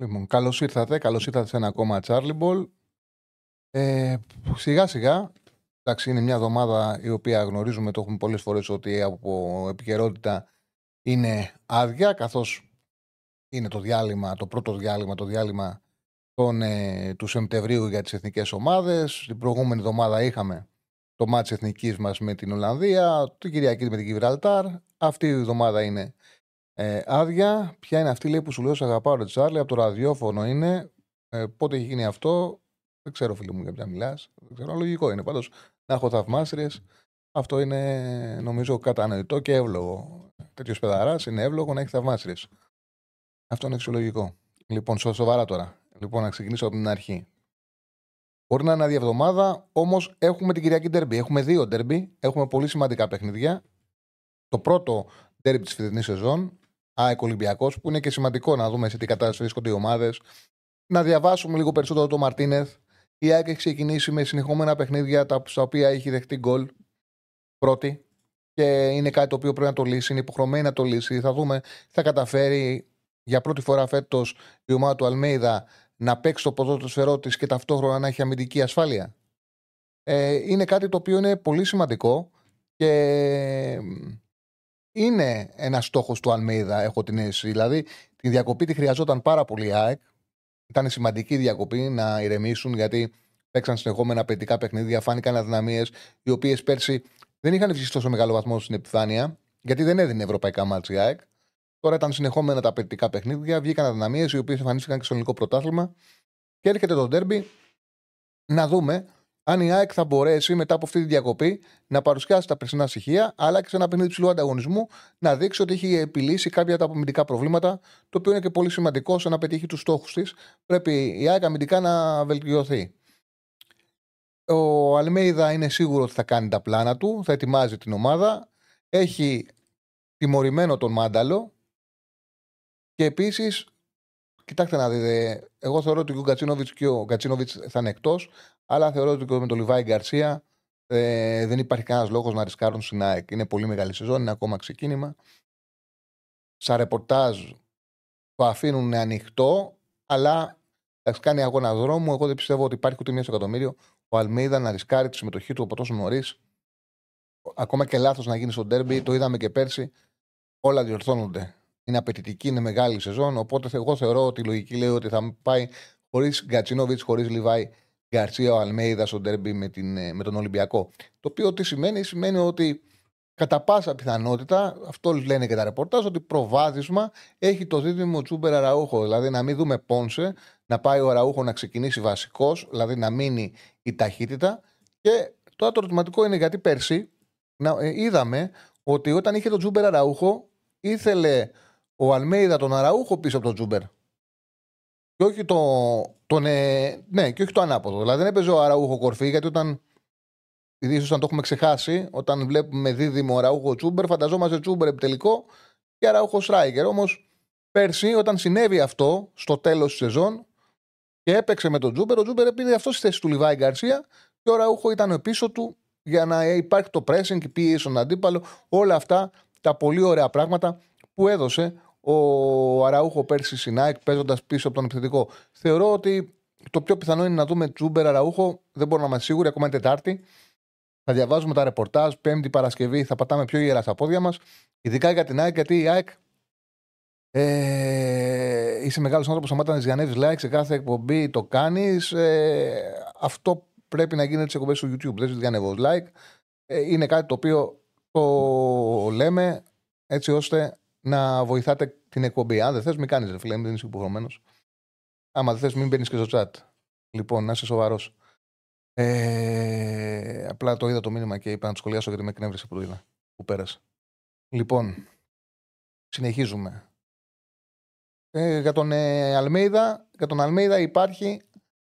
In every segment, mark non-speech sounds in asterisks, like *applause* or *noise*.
Λοιπόν, καλώς ήρθατε. Καλώς ήρθατε σε ένα ακόμα Charlie Ball. Ε, σιγά σιγά, εντάξει, είναι μια εβδομάδα η οποία γνωρίζουμε, το έχουμε πολλές φορές ότι από επικαιρότητα είναι άδεια, καθώς είναι το διάλειμμα, το πρώτο διάλειμμα, το διάλειμμα τον, ε, του Σεπτεμβρίου για τις εθνικές ομάδες. Την προηγούμενη εβδομάδα είχαμε το μάτς εθνικής μας με την Ολλανδία, την Κυριακή με την Γιβραλτάρ. Αυτή η εβδομάδα είναι ε, άδεια. Ποια είναι αυτή λέει, που σου λέω, σε αγαπάω, ρε Τσάρλι, από το ραδιόφωνο είναι. Ε, πότε έχει γίνει αυτό, δεν ξέρω, φίλε μου, για ποια μιλάς. Δεν ξέρω, λογικό είναι. Πάντως, να έχω θαυμάστριε, αυτό είναι νομίζω κατανοητό και εύλογο. Τέτοιος παιδαρά είναι εύλογο να έχει θαυμάστριε. Αυτό είναι φυσιολογικό. Λοιπόν, σοβαρά τώρα. Λοιπόν, να ξεκινήσω από την αρχή. Μπορεί να είναι άδεια εβδομάδα, όμως έχουμε την Κυριακή Ντερμπι. Έχουμε δύο Ντερμπι. Έχουμε πολύ σημαντικά παιχνίδια. Το πρώτο Ντερμπι της φετινής σεζόν, ΑΕΚ Ολυμπιακός, που είναι και σημαντικό να δούμε σε τι κατάσταση βρίσκονται οι ομάδες. Να διαβάσουμε λίγο περισσότερο το Μαρτίνεθ. Η ΑΕΚ έχει ξεκινήσει με συνεχόμενα παιχνίδια τα, στα οποία έχει δεχτεί γκολ πρώτη. Και είναι κάτι το οποίο πρέπει να το λύσει. Είναι υποχρεωμένη να το λύσει. Θα δούμε, θα καταφέρει για πρώτη φορά φέτος η ομάδα του Αλμέιδα να παίξει το ποδόσφαιρό της και ταυτόχρονα να έχει αμυντική ασφάλεια. Ε, είναι κάτι το οποίο είναι πολύ σημαντικό και είναι ένας στόχος του Αλμέιδα, έχω την αίσθηση. Δηλαδή, τη διακοπή τη χρειαζόταν πάρα πολύ η ΑΕΚ. Ήταν σημαντική διακοπή να ηρεμήσουν γιατί παίξαν συνεχόμενα απαιτητικά παιχνίδια, φάνηκαν αδυναμίες, οι οποίες πέρσι δεν είχαν βγει τόσο μεγάλο βαθμό στην επιφάνεια, γιατί δεν έδινε ευρωπαϊκά μάτια η ΑΕΚ. Τώρα ήταν συνεχόμενα τα απαιτητικά παιχνίδια, βγήκαν αδυναμίες οι οποίες εμφανίστηκαν και στο ελληνικό πρωτάθλημα. Και έρχεται το ντέρμπι να δούμε αν η ΑΕΚ θα μπορέσει μετά από αυτή τη διακοπή να παρουσιάσει τα περσινά στοιχεία, αλλά και σε ένα παιχνίδι ψηλού ανταγωνισμού να δείξει ότι έχει επιλύσει κάποια από τα αμυντικά προβλήματα, το οποίο είναι και πολύ σημαντικό σε να πετύχει τους στόχους της. Πρέπει η ΑΕΚ αμυντικά να βελτιωθεί. Ο Αλμέιδα είναι σίγουρο ότι θα κάνει τα πλάνα του, θα ετοιμάζει την ομάδα. Έχει τιμωρημένο τον Μάνταλο, και επίσης, κοιτάξτε να δείτε, εγώ θεωρώ ότι ο Γκατσίνοβιτ και ο Γκατσίνοβιτ θα είναι εκτός, αλλά θεωρώ ότι με τον Λιβάη Γκαρσία ε, δεν υπάρχει κανένας λόγος να ρισκάρουν στην ΑΕΚ. Είναι πολύ μεγάλη σεζόν, είναι ακόμα ξεκίνημα. Σαν ρεπορτάζ το αφήνουν ανοιχτό, αλλά θα κάνει αγώνα δρόμου. Εγώ δεν πιστεύω ότι υπάρχει ούτε μία στο εκατομμύριο ο Αλμίδα να ρισκάρει τη συμμετοχή του από τόσο νωρίς. Ακόμα και λάθος να γίνει στο ντέρμπι, το είδαμε και πέρσι. Όλα διορθώνονται είναι απαιτητική, είναι μεγάλη σεζόν. Οπότε εγώ θεωρώ ότι η λογική λέει ότι θα πάει χωρίς Γκατσίνοβιτ, χωρίς Λιβάη Γκαρσία ο Αλμέιδα στο ντέρμπι με, την, ε, με τον Ολυμπιακό. Το οποίο τι σημαίνει, σημαίνει ότι κατά πάσα πιθανότητα, αυτό λένε και τα ρεπορτάζ, ότι προβάδισμα έχει το δίδυμο Τσούμπερ Αραούχο. Δηλαδή να μην δούμε Πόνσε, να πάει ο Αραούχο να ξεκινήσει βασικός, δηλαδή να μείνει η ταχύτητα. Και τώρα το ερωτηματικό είναι γιατί πέρσι να, ε, είδαμε ότι όταν είχε τον Τσούμπερ Αραούχο, ήθελε ο Αλμέιδα τον Αραούχο πίσω από τον Τσούμπερ. Και όχι το, τον, ε, ναι, και όχι το ανάποδο. Δηλαδή δεν έπαιζε ο Αραούχο κορφή, γιατί όταν. ίσως αν το έχουμε ξεχάσει, όταν βλέπουμε δίδυμο Αραούχο Τσούμπερ, φανταζόμαστε Τσούμπερ επιτελικό και Αραούχο striker. Όμως πέρσι, όταν συνέβη αυτό στο τέλος της σεζόν και έπαιξε με τον Τσούμπερ, ο Τσούμπερ πήρε αυτό στη θέση του Λιβάι Γκαρσία και ο Αραούχο ήταν πίσω του για να υπάρχει το pressing, η πίεση στον αντίπαλο, όλα αυτά τα πολύ ωραία πράγματα που έδωσε ο Αραούχο πέρσι στην ΑΕΚ παίζοντας πίσω από τον επιθετικό. Θεωρώ ότι το πιο πιθανό είναι να δούμε Τζούμπερ Αραούχο. Δεν μπορούμε να είμαστε σίγουροι, ακόμα είναι Τετάρτη. Θα διαβάζουμε τα ρεπορτάζ. Πέμπτη Παρασκευή θα πατάμε πιο γερά στα πόδια μας. Ειδικά για την ΑΕΚ, γιατί η ΑΕΚ. Ε, είσαι μεγάλος άνθρωπος. Αν να ζιανεύει like σε κάθε εκπομπή, το κάνεις. Ε, αυτό πρέπει να γίνεται σε εκπομπές στο YouTube. Δεν ζιανεύω like. Ε, είναι κάτι το οποίο το λέμε έτσι ώστε να βοηθάτε την εκπομπή. Αν δεν θες, μην κάνεις ρε φίλε, δεν είσαι υποχρεωμένος. Άμα δεν θες, μην μπαίνεις και στο chat. Λοιπόν, να είσαι σοβαρός. Ε, απλά το είδα το μήνυμα και είπα να το σχολιάσω γιατί με εκνεύρισε που το είδα. Που πέρασε. Λοιπόν, συνεχίζουμε. Ε, για τον ε, Αλμέιδα, για τον Αλμέιδα υπάρχει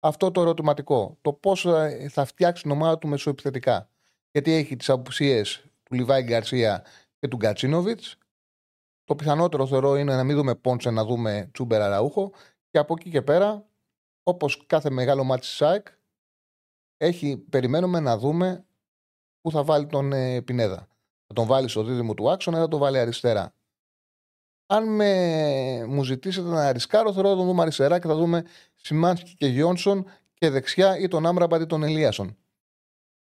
αυτό το ερωτηματικό. Το πώς ε, θα φτιάξει την ομάδα του μεσοεπιθετικά. Γιατί έχει τις απουσίες του Λιβάη Γκαρσία και του Γκατσίνοβιτς. Το πιθανότερο θεωρώ είναι να μην δούμε Πόντσε, να δούμε Τσούμπερα Ραούχο. Και από εκεί και πέρα, όπως κάθε μεγάλο μάτι τη ΣΑΕΚ, έχει, περιμένουμε να δούμε πού θα βάλει τον ε, Πινέδα. Θα τον βάλει στο δίδυμο του άξονα ή θα τον βάλει αριστερά. Αν με, μου ζητήσετε να ρισκάρω, θεωρώ θα τον δούμε αριστερά και θα δούμε Σιμάνσκι και Γιόνσον και δεξιά ή τον Άμραμπατ ή τον Ελίασον.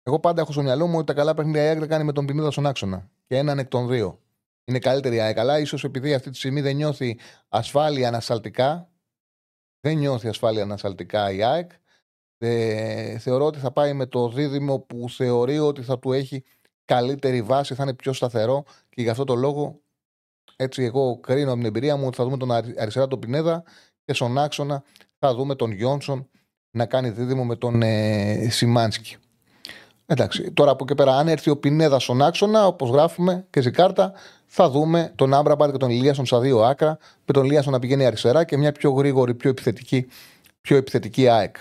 Εγώ πάντα έχω στο μυαλό μου ότι τα καλά παιχνίδια η ΑΕΚ κάνει με τον Πινέδα στον άξονα. Και έναν εκ των δύο. Είναι καλύτερη η ΑΕΚ. Αλλά ίσως επειδή αυτή τη στιγμή δεν νιώθει ασφάλεια ανασταλτικά, δεν νιώθει ασφάλεια ανασταλτικά η ΑΕΚ, ε, θεωρώ ότι θα πάει με το δίδυμο που θεωρεί ότι θα του έχει καλύτερη βάση, θα είναι πιο σταθερό και γι' αυτό το λόγο έτσι εγώ κρίνω από την εμπειρία μου ότι θα δούμε τον αριστερά τον Πινέδα και στον άξονα θα δούμε τον Γιόνσον να κάνει δίδυμο με τον ε, Σιμάνσκι. Εντάξει, τώρα από εκεί πέρα, αν έρθει ο Πινέδα στον άξονα, όπως γράφουμε και στην κάρτα, θα δούμε τον Άμπραμπατ και τον Ηλίασον στα δύο άκρα, με τον Ηλίασον να πηγαίνει αριστερά και μια πιο γρήγορη, πιο επιθετική, πιο επιθετική ΑΕΚ.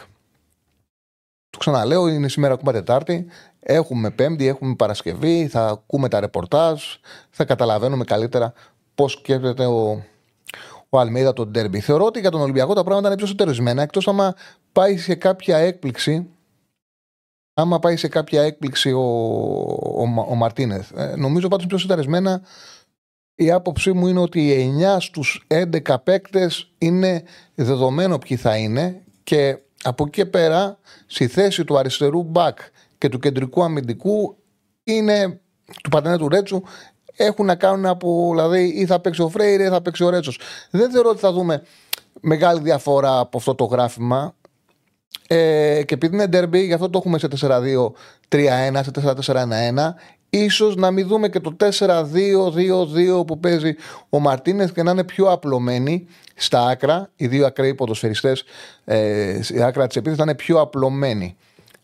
Το ξαναλέω, είναι σήμερα ακόμα Τετάρτη. Έχουμε Πέμπτη, έχουμε Παρασκευή, θα ακούμε τα ρεπορτάζ, θα καταλαβαίνουμε καλύτερα πώς σκέφτεται ο, ο Αλμίδα τον Ντέρμπι. Θεωρώ ότι για τον Ολυμπιακό τα πράγματα είναι πιο σωτερισμένα, εκτός άμα πάει σε κάποια έκπληξη. Άμα πάει σε κάποια έκπληξη ο, ο, ο Μαρτίνεθ. Ε, νομίζω πάντως πιο σωτερισμένα η άποψή μου είναι ότι οι 9 στους 11 παίκτες είναι δεδομένο ποιοι θα είναι και από εκεί πέρα στη θέση του αριστερού μπακ και του κεντρικού αμυντικού είναι του Πατενέ του Ρέτσου έχουν να κάνουν από δηλαδή ή θα παίξει ο Φρέιρε ή θα παίξει ο Ρέτσος. Δεν θεωρώ ότι θα δούμε μεγάλη διαφορά από αυτό το γράφημα. Ε, και επειδή είναι ντερμπι, γι' αυτό το έχουμε σε 4-2-3-1, σε 4-4-1-1 ίσως να μην δούμε και το 4-2-2-2 που παίζει ο Μαρτίνεθ και να είναι πιο απλωμένοι στα άκρα. Οι δύο ακραίοι ποδοσφαιριστές, ε, η άκρα της επίθεσης θα είναι πιο απλωμένοι.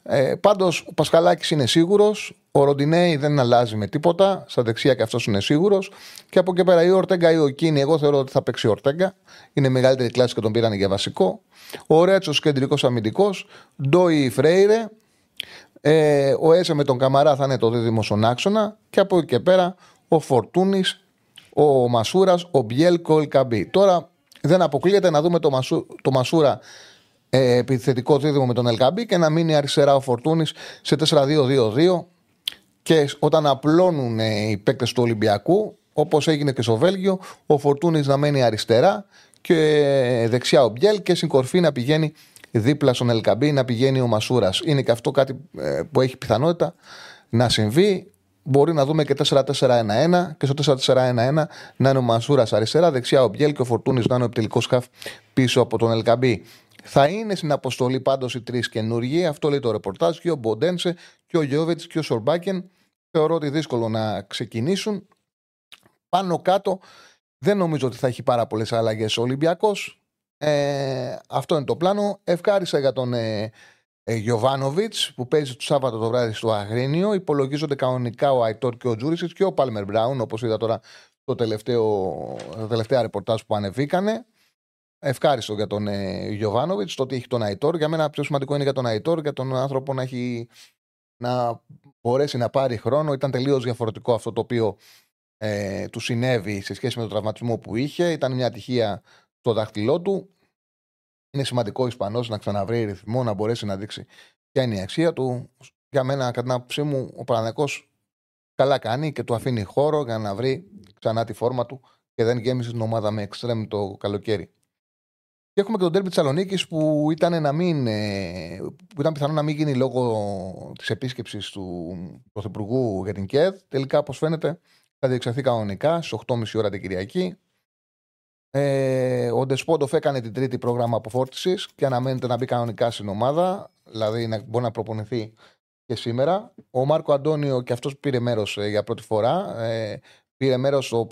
Ε, Πάντως ο Πασχαλάκης είναι σίγουρος. Ο Ροντινέη δεν αλλάζει με τίποτα. Στα δεξιά και αυτός είναι σίγουρος. Και από εκεί πέρα η Ορτέγκα ή ο Κίνη, εγώ θεωρώ ότι θα παίξει ο Ορτέγκα. Είναι μεγαλύτερη κλάση και τον πήραν για βασικό. Ο Ρέτσος κεντρικός αμυντικός. Ντόι Φρέιρε. Ε, ο Έσε με τον Καμαρά θα είναι το δίδυμο στον άξονα και από εκεί και πέρα ο Φορτούνης, ο Μασούρας, ο Μπιέλκο, ο Καμπή. Τώρα δεν αποκλείεται να δούμε το, Μασού, το Μασούρα ε, επιθετικό δίδυμο με τον Ελκαμπή και να μείνει αριστερά ο Φορτούνης σε 4-2-2-2 και όταν απλώνουν ε, οι παίκτες του Ολυμπιακού, όπως έγινε και στο Βέλγιο, ο Φορτούνης να μένει αριστερά και δεξιά ο Μπιέλ και στην κορφή να πηγαίνει δίπλα στον Ελκαμπή να πηγαίνει ο Μασούρας. Είναι και αυτό κάτι ε, που έχει πιθανότητα να συμβεί. Μπορεί να δούμε και 4-4-1-1 και στο 4-4-1-1 να είναι ο Μασούρας αριστερά, δεξιά ο Μπιέλ και ο Φορτούνης να είναι ο επιτελικός σκαφ πίσω από τον Ελκαμπή. Θα είναι στην αποστολή πάντως οι τρεις καινούργοι. Αυτό λέει το ρεπορτάζ. Και ο Μποντένσε και ο Γιώβετ και ο Σορμπάκεν. Θεωρώ ότι δύσκολο να ξεκινήσουν. Πάνω κάτω δεν νομίζω ότι θα έχει πάρα πολλές αλλαγές ο Ολυμπιακός. Ε, αυτό είναι το πλάνο. Ευχάρισα για τον ε, ε, που παίζει το Σάββατο το βράδυ στο Αγρίνιο. Υπολογίζονται κανονικά ο Αϊτόρ και ο Τζούρισιτς και ο Πάλμερ Μπράουν, όπως είδα τώρα το τελευταίο, τα τελευταία ρεπορτάζ που ανεβήκανε. Ευχάριστο για τον ε, το ότι έχει τον Αϊτόρ. Για μένα πιο σημαντικό είναι για τον Αϊτόρ, για τον άνθρωπο να, έχει, να μπορέσει να πάρει χρόνο. Ήταν τελείως διαφορετικό αυτό το οποίο ε, του συνέβη σε σχέση με τον τραυματισμό που είχε. Ήταν μια ατυχία στο δάχτυλό του. Είναι σημαντικό ο Ισπανός να ξαναβρει ρυθμό, να μπορέσει να δείξει ποια είναι η αξία του. Για μένα, κατά την άποψή μου, ο Παναγενικό καλά κάνει και του αφήνει χώρο για να βρει ξανά τη φόρμα του και δεν γέμισε την ομάδα με εξτρέμ το καλοκαίρι. Και έχουμε και τον τέρμι Θεσσαλονίκης που ήταν, να μην, ε, που ήταν πιθανό να μην γίνει λόγω της επίσκεψης του Πρωθυπουργού για την ΚΕΔ. Τελικά, όπως φαίνεται, θα διεξαχθεί κανονικά στι 8.30 ώρα την Κυριακή. Ε, ο Ντεσπόντοφ έκανε την τρίτη πρόγραμμα αποφόρτιση και αναμένεται να μπει κανονικά στην ομάδα, δηλαδή να μπορεί να προπονηθεί και σήμερα. Ο Μάρκο Αντώνιο και αυτός πήρε μέρος ε, για πρώτη φορά. Ε, πήρε μέρος στο,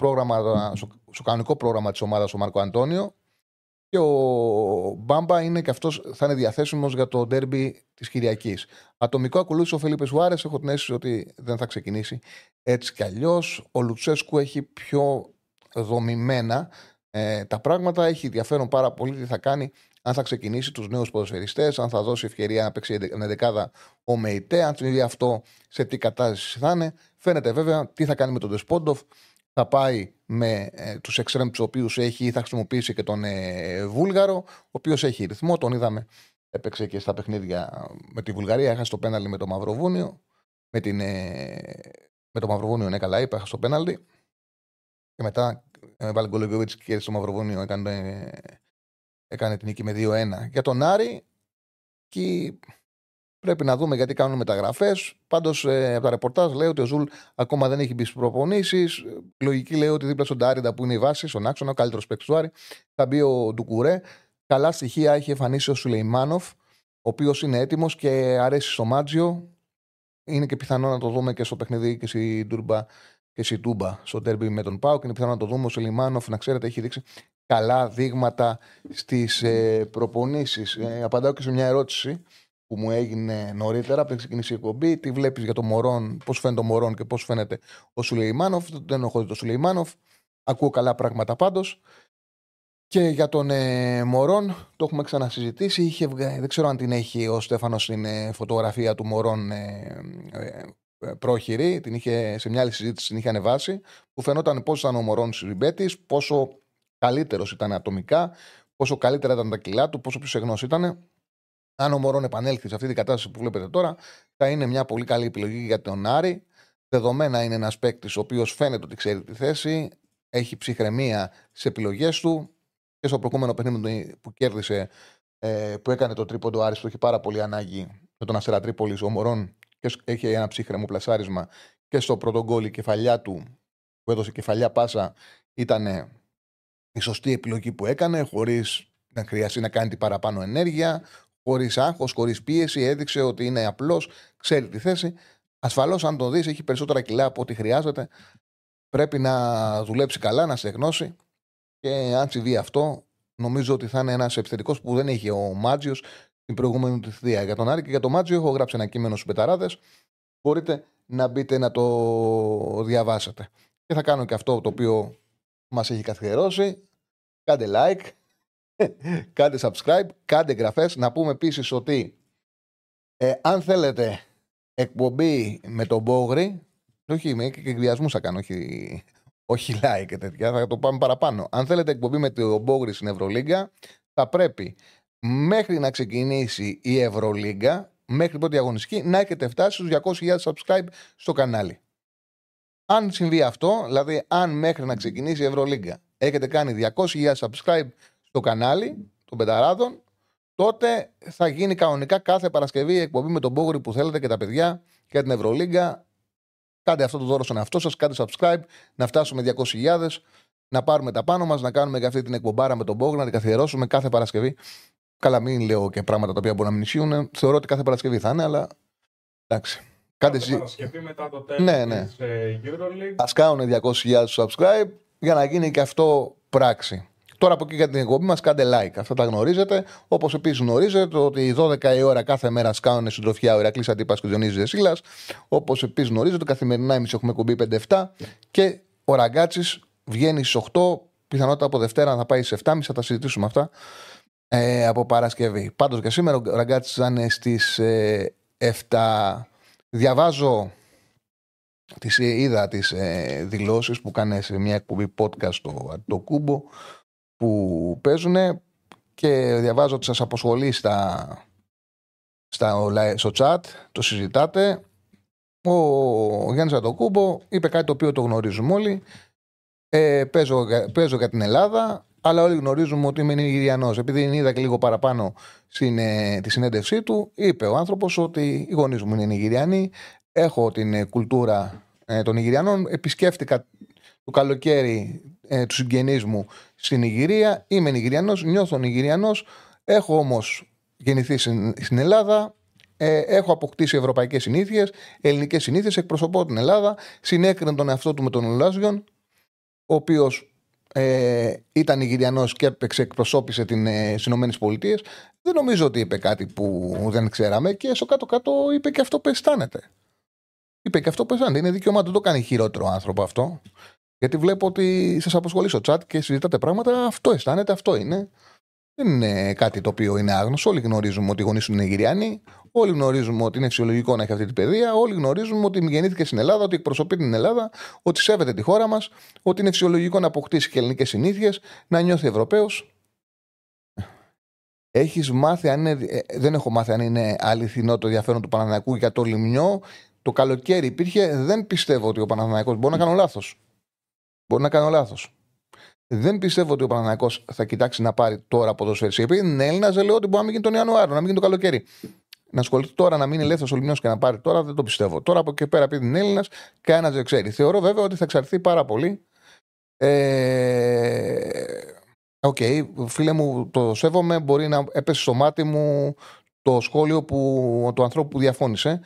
στο, στο κανονικό πρόγραμμα της ομάδας ο Μάρκο Αντώνιο. Και ο Μπάμπα είναι και αυτός θα είναι διαθέσιμος για το ντέρμπι της Κυριακής. Ατομικό ακολούθησε ο Φελίπε Σουάρες. Έχω την αίσθηση ότι δεν θα ξεκινήσει έτσι κι αλλιώς. Ο Λουτσέσκου έχει πιο δομημένα ε, τα πράγματα. Έχει ενδιαφέρον πάρα πολύ τι θα κάνει αν θα ξεκινήσει τους νέους ποδοσφαιριστές, αν θα δώσει ευκαιρία να παίξει με δεκάδα ο Μεϊτέ, αν συμβεί αυτό σε τι κατάσταση θα είναι. Φαίνεται βέβαια τι θα κάνει με τον Δεσπόντοφ. Θα πάει με ε, τους εξτρέμ τους οποίους έχει ή θα χρησιμοποιήσει και τον ε, Βούλγαρο, ο οποίος έχει ρυθμό. Τον είδαμε, έπαιξε και στα παιχνίδια με τη Βουλγαρία. Έχασε το πέναλτι με το Μαυροβούνιο. Με, την, ε, με το Μαυροβούνιο, ναι, καλά είπα, έχασε το πέναλτι. Και μετά ε, βάζει γκολ και στο Μαυροβούνιο έκανε έκανε την νίκη με 2-1. Για τον Άρη, και πρέπει να δούμε γιατί κάνουν μεταγραφές. Πάντως, ε, από τα ρεπορτάζ λέει ότι ο Ζουλ ακόμα δεν έχει μπει στις προπονήσεις. Λογική λέει ότι δίπλα στον Νταρίντα που είναι η βάση, στον άξονα, ο καλύτερος παίκτης του Άρη, θα μπει ο Ντουκουρέ. Καλά στοιχεία έχει εμφανίσει ο Σουλεϊμάνοφ, ο οποίος είναι έτοιμος και αρέσει στο Μάντζιο. Είναι και πιθανό να το δούμε και στο παιχνίδι και στη Ντούρμπα και στη Τούμπα, στο ντέρμπι με τον ΠΑΟΚ. Είναι πιθανό να το δούμε. Ο Σουλεϊμάνοφ, να ξέρετε, έχει δείξει καλά δείγματα στις ε, προπονήσεις. Ε, απαντάω και σε μια ερώτηση που μου έγινε νωρίτερα πριν ξεκινήσει η εκπομπή. Τι βλέπεις για το Μορόν, πώς φαίνεται ο Μορόν και πώς φαίνεται ο Σουλεϊμάνοφ; Δεν έχω δει το Σουλεϊμάνοφ. Ακούω καλά πράγματα πάντως. Και για τον ε, Μωρόν, το έχουμε ξανασυζητήσει. Είχε, δεν ξέρω αν την έχει ο Στέφανος στην ε, φωτογραφία του Μωρόν ε, ε, ε, πρόχειρη. Την είχε, σε μια άλλη συζήτηση την είχε ανεβάσει. Που φαινόταν πώς ήταν ο Μωρόν συμπέτη, πόσο καλύτερος ήταν ατομικά, πόσο καλύτερα ήταν τα κιλά του, πόσο πιο σεγνός ήταν. Αν ο Μωρόν επανέλθει σε αυτή την κατάσταση που βλέπετε τώρα, θα είναι μια πολύ καλή επιλογή για τον Άρη. Δεδομένα είναι ένας παίκτης ο οποίος φαίνεται ότι ξέρει τη θέση, έχει ψυχραιμία στις επιλογές του και στο προηγούμενο παιχνίδι που κέρδισε, ε, που έκανε το τρίποντο Άρης, που έχει πάρα πολύ ανάγκη με τον Αστέρα Τρίπολης, ο Μωρόν και έχει ένα ψύχρεμο πλασάρισμα και στο πρώτο γκολ η κεφαλιά του που έδωσε κεφαλιά πάσα ήταν η σωστή επιλογή που έκανε, χωρίς να χρειαστεί να κάνει την παραπάνω ενέργεια, χωρίς άγχος, χωρίς πίεση. Έδειξε ότι είναι απλός, ξέρει τη θέση. Ασφαλώς, αν το δεις, έχει περισσότερα κιλά από ό,τι χρειάζεται. Πρέπει να δουλέψει καλά, να στεγνώσει. Και αν συμβεί αυτό, νομίζω ότι θα είναι ένας επιθετικός που δεν έχει ο Μάτζιος την προηγούμενη του θητεία. Για τον Άρη και για τον Μάτζιο έχω γράψει ένα κείμενο στους Πεταράδες. Μπορείτε να μπείτε να το διαβάσετε. Και θα κάνω και αυτό το οποίο μας έχει καθιερώσει. Κάντε like, *laughs* κάντε subscribe, κάντε εγγραφές. Να πούμε επίσης ότι ε, αν θέλετε εκπομπή με τον Μπόγρι, όχι με και εκβιασμούς θα κάνω, όχι, όχι like και τέτοια, θα το πάμε παραπάνω. Αν θέλετε εκπομπή με τον Μπόγρι στην Ευρωλίγκα, θα πρέπει μέχρι να ξεκινήσει η Ευρωλίγκα, μέχρι την πρώτη αγωνιστική, να έχετε φτάσει στους 200.000 subscribe στο κανάλι. Αν συμβεί αυτό, δηλαδή αν μέχρι να ξεκινήσει η Ευρωλίγκα έχετε κάνει 200.000 subscribe στο κανάλι των Πεταράδων, τότε θα γίνει κανονικά κάθε Παρασκευή η εκπομπή με τον Μπόγρη που θέλετε και τα παιδιά και την Ευρωλίγκα. Κάντε αυτό το δώρο στον εαυτό σας, κάντε subscribe, να φτάσουμε 200.000, να πάρουμε τα πάνω μας, να κάνουμε και αυτή την εκπομπάρα με τον Μπόγρη, να την καθιερώσουμε κάθε Παρασκευή. Καλά, μην λέω και πράγματα τα οποία μπορεί να μην ισχύουν. Θεωρώ ότι κάθε Παρασκευή θα είναι, αλλά εντάξει. Κάντε Παρασκευή μετά το τέλος ναι, ναι. της ε, Euroleague. Α κάνουν 200.000 subscribe για να γίνει και αυτό πράξη. Τώρα από εκεί για την εκπομπή μας κάντε like. Αυτά τα γνωρίζετε. Όπως επίσης γνωρίζετε ότι 12 η ώρα κάθε μέρα σκάουν συντροφιά ο Ηρακλής Αντίπας και ο Διονύσης Δεσίλας. Όπως επίσης γνωρίζετε, καθημερινά εμείς έχουμε εκπομπή 5-7 και ο Ραγκάτσης βγαίνει στις 8. Πιθανότητα από Δευτέρα θα πάει στις 7.30. Θα τα συζητήσουμε αυτά ε, από Παρασκευή. Πάντως και σήμερα ο Ραγκάτση θα είναι στις ε, 7. Διαβάζω τις, ε, είδα τις ε, δηλώσεις που κάνει σε μια εκπομπή podcast στο το Κούμπο που παίζουν και διαβάζω ότι σας αποσχολεί στα, στα, στο chat, το συζητάτε. Ο, ο Γιάννης Αντοκούμπο είπε κάτι το οποίο το γνωρίζουμε όλοι. Ε, παίζω, παίζω για την Ελλάδα, αλλά όλοι γνωρίζουμε ότι είμαι Νιγηριανό. Επειδή είδα και λίγο παραπάνω στην, ε, τη συνέντευξή του, είπε ο άνθρωπος ότι οι γονείς μου είναι Νιγηριανοί. Έχω την ε, κουλτούρα ε, των Νιγηριανών. Επισκέφτηκα το καλοκαίρι ε, τους συγγενείς μου στην Νιγηρία. Είμαι Νιγηριανός, νιώθω Νιγηριανός. Έχω όμως γεννηθεί στην, Ελλάδα. Ε, έχω αποκτήσει ευρωπαϊκές συνήθειες, ελληνικές συνήθειες. Εκπροσωπώ την Ελλάδα. Συνέκρινε τον εαυτό του με τον Ολάζιον, ο οποίος ε, ήταν Νιγηριανό και έπαιξε, εκπροσώπησε την, ε, ΗΠΑ. Δεν νομίζω ότι είπε κάτι που δεν ξέραμε και στο κάτω-κάτω είπε και αυτό που αισθάνεται. Είπε και αυτό που αισθάνεται. Είναι δικαίωμά του, το κάνει χειρότερο άνθρωπο αυτό. Γιατί βλέπω ότι σας απασχολεί στο chat και συζητάτε πράγματα. Αυτό αισθάνεται, αυτό είναι. Δεν είναι κάτι το οποίο είναι άγνωστο. Όλοι γνωρίζουμε ότι οι γονείς του είναι Νιγηριάνοι. Όλοι γνωρίζουμε ότι είναι φυσιολογικό να έχει αυτή την παιδεία. Όλοι γνωρίζουμε ότι γεννήθηκε στην Ελλάδα, ότι εκπροσωπεί την Ελλάδα, ότι σέβεται τη χώρα μας, ότι είναι φυσιολογικό να αποκτήσει και ελληνικές συνήθειες, να νιώθει Ευρωπαίος. Έχεις μάθει, αν είναι, ε, δεν έχω μάθει αν είναι αληθινό το ενδιαφέρον του Παναναναϊκού για το λιμνιό. Το καλοκαίρι υπήρχε, δεν πιστεύω ότι ο Παναναναϊκός μπορεί να κάνω λάθος. Μπορεί να κάνω λάθος. Δεν πιστεύω ότι ο Παναναναϊκό θα κοιτάξει να πάρει τώρα ποδοσφαίρι. Επειδή είναι Έλληνας, δεν λέω ότι μπορεί να μην γίνει τον Ιανουάριο, να μην γίνει το καλοκαίρι. Να ασχοληθεί τώρα να μείνει ελεύθερος ο Λιμιό και να πάρει τώρα, δεν το πιστεύω. Τώρα από εκεί πέρα, επειδή είναι Έλληνας, κανένας δεν ξέρει. Θεωρώ βέβαια ότι θα εξαρθεί πάρα πολύ. Ε, OK, okay, φίλε μου, το σέβομαι. Μπορεί να έπεσε στο μάτι μου το σχόλιο που, του ανθρώπου που διαφώνησε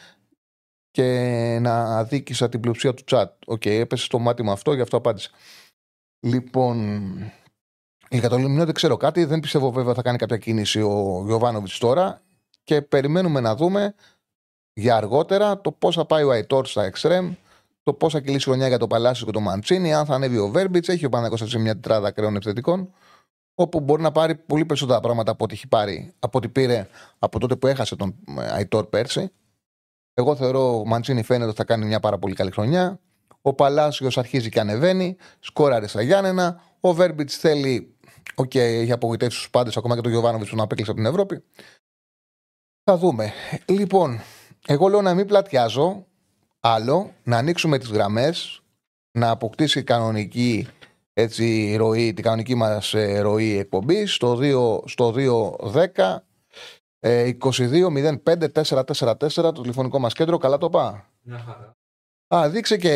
και να αδίκησα την πλειοψηφία του chat. OK, okay, έπεσε στο μάτι μου αυτό, γι' αυτό απάντησα. Λοιπόν, για το Λημνιό δεν ξέρω κάτι. Δεν πιστεύω βέβαια θα κάνει κάποια κίνηση ο Γιωβάνοβιτς τώρα και περιμένουμε να δούμε για αργότερα το πώς θα πάει ο Αϊτόρ στα εξτρέμ, το πώς θα κυλήσει η χρονιά για το Παλάσιος και το Μαντσίνη, αν θα ανέβει ο Βέρμπιτς. Έχει ο Παναγιώ σε μια τετράδα ακραίων επιθετικών, όπου μπορεί να πάρει πολύ περισσότερα πράγματα από ό,τι, έχει πάρει, από ό,τι πήρε από τότε που έχασε τον Αϊτόρ πέρσι. Εγώ θεωρώ ο Μαντσίνη φαίνεται ότι θα κάνει μια πάρα πολύ καλή χρονιά. Ο Παλάσιος αρχίζει και ανεβαίνει. Σκόραρε στα Γιάννενα. Ο Βέρμπιτς θέλει. OK, okay, έχει απογοητεύσει τους πάντες, ακόμα και τον Γιωβάνοβιτς που να απέκλεισε από την Ευρώπη. Θα δούμε. Λοιπόν, εγώ λέω να μην πλατιάζω άλλο, να ανοίξουμε τις γραμμές, να αποκτήσει κανονική έτσι, ροή, την κανονική μας ε, ροή εκπομπής στο 2, στο 210 22 το τηλεφωνικό μας κέντρο. Καλά το πά. Μια χαρά. Α, δείξε και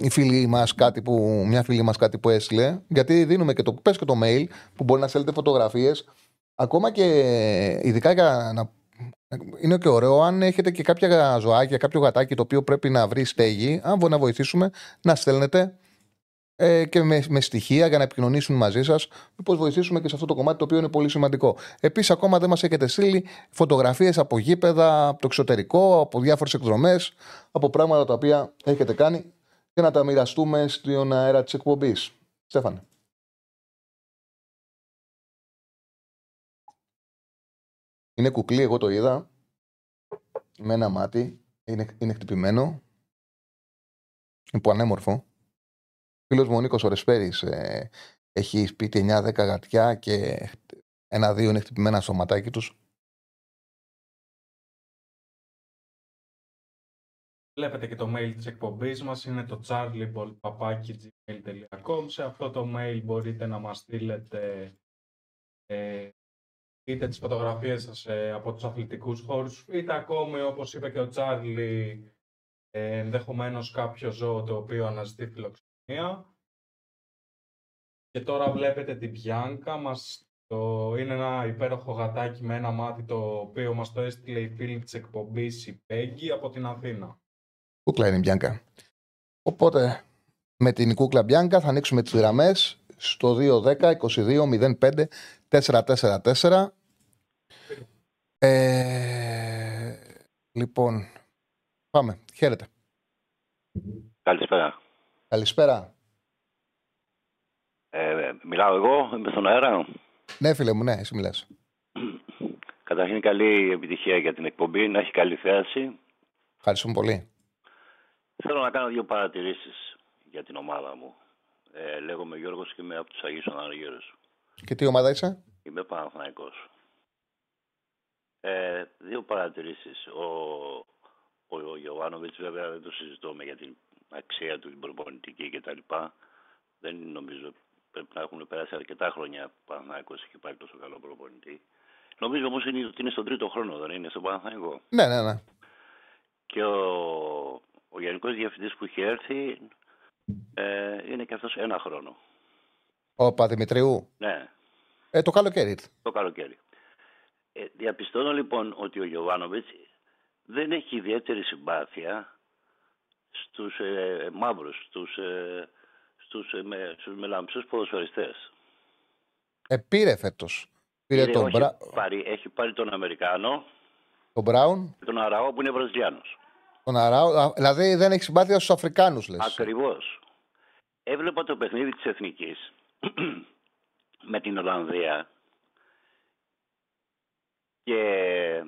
η φίλη μας κάτι που, μια φίλη μας κάτι που έστειλε. Γιατί δίνουμε και το, πες και το mail που μπορεί να στέλνετε φωτογραφίες. Ακόμα και ειδικά για να. Είναι και ωραίο αν έχετε και κάποια ζωάκια, κάποιο γατάκι το οποίο πρέπει να βρει στέγη. Αν μπορεί να βοηθήσουμε, να στέλνετε ε, και με, με στοιχεία για να επικοινωνήσουν μαζί σας. Μήπως βοηθήσουμε και σε αυτό το κομμάτι το οποίο είναι πολύ σημαντικό. Επίσης, ακόμα δεν μας έχετε στείλει φωτογραφίες από γήπεδα, από το εξωτερικό, από διάφορες εκδρομές, από πράγματα τα οποία έχετε κάνει και να τα μοιραστούμε στον αέρα της εκπομπής. Στέφανε. Είναι κουκλί, εγώ το είδα. Με ένα μάτι. Είναι, είναι χτυπημένο. Είναι που ανέμορφο φίλος μου ο Νίκος Ορεσπέρη ε, έχει σπίτι 9-10 γατιά και ένα-δύο είναι χτυπημένα στο ματάκι τους. Βλέπετε και το mail της εκπομπής μας, είναι το charlieball.gmail.com Σε αυτό το mail μπορείτε να μας στείλετε ε, είτε τις φωτογραφίες σας ε, από τους αθλητικούς χώρους, είτε ακόμη όπως είπε και ο Τσάρλι, ε, ενδεχομένως κάποιο ζώο το οποίο αναζητεί φιλοξενία και τώρα βλέπετε την Πιάνκα, μας το... είναι ένα υπέροχο γατάκι με ένα μάτι το οποίο μας το έστειλε η φίλη της εκπομπής η Πέγγι από την Αθήνα. Κούκλα είναι η Μπιάνκα. Οπότε με την κούκλα Μπιάνκα θα ανοίξουμε τις γραμμές στο 210 22 05 444. Ε, λοιπόν, πάμε. Χαίρετε. Καλησπέρα. Καλησπέρα. Ε, μιλάω εγώ, είμαι στον αέρα. Ναι, φίλε μου, ναι, εσύ μιλάς. Καταρχήν καλή επιτυχία για την εκπομπή, να έχει καλή θέαση. Ευχαριστούμε πολύ. Θέλω να κάνω δύο παρατηρήσεις για την ομάδα μου. Ε, λέγομαι Γιώργος και είμαι από τους Αγίους Αναργύρους. Και τι ομάδα είσαι; Είμαι Παναθηναϊκός. Ε, δύο παρατηρήσεις. Ο, ο, ο βέβαια δεν το συζητούμε για την αξία του, την προπονητική κτλ. Δεν νομίζω πρέπει να έχουν περάσει αρκετά χρόνια που Παναθηναϊκός έχει πάρει τόσο καλό προπονητή. Νομίζω όμως είναι ότι είναι στον τρίτο χρόνο, δεν είναι στον Παναθηναϊκό. Ναι, ναι, ναι. Και ο, ο γενικός διευθυντής που έχει έρθει ε, είναι και αυτός ένα χρόνο. Ο Παδημητριού; Ναι. Ε, το καλοκαίρι. Το καλοκαίρι. Ε, διαπιστώνω λοιπόν ότι ο Γιωβάνοβιτς δεν έχει ιδιαίτερη συμπάθεια στους ε, μαύρους, στους, ε, στους, ε, με, στους μελαμψούς ποδοσφαιριστές. Ε, πήρε φέτος. Πήρε, τον όχι, Μπρα... πάρει, έχει πάρει τον Αμερικάνο. Τον Μπράουν. Τον Αραώ που είναι Βραζιλιάνος. Τον Αραώ, δηλαδή δεν έχει συμπάθεια στους Αφρικάνους λες. Ακριβώς. έβλεπα το παιχνίδι της Εθνικής *clears throat* με την Ολλανδία και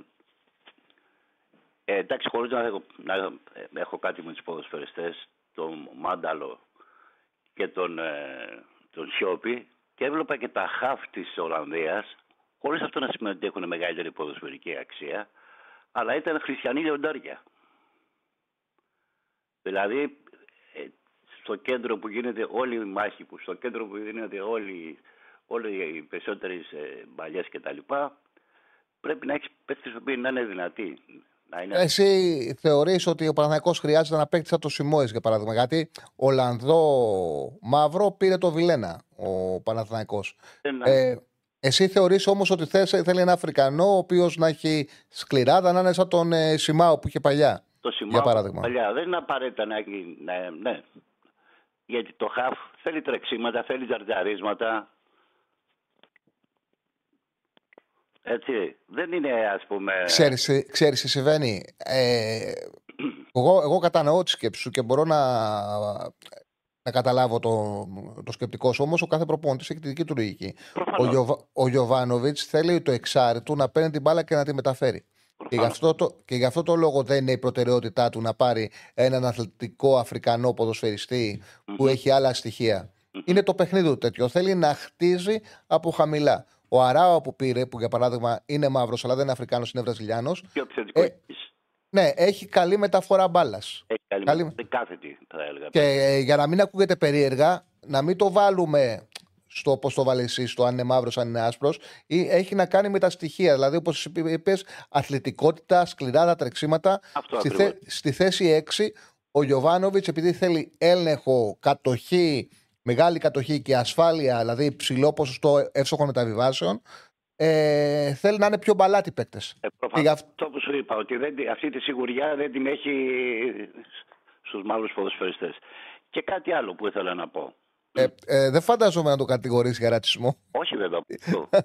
ε, εντάξει χωρίς να έχω, να έχω κάτι με τους ποδοσφαιριστές τον Μάνταλο και τον, ε, τον Σιώπη και έβλεπα και τα χαφ της Ολλανδίας χωρίς αυτό να σημαίνει ότι έχουν μεγαλύτερη ποδοσφαιρική αξία αλλά ήταν χριστιανοί λιοντάρια. Δηλαδή ε, στο κέντρο που γίνεται όλη η μάχη, που στο κέντρο που γίνεται όλοι, όλοι οι περισσότερες ε, μπαλιές κτλ. Πρέπει να έχεις παίκτες που να είναι δυνατοί. Να είναι... Εσύ θεωρείς ότι ο Παναθηναϊκός χρειάζεται να παίξει το Σιμόες για παράδειγμα. Γιατί ο Λανδό Μαύρο πήρε το Βιλένα ο Παναθηναϊκός. Ε, εσύ θεωρείς όμως ότι θες, θέλει ένα Αφρικανό ο οποίος να έχει σκληράδα να είναι σαν τον ε, Σιμάο που είχε παλιά. Το Σιμάο παράδειγμα. παλιά δεν είναι απαραίτητα να έχει. Ναι, ναι. Γιατί το χαφ θέλει τρεξίματα, θέλει τζαρτζαρίσματα. Έτσι, δεν είναι ας πούμε... Ξέρεις, ξέρεις τι συμβαίνει. Ε, εγώ, εγώ κατανοώ τη σκέψη σου και μπορώ να, να καταλάβω το, το σκεπτικό σου. Όμως ο κάθε προπόνηση έχει τη δική του λογική. Ο, Γιωβα, ο Γιωβάνοβιτς θέλει το εξάρι του να παίρνει την μπάλα και να τη μεταφέρει. Και γι, αυτό το, και γι' αυτό το λόγο δεν είναι η προτεραιότητά του να πάρει έναν αθλητικό Αφρικανό που έχει άλλα Είναι το παιχνίδι του τέτοιο. Θέλει να χτίζει από χαμηλά. Ο Αράο που πήρε, που για παράδειγμα είναι μαύρος, αλλά δεν είναι Αφρικάνος, είναι Βραζιλιάνος. Ε, ναι, έχει καλή μεταφορά μπάλας. Έχει καλή, καλή... μεταφορά. θα έλεγα. Και ε, για να μην ακούγεται περίεργα, να μην το βάλουμε στο πώς το βάλεις εσύ, στο αν είναι μαύρος, αν είναι άσπρος, ή έχει να κάνει με τα στοιχεία. Δηλαδή, όπως είπες, αθλητικότητα, σκληρά τα τρεξίματα. στη, θε, στη θέση 6, ο Γιωβάνοβιτς, επειδή θέλει έλεγχο, κατοχή, μεγάλη κατοχή και ασφάλεια, δηλαδή ψηλό ποσοστό εύστοχων μεταβιβάσεων, ε, θέλει να είναι πιο μπαλάτοι παίκτες. Ε, Αυτό που σου είπα, ότι δεν, αυτή τη σιγουριά δεν την έχει στους άλλους ποδοσφαιριστές. Και κάτι άλλο που ήθελα να πω. Ε, ε, δεν φαντάζομαι να το κατηγορήσει για ρατσισμό. Όχι, βέβαια. *laughs*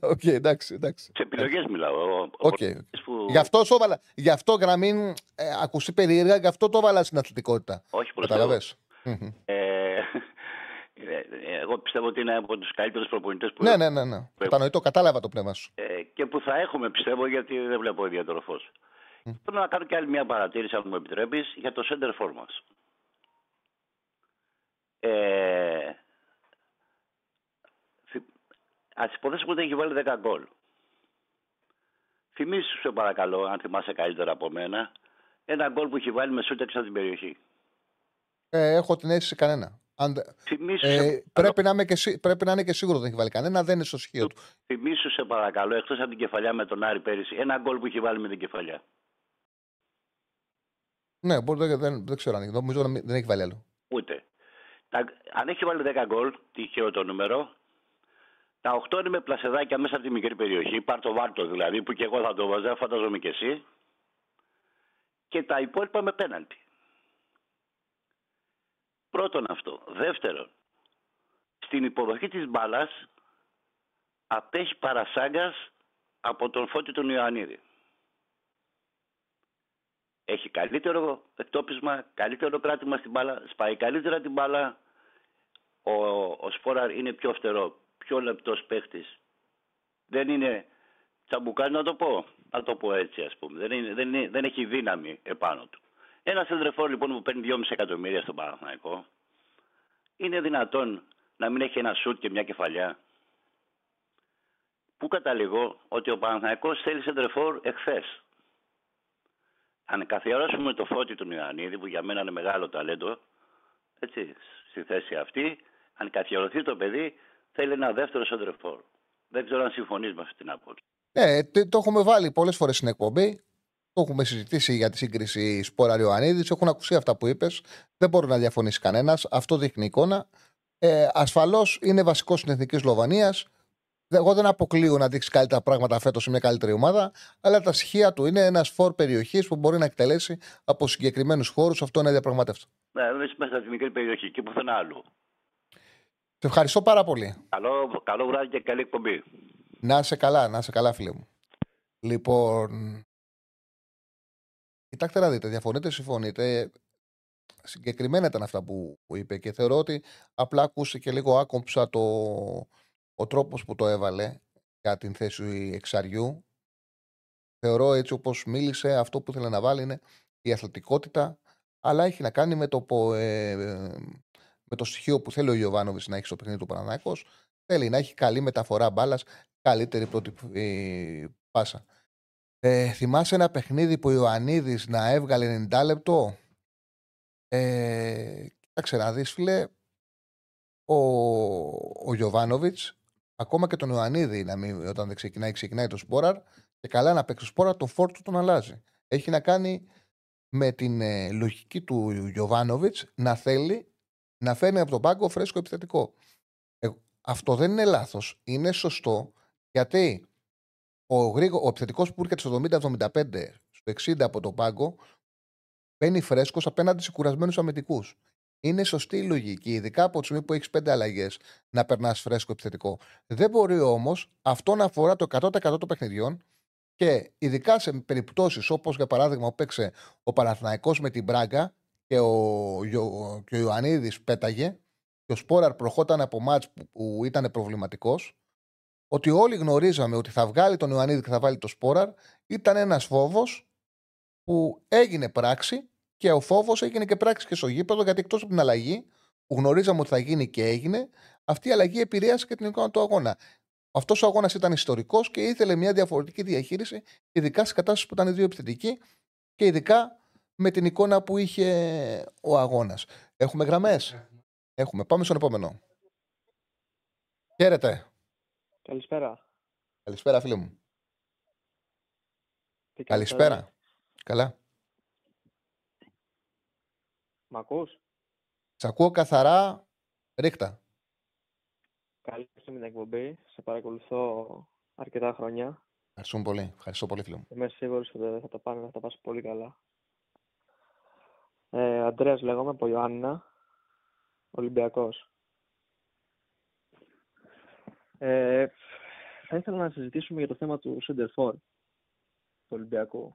OK, okay, εντάξει, εντάξει. Σε επιλογές μιλάω. Okay. Που... Γι' αυτό σώβαλα. Γι' αυτό για να μην ε, ακουστεί περίεργα, γι' αυτό το έβαλα στην αθλητικότητα. Όχι, Καταλαβέ. Ε, εγώ πιστεύω ότι είναι από τους καλύτερους προπονητές που. Ναι, ναι, ναι. ναι. Κατανοητό, κατάλαβα το πνεύμα σου. Ε, και που θα έχουμε, πιστεύω, γιατί δεν βλέπω ιδιαίτερο φως. Mm. Θέλω να κάνω και άλλη μια παρατήρηση, αν μου επιτρέπεις, για το center for μας. Ε, Α υποθέσουμε ότι έχει βάλει 10 γκολ. Θυμήσου σε παρακαλώ, αν θυμάσαι καλύτερα από μένα, ένα γκολ που έχει βάλει με σούτ έξω την περιοχή. Ε, έχω την αίσθηση κανένα. Αν... Ε, πρέπει, να και, πρέπει να είναι και σίγουρο ότι δεν έχει βάλει κανένα, δεν είναι στο σχέδιο του. Θυμήσου σε παρακαλώ, εκτός από την κεφαλιά με τον Άρη πέρυσι, ένα γκολ που έχει βάλει με την κεφαλιά. Ναι, μπορεί, δεν, δεν, δεν ξέρω αν νομίζω δεν έχει βάλει άλλο. Ούτε. Τα, αν έχει βάλει 10 γκολ, τυχαίο το νούμερο, τα 8 είναι με πλασεδάκια μέσα από τη μικρή περιοχή, πάρ το βάρτο δηλαδή, που και εγώ θα το βάζα, φανταζόμαι και εσύ. Και τα υπόλοιπα με πέναντι. Πρώτον αυτό. Δεύτερον, στην υποδοχή της μπάλας απέχει παρασάγκας από τον Φώτη τον Ιωαννίδη. Έχει καλύτερο εκτόπισμα, καλύτερο κράτημα στην μπάλα, σπάει καλύτερα την μπάλα. Ο, ο Σπόραρ είναι πιο φτερό, πιο λεπτός παίχτης. Δεν είναι τσαμπουκάρι να το πω, να το πω έτσι ας πούμε. Δεν, είναι, δεν, είναι, δεν έχει δύναμη επάνω του. Ένα σεντρεφόρ λοιπόν που παίρνει 2,5 εκατομμύρια στον Παναθηναϊκό είναι δυνατόν να μην έχει ένα σουτ και μια κεφαλιά; Πού καταλήγω ότι ο Παναθηναϊκός θέλει σεντρεφόρ εχθές; Αν καθιερώσουμε το φώτι του Ιωαννίδη, που για μένα είναι μεγάλο ταλέντο, έτσι, στη θέση αυτή, αν καθιερωθεί το παιδί, θέλει ένα δεύτερο σεντρεφόρ. Δεν ξέρω αν συμφωνείς με αυτή την άποψη. Ναι, το έχουμε βάλει πολλές φορές στην εκπομπή. Το έχουμε συζητήσει για τη σύγκριση Σπόρα Ιωαννίδη. Έχουν ακούσει αυτά που είπες. Δεν μπορεί να διαφωνήσει κανένας. Αυτό δείχνει εικόνα. Ε, Ασφαλώς είναι βασικός στην εθνική Σλοβανίας. Εγώ δεν αποκλείω να δείξει καλύτερα πράγματα φέτος σε μια καλύτερη ομάδα, αλλά τα στοιχεία του είναι ένας φόρ περιοχής που μπορεί να εκτελέσει από συγκεκριμένους χώρους. Αυτό είναι διαπραγματεύτο. Ναι, δεν μέσα στη μικρή περιοχή και πουθενά άλλο. Σε ευχαριστώ πάρα πολύ. Καλό, καλό βράδυ και καλή εκπομπή. Να είσαι καλά, να είσαι καλά, φίλε μου. Λοιπόν, Κοιτάξτε να δείτε, διαφωνείτε, συμφωνείτε. συγκεκριμένα ήταν αυτά που, που είπε και θεωρώ ότι απλά ακούστηκε λίγο άκομψα το, ο τρόπος που το έβαλε για την θέση εξαριού. Θεωρώ έτσι όπως μίλησε, αυτό που ήθελε να βάλει είναι η αθλητικότητα, αλλά έχει να κάνει με το, ε, με το στοιχείο που θέλει ο Ιωβάνοβης να έχει στο παιχνίδι του Πανανάκος. Θέλει να έχει καλή μεταφορά μπάλας, καλύτερη πρώτη ε, πάσα. Ε, θυμάσαι ένα παιχνίδι που ο Ιωαννίδης να έβγαλε 90 λεπτό. Ε, κοίταξε να δεις φίλε, ο, ο Γιωβάνοβιτς, ακόμα και τον Ιωαννίδη να μην, όταν δεν ξεκινάει, ξεκινάει το Σπόραρ και καλά να παίξει Σπόραρ, το φόρτο τον αλλάζει. Έχει να κάνει με την ε, λογική του Γιωβάνοβιτς να θέλει να φέρνει από τον πάγκο φρέσκο επιθετικό. Ε, αυτό δεν είναι λάθος. Είναι σωστό γιατί ο, γρήγο, ο επιθετικός που έρχεται στο 70-75, στο 60 από τον πάγκο, μπαίνει φρέσκος απέναντι σε κουρασμένους αμυντικούς. Είναι σωστή η λογική, ειδικά από τη στιγμή που έχεις πέντε αλλαγές, να περνάς φρέσκο επιθετικό. Δεν μπορεί όμως αυτό να αφορά το 100% των παιχνιδιών και ειδικά σε περιπτώσεις όπως για παράδειγμα παίξε ο Παναθηναϊκός με την Μπράγκα και ο, και ο Ιωαννίδης πέταγε και ο Σπόραρ προχώταν από μάτς που, που ήταν προβληματικός ότι όλοι γνωρίζαμε ότι θα βγάλει τον Ιωαννίδη και θα βάλει το Σπόραρ, ήταν ένας φόβος που έγινε πράξη και ο φόβος έγινε και πράξη και στο γήπεδο, γιατί εκτός από την αλλαγή που γνωρίζαμε ότι θα γίνει και έγινε, αυτή η αλλαγή επηρέασε και την εικόνα του αγώνα. Αυτός ο αγώνας ήταν ιστορικός και ήθελε μια διαφορετική διαχείριση, ειδικά σε κατάσταση που ήταν δύο επιθετικοί και ειδικά με την εικόνα που είχε ο αγώνας. Έχουμε γραμμές; Έχουμε. Πάμε στον επόμενο. Χαίρετε. Καλησπέρα. Καλησπέρα, φίλε μου. Καλησπέρα. Καλά. Μ' ακούς; Σ' ακούω καθαρά, ρίχτα. Καλή με την εκπομπή. Σε παρακολουθώ αρκετά χρόνια. Ευχαριστώ πολύ. Ευχαριστώ πολύ, φίλε μου. Είμαι σίγουρος ότι θα το πάνε, θα τα πας πολύ καλά. Ε, Αντρέας λέγομαι από Ιωάννα, Ολυμπιακός. Ε, θα ήθελα να συζητήσουμε για το θέμα του Center For του Ολυμπιακού.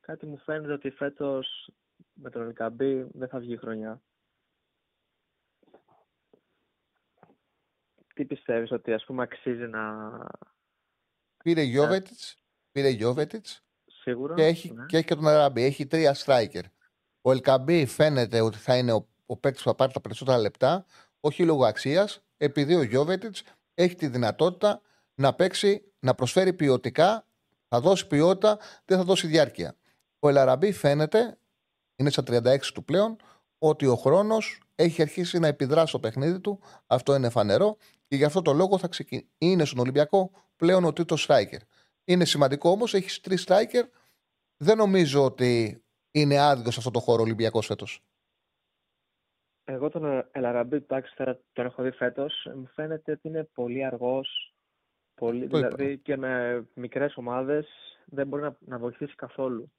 Κάτι μου φαίνεται ότι φέτος με τον Ελκαμπή δεν θα βγει χρονιά. Τι πιστεύεις ότι ας πούμε αξίζει να... Πήρε Γιώβετιτς, πήρε Γιώβετιτς Σίγουρα, και έχει, ναι. και έχει και τον Αραμπή. Έχει τρία striker. Ο Ελκαμπή φαίνεται ότι θα είναι ο, ο παίκτης που θα πάρει τα περισσότερα λεπτά, όχι λόγω αξίας, επειδή ο Γιώβετιτς έχει τη δυνατότητα να παίξει, να προσφέρει ποιοτικά, θα δώσει ποιότητα, δεν θα δώσει διάρκεια. Ο Ελαραμπή φαίνεται, είναι στα 36 του πλέον, ότι ο χρόνος έχει αρχίσει να επιδράσει στο παιχνίδι του. Αυτό είναι φανερό και γι' αυτό το λόγο θα ξεκι... είναι στον Ολυμπιακό πλέον ο τρίτο striker. Είναι σημαντικό όμως, έχεις τρεις striker. Δεν νομίζω ότι είναι άδικο σε αυτό το χώρο Ολυμπιακός φέτος. Εγώ τον Ελαραμπή, εντάξει, τώρα τον έχω δει φέτος. Μου φαίνεται ότι είναι πολύ αργός. Πολύ, Το είπα. δηλαδή και με μικρές ομάδες δεν μπορεί να, να βοηθήσει καθόλου.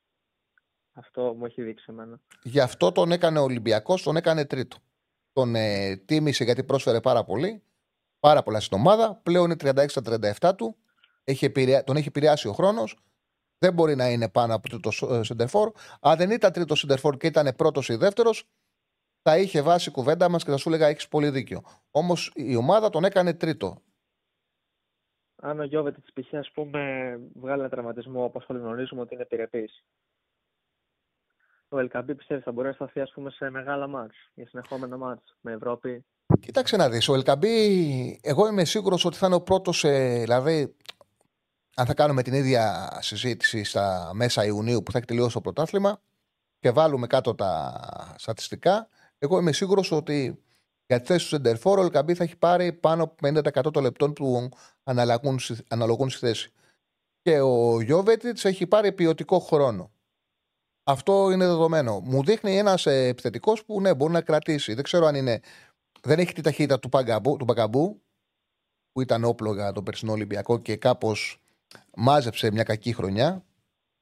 Αυτό μου έχει δείξει εμένα. Γι' αυτό τον έκανε ο Ολυμπιακός, τον έκανε τρίτο. Τον ε, τίμησε γιατί πρόσφερε πάρα πολύ. Πάρα πολλά στην ομάδα. Πλέον είναι 36 στα 37 του. Έχει επηρεα... Τον έχει επηρεάσει ο χρόνος. Δεν μπορεί να είναι πάνω από τρίτο σεντερφόρ. Αν δεν ήταν τρίτο σεντερφόρ και ήταν πρώτος ή δεύτερος, θα είχε βάσει η κουβέντα μας και θα σου έλεγα: Έχεις πολύ δίκιο. Όμως η ομάδα τον έκανε τρίτο. Αν ο Γιώβετ της π.χ. ας πούμε βγάλει ένα τραυματισμό όπως όλοι γνωρίζουμε ότι είναι επιρρεπής. Ο Ελκαμπή πιστεύεις θα μπορεί να σταθεί ας πούμε σε μεγάλα μάτς, για συνεχόμενα μάτς με Ευρώπη; Κοίταξε να δεις, ο Ελκαμπή, εγώ είμαι σίγουρος ότι θα είναι ο πρώτος, ε, δηλαδή, αν θα κάνουμε την ίδια συζήτηση στα μέσα Ιουνίου που θα έχει τελειώσει το πρωτάθλημα και βάλουμε κάτω τα στατιστικά, εγώ είμαι σίγουρος ότι για τη θέση του Σεντερφόρ ο Ελκαμπή θα έχει πάρει πάνω από 50% των λεπτών που αναλογούν, στη- αναλογούν στη θέση. Και ο Γιώβετιτς έχει πάρει ποιοτικό χρόνο. Αυτό είναι δεδομένο. Μου δείχνει ένας επιθετικός που ναι, μπορεί να κρατήσει. Δεν ξέρω αν είναι. Δεν έχει τη ταχύτητα του Παγκαμπού, του Παγκαμπού που ήταν όπλο για τον περσινό Ολυμπιακό και κάπως μάζεψε μια κακή χρονιά.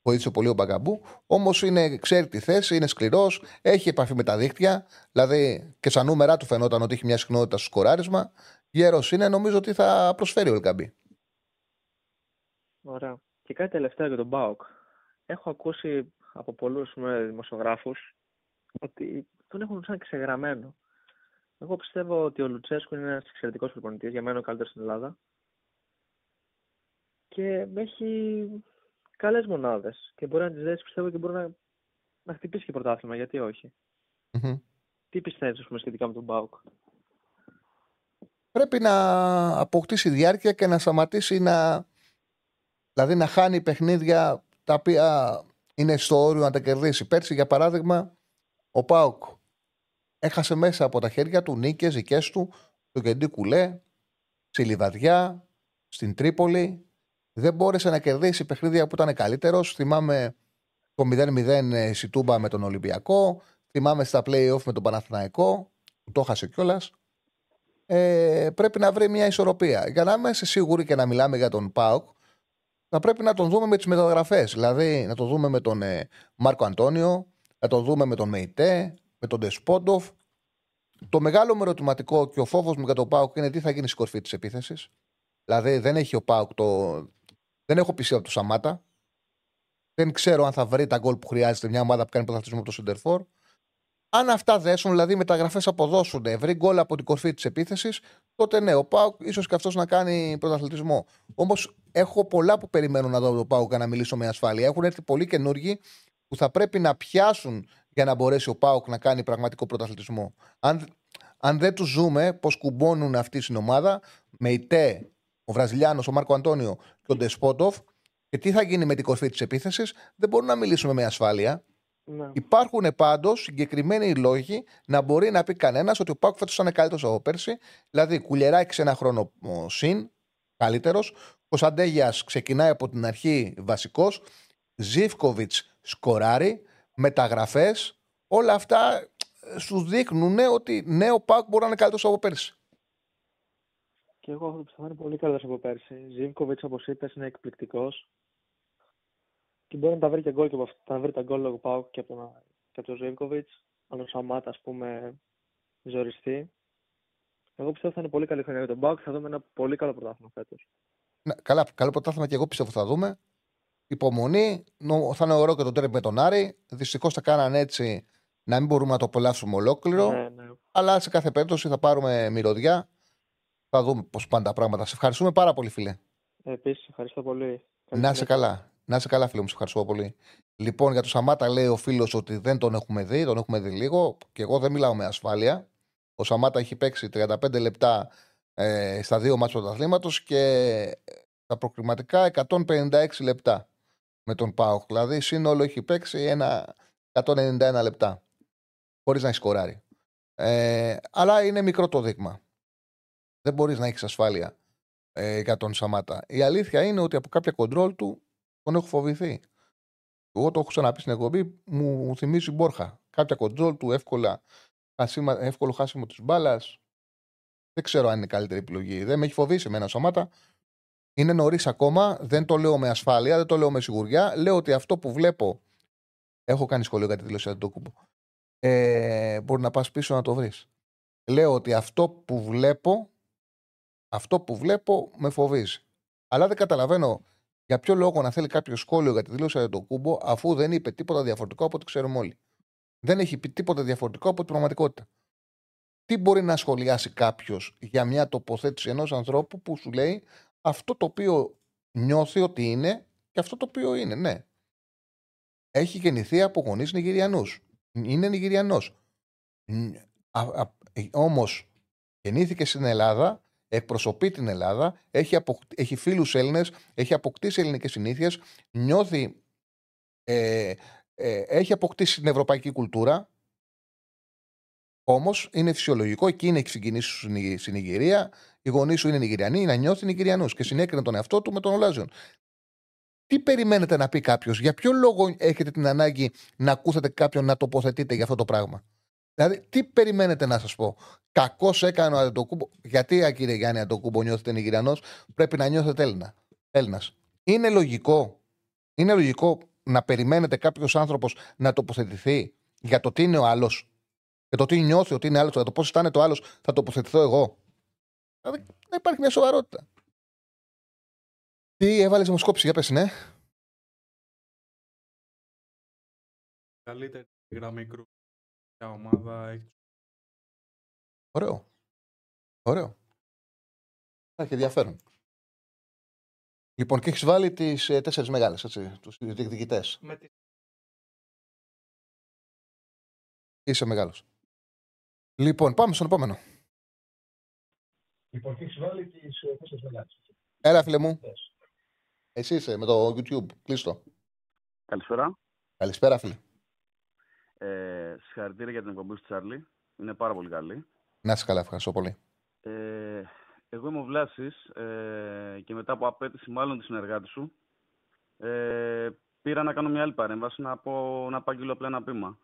Βοήθησε πολύ ο Μπαγκαμπού. Όμως ξέρει τη θέση, είναι σκληρός, έχει επαφή με τα δίχτυα. Δηλαδή και στα νούμερα του φαινόταν ότι έχει μια συχνότητα στο σκοράρισμα. Γέρος είναι, νομίζω ότι θα προσφέρει ο Ελκαμπή. Ωραία. Και κάτι τελευταίο για τον Μπάουκ. Έχω ακούσει από πολλούς δημοσιογράφους ότι τον έχουν σαν ξεγραμμένο. Εγώ πιστεύω ότι ο Λουτσέσκου είναι ένας εξαιρετικός προπονητής, για μένα ο καλύτερος στην Ελλάδα. Και έχει καλές μονάδες. Και μπορεί να τις δέσεις, πιστεύω, και μπορεί να, να χτυπήσει και πρωτάθλημα. Γιατί όχι. Μμμ. Τι πιστεύεις, σχετικά με τον Μπάουκ; Πρέπει να αποκτήσει διάρκεια και να σταματήσει να. Δηλαδή να χάνει παιχνίδια τα οποία είναι στο όριο να τα κερδίσει. Πέρσι, για παράδειγμα, ο Πάουκ έχασε μέσα από τα χέρια του νίκες δικές του στο Κεντή Κουλέ, στη Λιβαδιά, στην Τρίπολη. Δεν μπόρεσε να κερδίσει παιχνίδια που ήταν καλύτερος. Θυμάμαι το 0-0 στη Τούμπα με τον Ολυμπιακό. Θυμάμαι στα playoff με τον Παναθηναϊκό, που το έχασε κιόλας. Ε, πρέπει να βρει μια ισορροπία. Για να είμαστε σίγουροι και να μιλάμε για τον Πάουκ, θα πρέπει να τον δούμε με τις μεταγραφές. Δηλαδή, να τον δούμε με τον ε, Μάρκο Αντώνιο, να τον δούμε με τον Μεϊτέ, με τον Ντεσπόντοφ. Το μεγάλο μου ερωτηματικό και ο φόβος μου για τον Πάουκ είναι τι θα γίνει στην κορφή της επίθεσης. Δηλαδή, δεν έχει ο Πάουκ το. Δεν έχω πιστεί από το Σαμάτα. Δεν ξέρω αν θα βρει τα γκολ που χρειάζεται μια ομάδα που κάνει πρωταθλητισμό από το Σεντερφόρ. Αν αυτά δέσουν, δηλαδή οι μεταγραφές αποδώσουν, βρει γκολ από την κορφή της επίθεσης, τότε ναι, ο Πάουκ ίσως και αυτός να κάνει πρωταθλητισμό. Όμως έχω πολλά που περιμένω να δω από τον Πάουκ να μιλήσω με ασφάλεια. Έχουν έρθει πολλοί καινούργοι που θα πρέπει να πιάσουν για να μπορέσει ο Πάουκ να κάνει πραγματικό πρωταθλητισμό. Αν, αν δεν τους ζούμε πώς κουμπώνουν αυτή στην ομάδα, με η ΤΕ, ο Βραζιλιάνος, ο Μάρκο Αντώνιο και ο Ντεσπότοφ, και τι θα γίνει με την κορφή της επίθεσης, δεν μπορούμε να μιλήσουμε με ασφάλεια. Ναι. Υπάρχουν πάντως συγκεκριμένοι λόγοι να μπορεί να πει κανένας ότι ο Πάουκ φέτος ήταν καλύτερος από πέρσι. Δηλαδή, κουλεράκι σε ένα χρόνο ο, συν, καλύτερος. Κωνσταντέγια ξεκινάει από την αρχή βασικός. Ζήφκοβιτς σκοράρει. Μεταγραφές. Όλα αυτά ε, σου δείχνουν ότι ναι, ο Πάουκ μπορεί να είναι καλύτερος από πέρσι. Και εγώ αυτό το πιστεύω είναι πολύ καλύτερο από πέρσι. Ζήμκοβιτς, όπως είπες, είναι εκπληκτικός. Και μπορεί να τα βρει και γκολ και από αυτά. Να βρει τα γκολ λόγω Πάουκ και από τον, και από τον Ζήμκοβιτς. Αν ο Σαμάτα, ας πούμε, ζοριστεί. Εγώ πιστεύω θα είναι πολύ καλή χρονιά για τον Πάουκ. Θα δούμε ένα πολύ καλό πρωτάθλημα φέτος. Ναι, καλά, καλό πρωτάθλημα και εγώ πιστεύω θα δούμε. Υπομονή. Νο- Θα είναι ωραίο και το τέρμι με τον Άρη. Δυστυχώς τα κάνανε έτσι να μην μπορούμε να το απολαύσουμε ολόκληρο. Ναι, ναι. Αλλά σε κάθε περίπτωση θα πάρουμε μυρωδιά. Θα δούμε πώς πάνε τα πράγματα. Σε ευχαριστούμε πάρα πολύ, φίλε. Επίσης, ευχαριστώ πολύ. Καλή Να σε συνέχεια. καλά. Να είσαι καλά, φίλε μου. Σε ευχαριστώ πολύ. Λοιπόν, για τον Σαμάτα λέει ο φίλος ότι δεν τον έχουμε δει. Τον έχουμε δει λίγο. Και εγώ δεν μιλάω με ασφάλεια. Ο Σαμάτα έχει παίξει 35 λεπτά ε, στα δύο μάτια του πρωταθλήματος και τα προκριματικά 156 λεπτά με τον Πάοκ. Δηλαδή, σύνολο έχει παίξει ένα 191 λεπτά. Χωρίς να έχει σκοράρει. Ε, αλλά είναι μικρό το δείγμα. Δεν μπορείς να έχεις ασφάλεια ε, για τον Σαμάτα. Η αλήθεια είναι ότι από κάποια κοντρόλ του τον έχω φοβηθεί. Εγώ το έχω ξαναπεί στην εκπομπή, μου θυμίζει Μπόρχα. Κάποια κοντρόλ του, εύκολα, χασίμα, εύκολο χάσιμο της μπάλας. Δεν ξέρω αν είναι η καλύτερη επιλογή. Δεν με έχει φοβήσει εμένα ο Σαμάτα. Είναι νωρίς ακόμα. Δεν το λέω με ασφάλεια, δεν το λέω με σιγουριά. Λέω ότι αυτό που βλέπω. Έχω κάνει σχολείο για τη δήλωση Αντόκουμπο. Ε, μπορεί να πας πίσω να το βρεις. Λέω ότι αυτό που βλέπω. Αυτό που βλέπω με φοβίζει. Αλλά δεν καταλαβαίνω για ποιο λόγο να θέλει κάποιος σχόλιο για τη δήλωση για τον Κούμπο, αφού δεν είπε τίποτα διαφορετικό από ό,τι ξέρουμε όλοι. Δεν έχει πει τίποτα διαφορετικό από την πραγματικότητα. Τι μπορεί να σχολιάσει κάποιος για μια τοποθέτηση ενός ανθρώπου που σου λέει αυτό το οποίο νιώθει ότι είναι και αυτό το οποίο είναι, ναι. Έχει γεννηθεί από γονείς Νιγηριανούς. Είναι Νιγηριανός. Όμως γεννήθηκε στην Ελλάδα εκπροσωπεί την Ελλάδα, έχει, αποκ... έχει φίλους Έλληνες, έχει αποκτήσει ελληνικές συνήθειες, νιώθει, ε, ε, έχει αποκτήσει την ευρωπαϊκή κουλτούρα, όμως είναι φυσιολογικό, εκείνη έχει συγκινήσει σου στην Νιγηρία, οι γονείς σου είναι Νιγηριανοί, να νιώθει Νιγηριανούς και συνέκρινε τον εαυτό του με τον Ολάζιον. Τι περιμένετε να πει κάποιος, για ποιο λόγο έχετε την ανάγκη να ακούσετε κάποιον να τοποθετείτε για αυτό το πράγμα; Δηλαδή, τι περιμένετε να σας πω; Κακός έκανε ο Αντετοκούμπο. Γιατί, κύριε Γιάννη Αντετοκούμπο, νιώθετε Νιγηριανό, πρέπει να νιώθετε Έλληνα. Έλληνας. Είναι λογικό, είναι λογικό να περιμένετε κάποιος άνθρωπος να τοποθετηθεί για το τι είναι ο άλλος, για το τι νιώθει ότι είναι άλλος, για το πώς αισθάνεται ο άλλος, θα τοποθετηθώ εγώ; Δηλαδή, δεν υπάρχει μια σοβαρότητα. Τι έβαλες δημοσκόπηση, για πες, ναι. Καλύτερη γραμμή κρού. Ποια ομάδα έχει. Ωραίο. Ωραίο. Έχει ενδιαφέρον. Λοιπόν, και έχεις βάλει τις ε, τέσσερις μεγάλες, έτσι, τους διεκδικητές. Με τη... Είσαι μεγάλος. Λοιπόν, πάμε στον επόμενο. Λοιπόν, και έχεις βάλει τις τέσσερις μεγάλες. Έλα, φίλε μου. Εσύ είσαι με το YouTube. Κλείστο. Καλησπέρα. Καλησπέρα, φίλε. Ε, συγχαρητήρια για την εκπομπή του Τσάρλι. Είναι πάρα πολύ καλή. Να είσαι καλά, ευχαριστώ πολύ. Ε, εγώ είμαι ο Βλάσης ε, και μετά από απέτηση μάλλον τη συνεργάτη σου ε, πήρα να κάνω μια άλλη παρέμβαση να, πω, να απαγγείλω απλά ένα πείμα.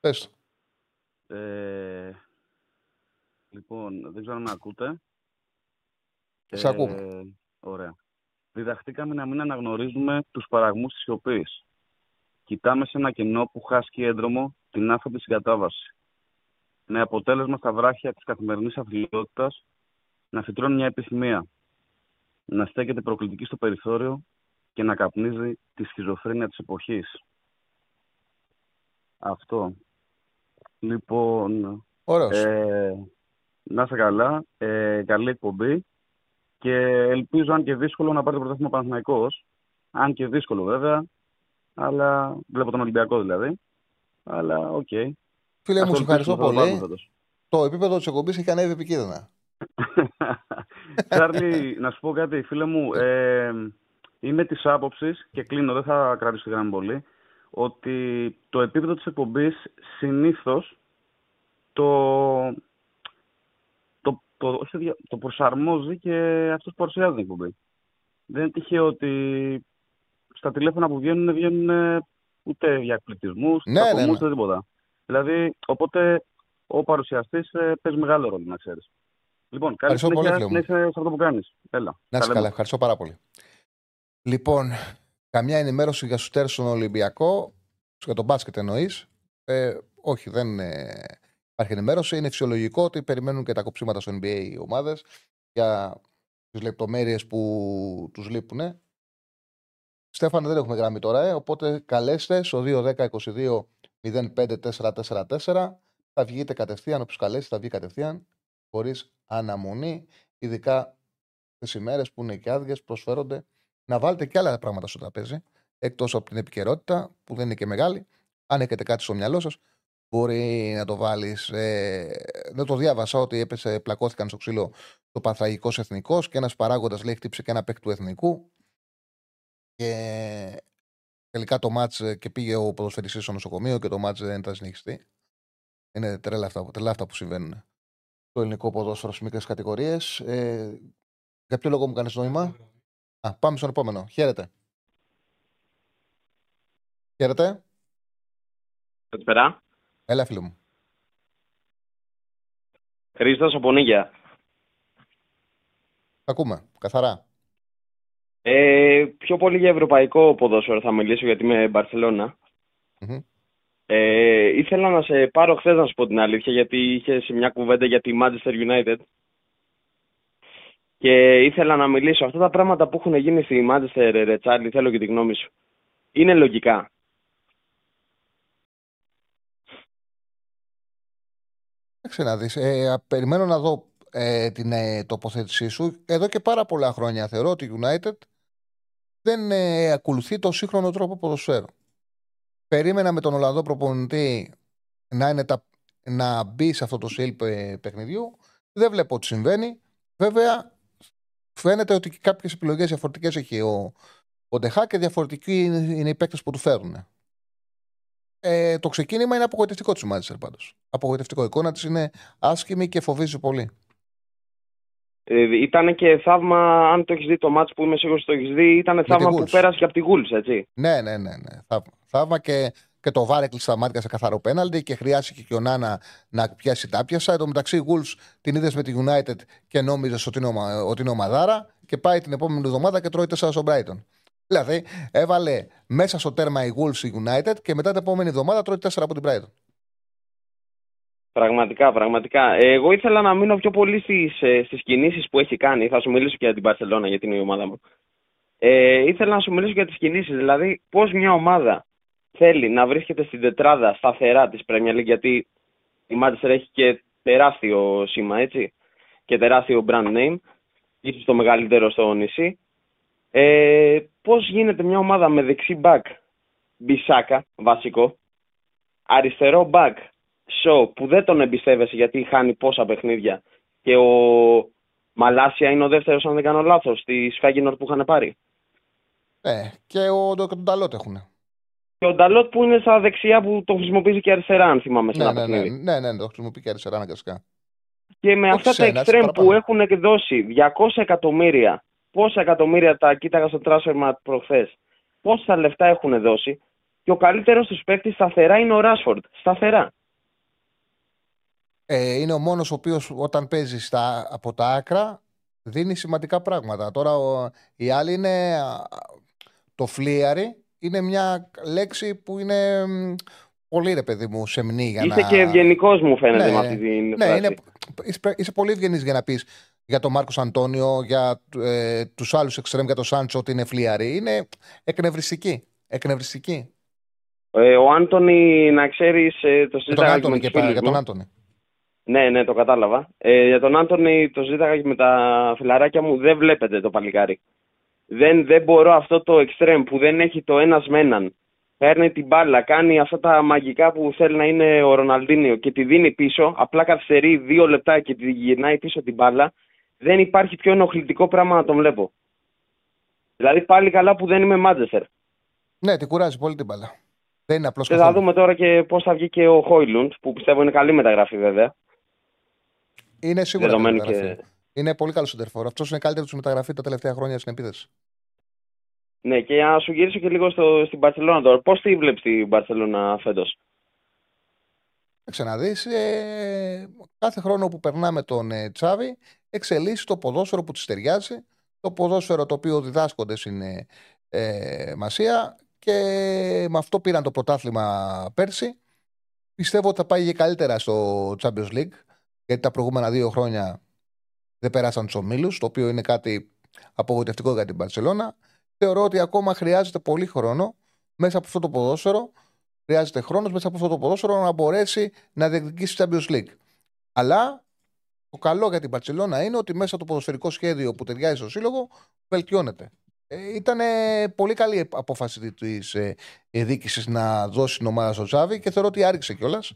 Πες το. Ε, λοιπόν, δεν ξέρω αν με ακούτε. Σε ακούμε. Ωραία. Διδαχτήκαμε να μην αναγνωρίζουμε τους παραγμούς της σιωπής. Κοιτάμε σε ένα κενό που χάσκει έντρομο την άφατη συγκατάβαση. Με αποτέλεσμα στα βράχια της καθημερινής αθλητότητας να φυτρώνει μια επιθυμία. Να στέκεται προκλητική στο περιθώριο και να καπνίζει τη σχιζοφρένεια της εποχής. Αυτό. Λοιπόν, Ωραίος. ε, να είσαι καλά, ε, καλή εκπομπή και ελπίζω αν και δύσκολο να πάρει το πρωτάθλημα Παναθηναϊκός. Αν και δύσκολο βέβαια, αλλά βλέπω τον Ολυμπιακό δηλαδή. Αλλά οκ. Φίλε μου, Ας σε ευχαριστώ ελπίσουμε θα το πολύ. βάλουμε φέτος. Το επίπεδο της εκπομπής έχει ανέβει επικίνδυνα. *laughs* Τσάρλι, να σου πω κάτι, φίλε μου. Ε, είμαι της άποψης και κλείνω, δεν θα κρατήσω τη γραμμή πολύ, ότι το επίπεδο της εκπομπής συνήθως το, το, το, όχι δια- το προσαρμόζει και αυτός που παρουσιάζει την εκπομπή. Δεν είναι τυχαίο ότι στα τηλέφωνα που βγαίνουν, βγαίνουν ε, ούτε για εκπληκτισμούς, Ναι, ναι, ναι, ναι. ούτε τίποτα. Δηλαδή, οπότε ο παρουσιαστής ε, παίζει μεγάλο ρόλο, να ξέρεις. Λοιπόν, καλή Ευχαριστώ πολύ, συνέχεια φίλε μου. να είσαι σε αυτό που κάνεις. Έλα. Να είσαι Τα λέμε. καλά, ευχαριστώ πάρα πολύ. Λοιπόν, καμιά ενημέρωση για σου στον Ολυμπιακό, για τον μπάσκετ εννοείς. Ε, όχι, δεν ε, υπάρχει ενημέρωση. Είναι φυσιολογικό ότι περιμένουν και τα κοψίματα στο NBA οι ομάδες για τις λεπτομέρειες που τους λείπουν. Στέφανε, δεν έχουμε γραμμή τώρα, ε, οπότε καλέστε στο 2-10-22 05-444. Θα βγείτε κατευθείαν, όποιος καλέσει, θα βγει κατευθείαν, χωρίς αναμονή. Ειδικά τι ημέρες που είναι και άδειες, προσφέρονται να βάλετε και άλλα πράγματα στο τραπέζι. Εκτός από την επικαιρότητα, που δεν είναι και μεγάλη. Αν έχετε κάτι στο μυαλό σας, μπορεί να το βάλεις. Ε, δεν το διάβασα ότι έπεσε, πλακώθηκαν στο ξύλο το Παθραγικό Εθνικός και ένας παράγοντας λέει χτύπησε και ένα παίκ του Εθνικού. Και τελικά το μάτς ε, και πήγε ο ποδοσφαιριστής στο νοσοκομείο και το μάτς δεν θα συνεχιστεί. Είναι τρέλα αυτά, τρελά αυτά που συμβαίνουν στο ελληνικό ποδόσφαιρο σε μικρές κατηγορίες. Ε, για ποιο λόγο μου κάνεις νόημα; Α, πάμε στον επόμενο. Χαίρετε. Χαίρετε. Καλησπέρα. Έλα, φίλο μου. Χρήστος από Νίγια. Ακούμε. Καθαρά. Ε, πιο πολύ για ευρωπαϊκό ποδόσφαιρο θα μιλήσω γιατί είμαι Μπαρσελώνα. Μμμ. Ε, ήθελα να σε πάρω χθες να σου πω την αλήθεια γιατί είχε μια κουβέντα για τη Manchester United και ήθελα να μιλήσω. Αυτά τα πράγματα που έχουν γίνει στη Manchester, ρε Τσάρλι, θέλω και τη γνώμη σου. Είναι λογικά. Κοίταξε να δεις. Ε, α, περιμένω να δω ε, την ε, τοποθέτησή σου. Εδώ και πάρα πολλά χρόνια θεωρώ ότι η United δεν ε, ακολουθεί το σύγχρονο τρόπο ποδοσφαίρου. Περίμενα με τον Ολλανδό προπονητή να, είναι τα, να μπει σε αυτό το στυλ παι- παιχνιδιού. Δεν βλέπω ότι συμβαίνει. Βέβαια, φαίνεται ότι και κάποιες επιλογές διαφορετικές έχει ο, ο Ντεχά και διαφορετικοί είναι, είναι οι παίκτες που του φέρουν. Ε, το ξεκίνημα είναι απογοητευτικό της Μάντσεστερ πάντως. Απογοητευτικό. Η εικόνα της είναι άσχημη και φοβίζει πολύ. Ε, ήταν και θαύμα, αν το έχεις δει το μάτς που είμαι σίγουρος το έχεις δει, ήταν θαύμα που Wolves. πέρασε και από τη Wolves, έτσι. Ναι, ναι, ναι. ναι. Θαύμα. Θαύμα και, και το βάρ έκλεισε τα μάτια σε καθαρό πέναλτι και χρειάστηκε και ο Νάνα να πιάσει τα πιάσα. Εν τω μεταξύ, η Wolves την είδες με τη United και νόμιζες ότι είναι, ομα- ότι είναι ομαδάρα και πάει την επόμενη εβδομάδα και τρώει 4 στον Brighton. Δηλαδή, έβαλε μέσα στο τέρμα η Wolves η United και μετά την επόμενη εβδομάδα τρώει 4 από την Brighton. Πραγματικά, πραγματικά. Ε, Εγώ ήθελα να μείνω πιο πολύ στις, ε, στις κινήσεις που έχει κάνει. Θα σου μιλήσω και για την Barcelona, γιατί είναι η ομάδα μου. Ε, ήθελα να σου μιλήσω για τις κινήσεις. Δηλαδή, πώς μια ομάδα θέλει να βρίσκεται στην τετράδα σταθερά της Premier League, γιατί η Manchester έχει και τεράστιο σήμα, έτσι, και τεράστιο brand name, ίσως το μεγαλύτερο στο νησί. Ε, πώς γίνεται μια ομάδα με δεξί back, Μπισάκα, βασικό, αριστερό back, Σο, που δεν τον εμπιστεύεσαι γιατί χάνει πόσα παιχνίδια και ο Μαλάσια είναι ο δεύτερος, αν δεν κάνω λάθος, στη Σφέγγινορ που είχαν πάρει. Ναι, και ο Νταλότ έχουν. Και ο Νταλότ που είναι στα δεξιά που το χρησιμοποιήσει και αριστερά, αν θυμάμαι σε Ναι, ένα ναι, ναι, παιχνίδι. ναι, ναι, ναι, το χρησιμοποιεί και αριστερά αναγκαστικά. Και με Όχι αυτά τα ξένα, έτσι εξτρέμ παραπάνω. που έχουν εκδώσει 200 εκατομμύρια, πόσα εκατομμύρια τα κοίταγα στο transfer προχθές, πόσα λεφτά έχουν δώσει, και ο καλύτερος τους παίκτης σταθερά είναι ο Ράσφορντ. Σταθερά. Ε, είναι ο μόνος ο οποίος όταν παίζεις στα, από τα άκρα δίνει σημαντικά πράγματα. Τώρα ο, οι άλλοι είναι. α, Το φλίαρη είναι μια λέξη που είναι μ, πολύ ρε παιδί μου σεμνή για Είστε να. και ευγενικός, μου φαίνεται, Ναι, με αυτή την Ναι, φράση. είναι, είσαι, είσαι πολύ ευγενής για να πεις για τον Μάρκος Αντώνιο, για ε, τους άλλους εξτρέμ, για τον Σάντσο ότι είναι φλίαρη. Είναι εκνευριστική. Εκνευριστική. Ε, ο Άντωνη, να ξέρεις, το Για τον συζήταγα και Άντωνη με και τους πέρα, φίλους για τον μου. Άντωνη. Ναι, ναι, το κατάλαβα. Ε, για τον Άντωνη το συζήταγα και με τα φιλαράκια μου. Δεν βλέπετε το παλικάρι. Δεν, δεν μπορώ αυτό το εξτρέμ που δεν έχει το ένας με έναν. Παίρνει την μπάλα, κάνει αυτά τα μαγικά που θέλει να είναι ο Ροναλντίνιο και τη δίνει πίσω. Απλά καθυστερεί δύο λεπτά και τη γυρνάει πίσω την μπάλα. Δεν υπάρχει πιο ενοχλητικό πράγμα να τον βλέπω. Δηλαδή πάλι καλά που δεν είμαι Μάντζεστερ. Ναι, την κουράζει πολύ την μπάλα. Δεν είναι απλός Και θα δούμε τώρα και πώς θα βγει και ο Χόιλουντ, που πιστεύω είναι καλή μεταγραφή βέβαια. Είναι σίγουρα Δεδομένου καλή μεταγραφή. και- Είναι πολύ καλός σεντερφόρ. Αυτός είναι καλύτερος του μεταγραφή τα τελευταία χρόνια στην επίθεση. Ναι, και για να σου γυρίσω και λίγο στο, στην Παρσελόνα τώρα. Πώς τη βλέπεις την Παρσελόνα φέτος; Ξαναδείς, ε, κάθε χρόνο που περνάμε τον ε, Τσάβη, εξελίσσει το ποδόσφαιρο που της ταιριάζει. Το ποδόσφαιρο το οποίο διδάσκονται στην ε, ε, Μασία και με αυτό πήραν το πρωτάθλημα πέρσι. Πιστεύω ότι θα πάει και καλύτερα στο Champions League, γιατί τα προηγούμενα δύο χρόνια δεν περάσαν τους ομίλους, το οποίο είναι κάτι απογοητευτικό για την Παρσελώνα. Θεωρώ ότι ακόμα χρειάζεται πολύ χρόνο μέσα από αυτό το ποδόσφαιρο χρειάζεται χρόνος μέσα από αυτό το ποδόσφαιρο να μπορέσει να διεκδικήσει το Champions League. Αλλά το καλό για την Παρσελόνα είναι ότι μέσα το ποδοσφαιρικό σχέδιο που ταιριάζει στο σύλλογο βελτιώνεται. Ε, Ήταν πολύ καλή η απόφαση της ε, διοίκησης να δώσει την ομάδα στο Τζάβι και θεωρώ ότι άριξε κιόλας.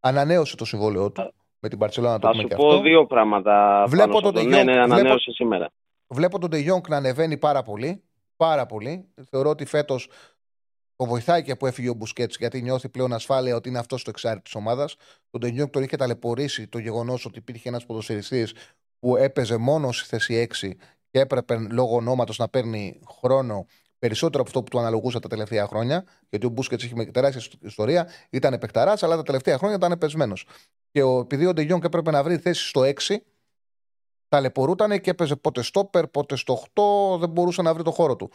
Ανανέωσε το συμβόλαιό του με την Παρσελόνα. Το Θα πούμε σου και πω αυτό. δύο πράγματα. Βλέπω πάνω σε τον αυτό. De Ναι, Jong, ναι, βλέπω- ανανέωσε σήμερα. Βλέπω τον De Jong να ανεβαίνει πάρα πολύ. Πάρα πολύ. Θεωρώ ότι φέτος το βοηθάει και που έφυγε ο Μπουσκέτς γιατί νιώθει πλέον ασφάλεια ότι είναι αυτός το εξάρι της ομάδας. Τον De Jong τον είχε ταλαιπωρήσει το γεγονός ότι υπήρχε ένας ποδοσφαιριστής που έπαιζε μόνο στη θέση 6 και έπρεπε λόγω ονόματος να παίρνει χρόνο περισσότερο από αυτό που του αναλογούσε τα τελευταία χρόνια. Γιατί ο Μπούσκετς είχε με τεράστια ιστορία, ήταν επεκταράς, αλλά τα τελευταία χρόνια ήταν πεσμένος. Και ο, επειδή ο De Jong έπρεπε να βρει θέση στο 6, ταλαιπωρούταν και έπαιζε πότε στόπερ, πότε στο 8, δεν μπορούσε να βρει το χώρο του.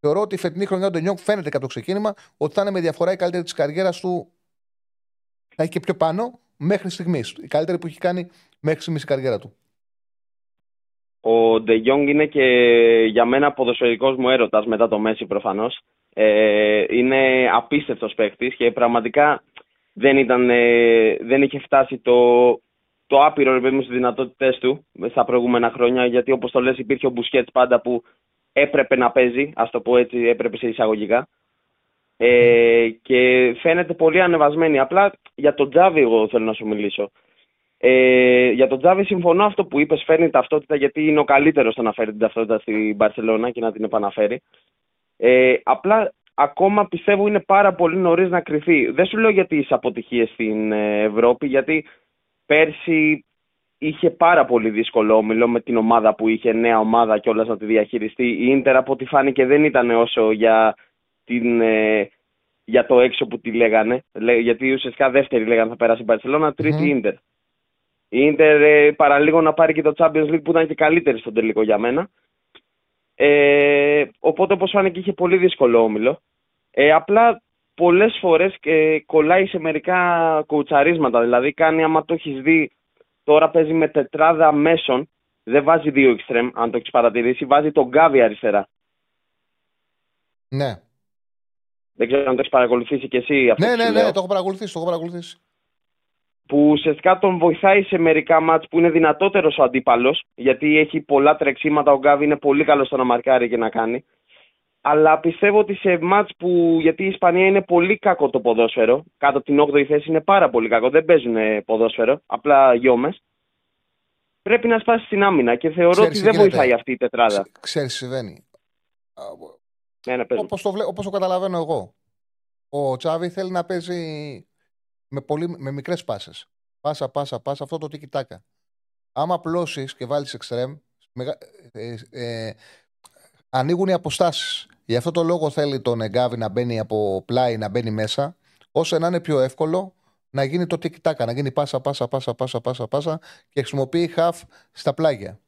Θεωρώ ότι η φετινή χρονιά ο Ντενιόγκ φαίνεται και από το ξεκίνημα ότι θα είναι με διαφορά η καλύτερη της καριέρας του. Θα έχει και πιο πάνω μέχρι στιγμής. Η καλύτερη που έχει κάνει μέχρι στιγμής η καριέρα του. Ο Ντε Jong είναι και για μένα ποδοσφαιρικός μου έρωτας μετά το Μέση προφανώς. Ε, είναι απίστευτος παίκτης και πραγματικά δεν, ήταν, ε, δεν είχε φτάσει το, το άπειρο ρε παιδί μου στις δυνατότητες του στα προηγούμενα χρόνια γιατί όπως το λες υπήρχε ο Μπουσκέτς πάντα που έπρεπε να παίζει, ας το πω έτσι, έπρεπε σε εισαγωγικά. Ε, και φαίνεται πολύ ανεβασμένη. Απλά για τον Τζάβι εγώ θέλω να σου μιλήσω. Ε, για τον Τζάβι συμφωνώ αυτό που είπες, φέρνει ταυτότητα γιατί είναι ο καλύτερος στο να φέρει την ταυτότητα στην Μπαρσελόνα και να την επαναφέρει. Ε, απλά ακόμα πιστεύω είναι πάρα πολύ νωρίς να κρυθεί. Δεν σου λέω για τις αποτυχίες στην ε, Ευρώπη, γιατί πέρσι είχε πάρα πολύ δύσκολο όμιλο με την ομάδα που είχε, νέα ομάδα και όλα να τη διαχειριστεί. Η Ίντερ από ό,τι φάνηκε δεν ήταν όσο για, την, ε, για το έξω που τη λέγανε. Λέ- Γιατί ουσιαστικά δεύτερη λέγανε θα περάσει η Μπαρσελόνα, τρίτη Μμμ. η Ίντερ. Η Ίντερ ε, παραλίγο να πάρει και το Champions League που ήταν και καλύτερη στον τελικό για μένα. Ε, οπότε όπως φάνηκε είχε πολύ δύσκολο όμιλο. Ε, απλά πολλές φορές και κολλάει σε μερικά κουτσαρίσματα. Δηλαδή κάνει άμα το έχεις δει τώρα παίζει με τετράδα μέσων. Δεν βάζει δύο εξτρέμ αν το έχεις παρατηρήσει. Βάζει τον Γκάβι αριστερά. Ναι. Δεν ξέρω αν το έχεις παρακολουθήσει και εσύ αυτό Ναι, που ναι, σου ναι, λέω. το έχω παρακολουθήσει. Το έχω παρακολουθήσει. Που ουσιαστικά τον βοηθάει σε μερικά μάτς που είναι δυνατότερος ο αντίπαλος, γιατί έχει πολλά τρεξίματα, ο Γκάβι είναι πολύ καλός στο να μαρκάρει και να κάνει. Αλλά πιστεύω ότι σε μάτς που, γιατί η Ισπανία είναι πολύ κακό το ποδόσφαιρο, κάτω από την 8η θέση είναι πάρα πολύ κακό, δεν παίζουν ε, ποδόσφαιρο, απλά γιόμες. Πρέπει να σπάσει στην άμυνα και θεωρώ Ξέρεις ότι τι δεν γίνεται. βοηθάει αυτή η τετράδα. Ξε- Ξέρεις τι συμβαίνει. Ναι, ναι, πες μου. Όπως το, βλέ- όπως το καταλαβαίνω εγώ. Ο Τσάβη θέλει να παίζει με, πολύ, με μικρές πάσες. Πάσα, πάσα, πάσα, αυτό το τiki-taka. Άμα απλώσεις και βάλεις εξτρέμ, μεγα- ε, ε, ανοίγουν οι αποστάσεις. Γι' αυτό το λόγο θέλει τον Εγκάβη να μπαίνει από πλάι, να μπαίνει μέσα, ώστε να είναι πιο εύκολο να γίνει το tiki-taka, να γίνει πάσα, πάσα, πάσα, πάσα, πάσα, πάσα και χρησιμοποιεί half στα πλάγια.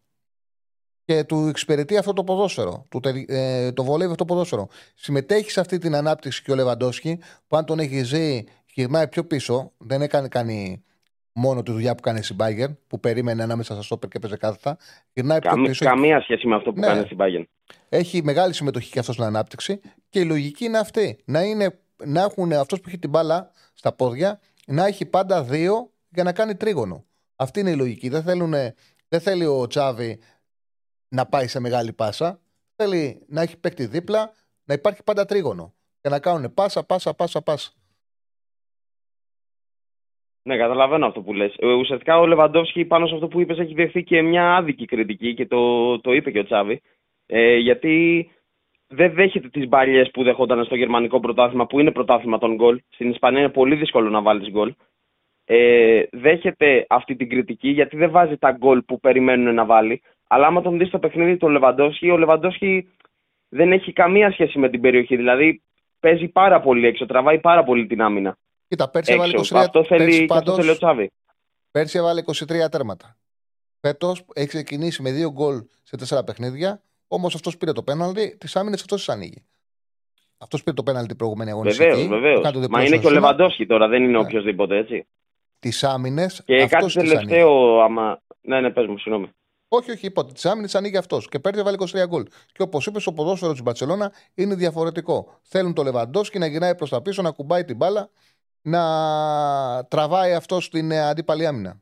Και του εξυπηρετεί αυτό το ποδόσφαιρο. Του, τε- ε, το βολεύει αυτό το ποδόσφαιρο. Συμμετέχει σε αυτή την ανάπτυξη και ο Λεβαντόσκι, που αν τον έχει ζει, γυρνάει πιο πίσω. Δεν έκανε κάνει μόνο τη δουλειά που κάνει στην Bayern, που περίμενε ανάμεσα στα στόπερ και παίζει κάθετα. Γυρνάει πιο Καμ- πίσω. καμία σχέση με αυτό που Ναι. κάνει στην Bayern. Έχει μεγάλη συμμετοχή και αυτό στην ανάπτυξη. Και η λογική είναι αυτή. Να, είναι, να έχουν αυτός που έχει την μπάλα στα πόδια, να έχει πάντα δύο για να κάνει τρίγωνο. Αυτή είναι η λογική. Δεν, θέλουνε- δεν θέλει ο Τσάβη να πάει σε μεγάλη πάσα. Θέλει να έχει παίκτη δίπλα, να υπάρχει πάντα τρίγωνο. Και να κάνουν πάσα, πάσα, πάσα, πάσα. Ναι, καταλαβαίνω αυτό που λες. Ε, Ουσιαστικά ο Λεβαντόφσκι πάνω σε αυτό που είπες έχει δεχθεί και μια άδικη κριτική και το, το είπε και ο Τσάβη. Ε, γιατί δεν δέχεται τις μπαλιές που δεχόταν στο γερμανικό πρωτάθλημα που είναι πρωτάθλημα των γκολ. Στην Ισπανία είναι πολύ δύσκολο να βάλεις γκολ. Ε, δέχεται αυτή την κριτική γιατί δεν βάζει τα γκολ που περιμένουν να βάλει. Αλλά άμα τον δεις στο παιχνίδι του Λεβαντόφσκι, ο Λεβαντόφσκι δεν έχει καμία σχέση με την περιοχή. Δηλαδή παίζει πάρα πολύ έξω, τραβάει πάρα πολύ την άμυνα. Κοίτα, πέρσι έβαλε 23, Έξω. Αυτό θέλει, πέρσι και αυτό πάντως- θέλει ο Τσάβη. Πέρσι έβαλε 23 τέρματα. Φέτος έχει ξεκινήσει με δύο γκολ σε τέσσερα παιχνίδια. Όμως αυτός πήρε το πέναλτι, τις άμυνες αυτός τις ανοίγει. Αυτός πήρε το πέναλτι την προηγούμενη αγωνιστική. Βεβαίως, βεβαίως. Μα είναι και ο Λεβαντόφσκι τώρα, δεν είναι Ναι. οποιοδήποτε έτσι. Τις άμυνες. Και κάτι τελευταίο, άμα. Ναι, ναι, πες μου, συγγνώμη. Όχι, όχι, είπα ότι τις άμυνες ανοίγει αυτός. Και πέρσι έβαλε 23 γκολ. Και όπως είπες, το ποδόσφαιρος της Μπαρσελόνα είναι διαφορετικό. Θέλουν το Λεβαντόσκι να γυρνάει προς τα πίσω, να κουμπάει την μπάλα, να τραβάει αυτός στην ε, αντίπαλη άμυνα.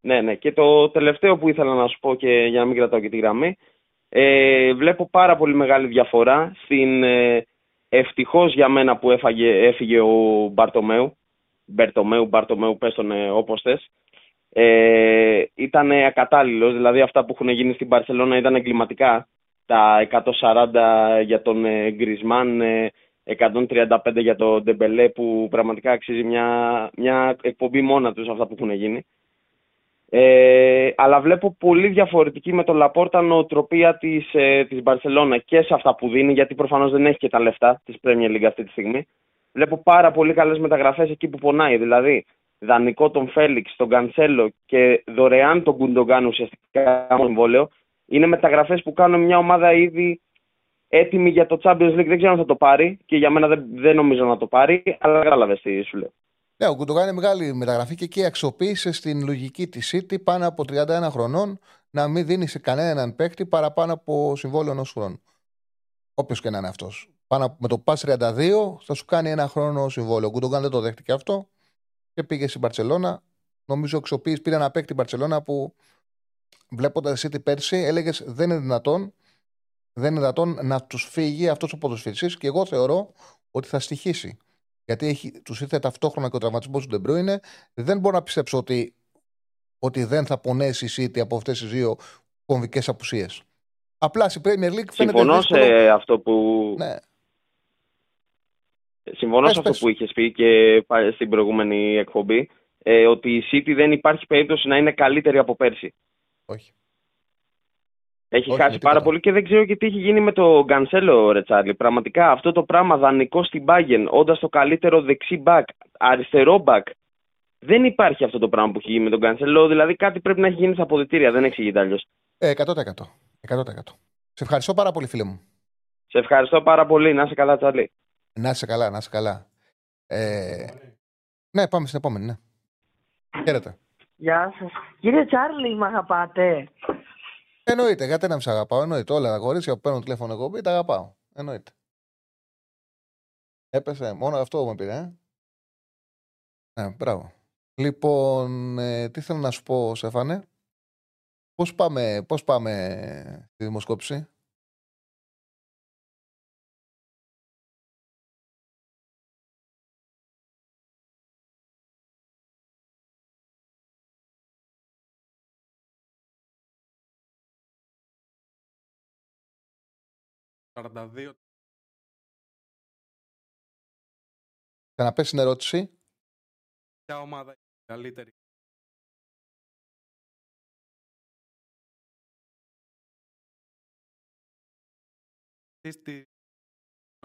Ναι, ναι. Και το τελευταίο που ήθελα να σου πω και για να μην κρατάω και τη γραμμή. Ε, βλέπω πάρα πολύ μεγάλη διαφορά στην ε, ευτυχώς για μένα που έφαγε, έφυγε ο Μπαρτομέου. Μπερτομέου, Μπαρτομέου, πες τον ε, όπως θες. Ε, ήταν ακατάλληλος, δηλαδή αυτά που έχουν γίνει στην Παρσελώνα ήταν εγκληματικά. Τα 140 για τον ε, Γκρισμάν, ε, 135 για τον Ντεμπελέ που πραγματικά αξίζει μια, μια εκπομπή μόνα τους αυτά που έχουν γίνει. Ε, αλλά βλέπω πολύ διαφορετική με τον Λαπόρτα νοοτροπία της, ε, της Μπαρσελώνα και σε αυτά που δίνει, γιατί προφανώς δεν έχει και τα λεφτά της Premier League αυτή τη στιγμή. Βλέπω πάρα πολύ καλές μεταγραφές εκεί που πονάει. Δηλαδή, δανεικό τον Φέληξ, τον Κανσέλο και δωρεάν τον Κουντογκάν ουσιαστικά με εμβόλαιο. Είναι μεταγραφές που κάνουν μια ομάδα ήδη έτοιμη για το Champions League. Δεν ξέρω αν θα το πάρει και για μένα δεν, δεν νομίζω να το πάρει, αλλά κατάλαβες τι σου λέω. Ναι, ο Γκουντογάν είναι μεγάλη μεταγραφή και εκεί αξιοποίησες στην λογική της City πάνω από 31 χρονών να μην δίνεις σε κανέναν παίκτη παραπάνω από συμβόλαιο ενός χρόνου. Όποιος και να είναι αυτός. Με το πας 32 θα σου κάνει ένα χρόνο συμβόλαιο. Ο Γκουντογκάν δεν το δέχτηκε αυτό και πήγε στην Μπαρσελόνα. Νομίζω αξιοποίησε, πήρε ένα παίκτη Μπαρσελόνα που βλέποντας City πέρσι έλεγες δεν είναι δυνατόν, δεν είναι δυνατόν να τους φύγει αυτός ο ποδοσφαιριστής και εγώ θεωρώ ότι θα στοιχήσει γιατί τους ήρθε ταυτόχρονα και ο τραυματισμός του Ντεμπρούινε, δεν μπορώ να πιστέψω ότι, ότι δεν θα πονέσει η City από αυτές τις δύο κομβικές απουσίες. Απλά στην Premier League φαίνεται. Συμφωνώ σε δύσκολο... αυτό που. Ναι. Συμφωνώ πες, σε αυτό πες. που είχες πει και στην προηγούμενη εκπομπή. Ε, ότι η City δεν υπάρχει περίπτωση να είναι καλύτερη από πέρσι. Όχι. Έχει Όχι, χάσει με πάρα τίποτα. πολύ και δεν ξέρω και τι έχει γίνει με το Γκανσέλο, Ρετσάρλι. Πραγματικά αυτό το πράγμα δανεικό στην Bayern, όντας το καλύτερο δεξί μπακ, αριστερό μπακ, δεν υπάρχει αυτό το πράγμα που έχει γίνει με τον Γκανσέλο. Δηλαδή κάτι πρέπει να έχει γίνει στα αποδητήρια, δεν εξηγείται αλλιώς. Ε, 100%. 100%. Σε ευχαριστώ πάρα πολύ, φίλε μου. Σε ευχαριστώ πάρα πολύ. Να είσαι καλά, Τσάρλι. Να είσαι καλά, να είσαι καλά. Ε... Ναι, πάμε στην επόμενη, ναι. Χαίρετε. Γεια σας. Κύριε Τσάρλι, μ' αγαπάτε. Εννοείται, γιατί να μην σε αγαπάω. Εννοείται. Όλα τα κορίτσια που παίρνουν τηλέφωνο εγώ τα αγαπάω. Εννοείται. Έπεσε. Μόνο αυτό με πήρε, ε. Ναι, μπράβο. Λοιπόν, ε, τι θέλω να σου πω, Σέφανε. Πώς πάμε, πώς πάμε στη δημοσκόπηση; «42 Ξαναπες την ερώτηση. ποια ομάδα είναι η καλύτερη; Στη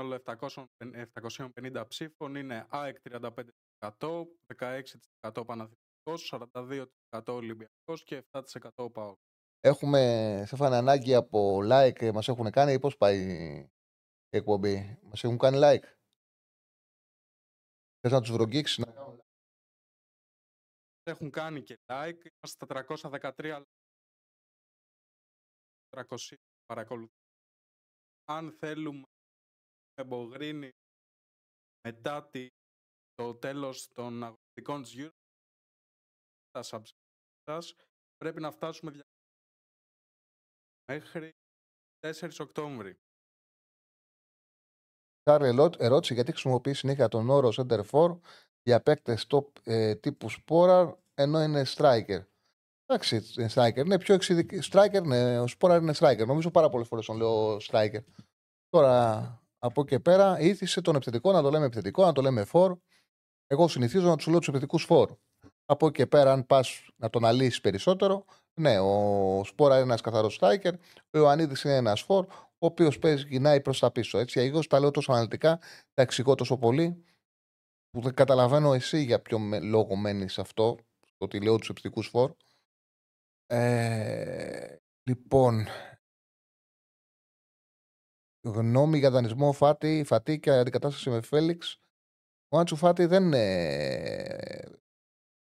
όλο 700 750 ψήφων είναι ΑΕΚ 35%, 16% Παναθηναϊκός, 42% Ολυμπιακός και 7% ΠΑΟΚ. Έχουμε, Σέφανε, ανάγκη από like, μας έχουν κάνει ή πώς πάει η εκπομπή; Μας έχουν κάνει like. Θες να τους βρογγίξεις να κάνουν like. Έχουν κάνει και like, είμαστε στα 313 300 παρακολουθούν. Αν θέλουμε εμπογρίνει μετά τη, το τέλος των αγωνιστικών της Euro τα subscribe σας, πρέπει να φτάσουμε δια- μέχρι 4 Οκτώβρη. Κάρλ, ελό- ερώτηση γιατί χρησιμοποιείς συνέχεια τον όρο center for για παίκτες top ε, τύπου σπόρα ενώ είναι striker. Εντάξει, είναι striker. Είναι πιο εξειδικη... Striker, ναι, ο σπόρα είναι striker. Νομίζω πάρα πολλές φορές τον λέω striker. Τώρα από εκεί και πέρα ήθισε τον επιθετικό να το λέμε επιθετικό, να το λέμε for. Εγώ συνηθίζω να τους λέω τους επιθετικούς for. Από εκεί και πέρα, αν πας να τον αλύσεις περισσότερο, ναι, ο Σπόρα είναι ένας καθαρός striker, ο Ιωαννίδης είναι ένας for, ο οποίος παίζει, γυρνάει προς τα πίσω. Έτσι, εγώ τα λέω τόσο αναλυτικά, τα εξηγώ τόσο πολύ, που δεν καταλαβαίνω εσύ για ποιο με- λόγο μένεις σε αυτό, το ότι λέω τους επιθετικούς for. Ε, λοιπόν, γνώμη για δανεισμό Φάτι, Φατί και αντικατάσταση με Φέληξ. Ο Άντσου Φάτι δεν, ε,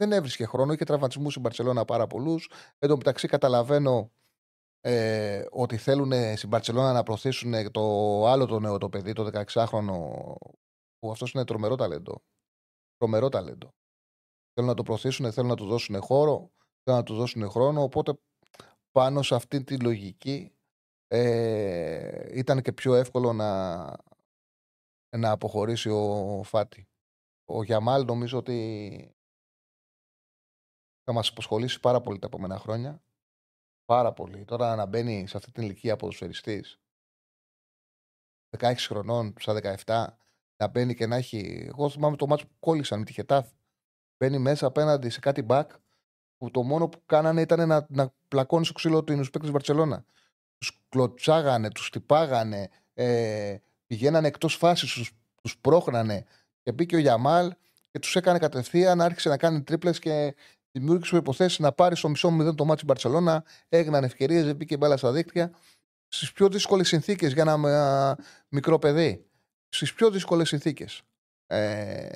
δεν έβρισκε χρόνο, είχε τραυματισμούς στην Παρσελώνα πάρα πολλούς. Εν τω μεταξύ, καταλαβαίνω ε, ότι θέλουν στην Παρσελώνα να προωθήσουν το άλλο το νέο το παιδί, το 16χρονο, που αυτός είναι τρομερό ταλέντο. Τρομερό ταλέντο. Θέλουν να το προωθήσουν, θέλουν να του δώσουν χώρο, θέλουν να του δώσουν χρόνο. Οπότε πάνω σε αυτή τη λογική ε, ήταν και πιο εύκολο να, να αποχωρήσει ο Φάτι. Ο Γιαμάλ νομίζω ότι θα μας αποσχολήσει πάρα πολύ τα επόμενα χρόνια. Πάρα πολύ. Τώρα να μπαίνει σε αυτή την ηλικία ποδοσφαιριστής 16 χρονών, στα 17, να μπαίνει και να έχει. Εγώ θυμάμαι το μάτσο που κόλλησαν με τη Χετάφ. Μπαίνει μέσα απέναντι σε κάτι back που το μόνο που κάνανε ήταν να, να πλακώνει στο ξύλο τους παίκτες της Βαρκελόνα. Τους κλωτσάγανε, τους τυπάγανε, ε, πηγαίνανε εκτός φάσης, τους πρόχνανε. Και μπήκε ο Γιαμάλ και τους έκανε κατευθείαν, άρχισε να κάνει τρίπλες και δημιούργησε προποθέσει να πάρει στο μισό μηδέν το μάτι Μπαρσελόνα. Έγιναν ευκαιρίες, δεν μπήκε μπάλα στα δίκτυα. Στις πιο δύσκολες συνθήκες για ένα α, μικρό παιδί. Στις πιο δύσκολες συνθήκες. Ε,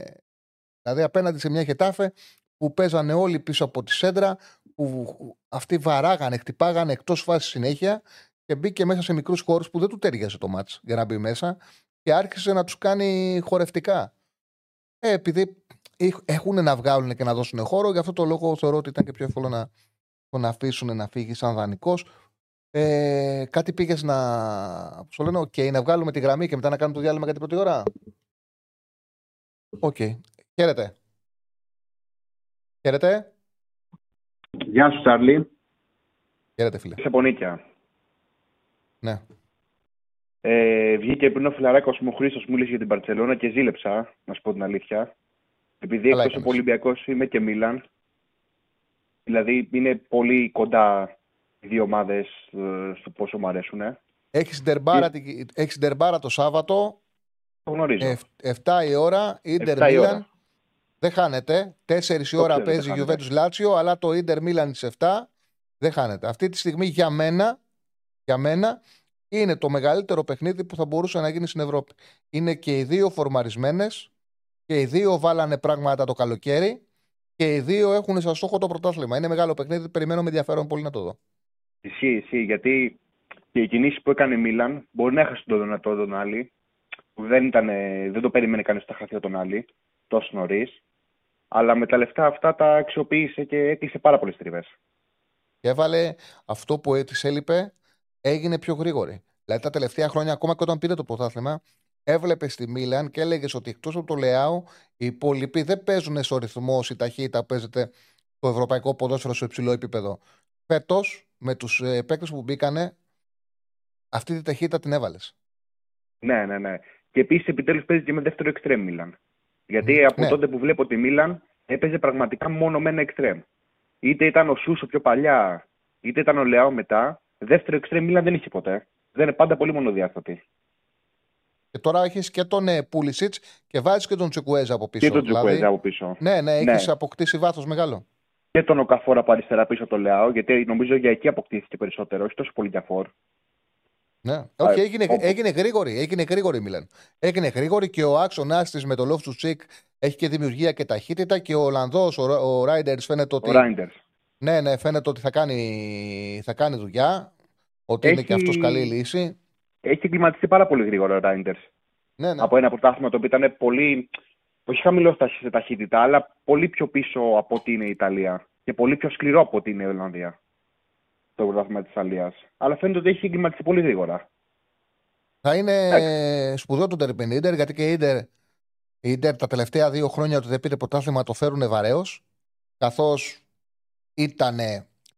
δηλαδή απέναντι σε μια χετάφε που παίζανε όλοι πίσω από τη σέντρα, που αυτοί βαράγανε, χτυπάγανε εκτός φάσης συνέχεια και μπήκε μέσα σε μικρούς χώρους που δεν του τέριαζε το μάτς για να μπει μέσα και άρχισε να τους κάνει χορευτικά. Ε, επειδή έχουν να βγάλουν και να δώσουν χώρο, γι' αυτό το λόγο θεωρώ ότι ήταν και πιο εύκολο να τον αφήσουν να φύγεις σαν δανεικός. Ε, κάτι πήγες να. Σου λένε, OK, να βγάλουμε τη γραμμή και μετά να κάνουμε το διάλειμμα για την πρώτη ώρα; OK. Okay. Χαίρετε. Χαίρετε. Γεια σου, Τσάρλι. Χαίρετε, φίλε. Σε πονίκια. Ναι. Ε, βγήκε πριν ο φιλαράκος μου ο Χρήστος μου μίλησε για την Μπαρσελόνα και ζήλεψα, να σου πω την αλήθεια. Επειδή εκτός από Ολυμπιακός είμαι και Μίλαν. Δηλαδή είναι πολύ κοντά οι δύο ομάδες ε, στο πόσο μου αρέσουν. Έχεις ντερμπάρα, έχεις ντερμπάρα το Σάββατο. Το γνωρίζω. 7 η ώρα, Ιντερ Μίλαν. Δεν χάνεται. 4 η ώρα παίζει η Juventus Λάτσιο, αλλά το Ιντερ Μίλαν στι 7 δεν χάνεται. Αυτή τη στιγμή για μένα, για μένα είναι το μεγαλύτερο παιχνίδι που θα μπορούσε να γίνει στην Ευρώπη. Είναι και οι δύο φορμαρισμένες και οι δύο βάλανε πράγματα το καλοκαίρι και οι δύο έχουν σαν στόχο το πρωτάθλημα. Είναι μεγάλο παιχνίδι, περιμένω με ενδιαφέρον πολύ να το δω. Ισχύει, ισχύει, γιατί και οι κινήσει που έκανε η Μίλαν μπορεί να έχασε τον δυνατό τον άλλη, που δεν, ήταν, δεν το περίμενε κανείς στα χαρτιά τον άλλη τόσο νωρίς. Αλλά με τα λεφτά αυτά τα αξιοποίησε και έκλεισε πάρα πολλές τριβές. Και έβαλε αυτό που της έλειπε, έγινε πιο γρήγορη. Δηλαδή τα τελευταία χρόνια, ακόμα και όταν πήρε το πρωτάθλημα, έβλεπες στη Μίλαν και έλεγες ότι εκτός από το Λεάου, οι υπόλοιποι δεν παίζουν στο ρυθμό η ταχύτητα παίζεται το ευρωπαϊκό ποδόσφαιρο σε υψηλό επίπεδο. Φέτος, με τους ε, παίκτες που μπήκανε, αυτή τη ταχύτητα την έβαλες. Ναι, ναι, ναι. Και επίσης επιτέλους παίζει και με δεύτερο εξτρέμ Μίλαν. Γιατί από ναι. τότε που βλέπω τη Μίλαν έπαιζε πραγματικά μόνο με ένα εξτρέμ. Είτε ήταν ο Σούσο πιο παλιά, είτε ήταν ο Λεάο μετά. Δεύτερο εξτρέμ Μίλαν δεν είχε ποτέ. Δεν είναι πάντα πολύ μονοδιάστατη. Και τώρα έχεις και τον ε, Πούλησιτ και βάζεις και τον Τσουκουέζα από πίσω. Και τον δηλαδή. Τσουκουέζα από πίσω. Ναι, ναι, έχεις Ναι. αποκτήσει βάθος μεγάλο. Και τον Οκαφόρ από αριστερά πίσω το Λεάο, γιατί νομίζω για εκεί αποκτήθηκε περισσότερο, όχι τόσο πολύ για φόρ. Ναι. Όχι, Ε, έγινε, όπου- έγινε γρήγορη. Έγινε γρήγορη η Μίλαν. Έγινε γρήγορη και ο άξονα της με το Love του Τσικ έχει και δημιουργία και ταχύτητα και ο Ολλανδός, ο, ο Ράιντερς φαίνεται ότι. Ο Ράιντερς. Ναι, ναι, φαίνεται ότι θα κάνει, θα κάνει δουλειά. Ότι είναι Έχει- και αυτός καλή λύση. Έχει κλιματιστεί πάρα πολύ γρήγορα ο Ράιντερ. Ναι, ναι. Από ένα πρωτάθλημα το οποίο ήταν πολύ. Όχι χαμηλό στα- σε ταχύτητα, αλλά πολύ πιο πίσω από ό,τι είναι η Ιταλία. Και πολύ πιο σκληρό από ό,τι είναι η Ολλανδία. Το πρωτάθλημα της Ιταλία. Αλλά φαίνεται ότι έχει κλιματιστεί πολύ γρήγορα. Θα είναι σπουδαίο το τερπιν Ίντερ, γιατί και η Ίντερ, η Ίντερ τα τελευταία δύο χρόνια ότι δεν πήρε πρωτάθλημα το φέρουν βαρέως. Καθώς ήταν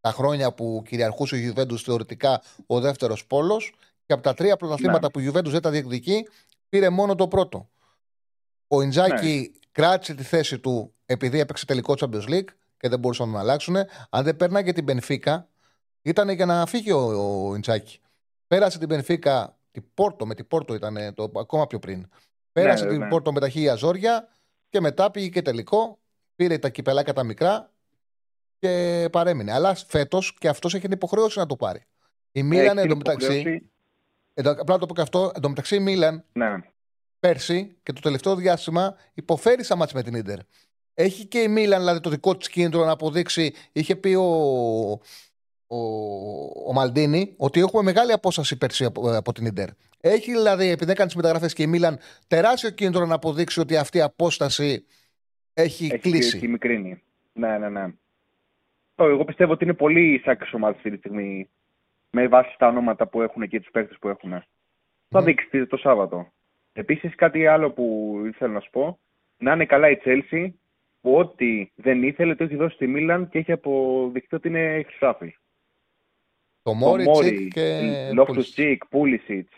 τα χρόνια που κυριαρχούσε η Γιουβέντους θεωρητικά ο δεύτερος πόλος. Και από τα τρία πρωταθλήματα Ναι. που η Γιουβέντους δεν τα διεκδικεί, πήρε μόνο το πρώτο. Ο Ιντζάκη κράτησε τη θέση του επειδή έπαιξε τελικό Champions League και δεν μπορούσαν να τον αλλάξουν. Αν δεν πέρναγε την Πενφύκα, ήταν για να φύγει ο, ο Ιντζάκη. Πέρασε την Πενφύκα, την Πόρτο, με την Πόρτο ήταν το, ακόμα πιο πριν. Πέρασε Ναι, την ναι. Πόρτο με τα χίλια ζόρια και μετά πήγε και τελικό. Πήρε τα κυπελάκια τα μικρά και παρέμεινε. Αλλά φέτος και αυτός έχει την υποχρέωση να το πάρει. Η Μίλαν Έχει την εντωμεταξύ. Υποχρέωση- Εντω, απλά να το πω και αυτό. Εντωμεταξύ η Μίλαν Ναι. πέρσι και το τελευταίο διάστημα υποφέρει σαν μάτς με την Ίντερ. Έχει και η Μίλαν δηλαδή το δικό της κίνητρο να αποδείξει. Είχε πει ο, ο, ο Μαλντίνη ότι έχουμε μεγάλη απόσταση πέρσι από, από την Ίντερ. Έχει δηλαδή, επειδή έκανε τις μεταγραφές και η Μίλαν, τεράστιο κίνητρο να αποδείξει ότι αυτή η απόσταση έχει, Έχει, κλείσει. έχει μικρύνει. Ναι, ναι, ναι. Ω, Εγώ πιστεύω ότι είναι πολύ σάκη ομάδα αυτή τη στιγμή. Με βάση τα ονόματα που έχουν και τους παίκτες που έχουν. Θα δείξεις το Σάββατο. Επίσης, κάτι άλλο που ήθελα να σου πω. Να είναι καλά η Chelsea που ό,τι δεν ήθελε το έχει δώσει στη Μίλαν και έχει αποδειχθεί ότι είναι χρυσάφι. Το Μόρι, και. Λόφτου Pulisic. Τσίκ, Πούλισιτ.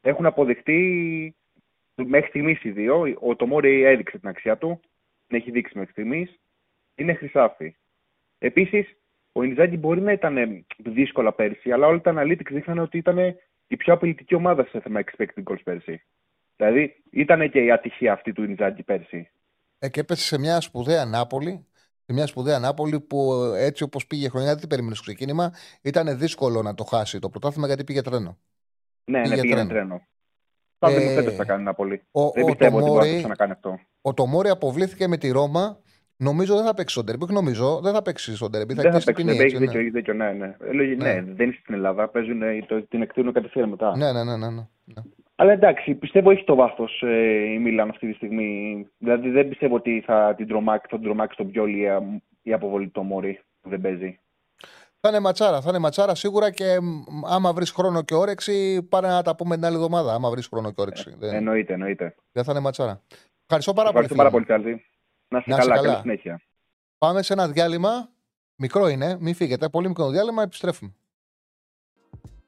Έχουν αποδειχτεί μέχρι στιγμής οι δύο. Ο Τομόρι έδειξε την αξία του. Την έχει δείξει μέχρι στιγμής. Είναι χρυσάφι. Επίσης, ο Ινιζάκη μπορεί να ήταν ε, δύσκολα πέρσι, αλλά όλα τα analytics δείχνανε ότι ήταν η πιο απειλητική ομάδα σε θέμα expected goals πέρσι. Δηλαδή, ήταν και η ατυχία αυτή του Ινιζάκη πέρσι. Ε, και έπεσε σε μια σπουδαία Νάπολη. Σε μια σπουδαία Νάπολη που ε, έτσι όπως πήγε η χρονιά, δεν την περίμενε στο ξεκίνημα. Ήταν δύσκολο να το χάσει το πρωτάθλημα γιατί πήγε τρένο. Ναι, Πήγε ναι, πήγαινε τρένο. τρένο. Θα δούμε Ε, φέτος θα κάνει πολύ. ο- Δεν ο πιστεύω ότι μπορεί να Τομόρι- το ξανακάνει αυτό. Ο Τομόρι αποβλήθηκε με τη Ρώμα. Νομίζω δεν θα παίξει στον Τερμπί. Νομίζω δεν θα παίξει στον Τερμπί. Θα Δεν θα κλείσει την παίξουν, ποινή. έχει έτσι, δίκιο, έχει δίκιο, ναι, ναι. Ε, λογι- Ναι. ναι, δεν είναι στην Ελλάδα, παίζουν, ε, το, την εκτείνουν κατευθείαν μετά. Ναι, ναι, ναι. ναι, ναι. ναι. Αλλά εντάξει, πιστεύω έχει το βάθος ε, η Μίλαν αυτή τη στιγμή. Δηλαδή δεν πιστεύω ότι θα την τρομάξει, θα την τρομάξει τον Πιόλι η, η αποβολή του Μόρι που δεν παίζει. Θα είναι ματσάρα. Θα είναι ματσάρα σίγουρα και μ, άμα βρεις χρόνο και όρεξη, πάρε να τα πούμε την άλλη εβδομάδα. Άμα βρεις χρόνο και όρεξη. δεν, Εννοείται, εννοείται. δεν θα είναι ματσάρα. Ευχαριστώ πάρα πολύ. Ευχαριστώ φίλε πάρα μου. πολύ, Τσάρλι. Να είστε Να είστε καλά, καλά. καλή συνέχεια. Πάμε σε ένα διάλειμμα. Μικρό είναι, μην φύγετε. Πολύ μικρό διάλειμμα, επιστρέφουμε.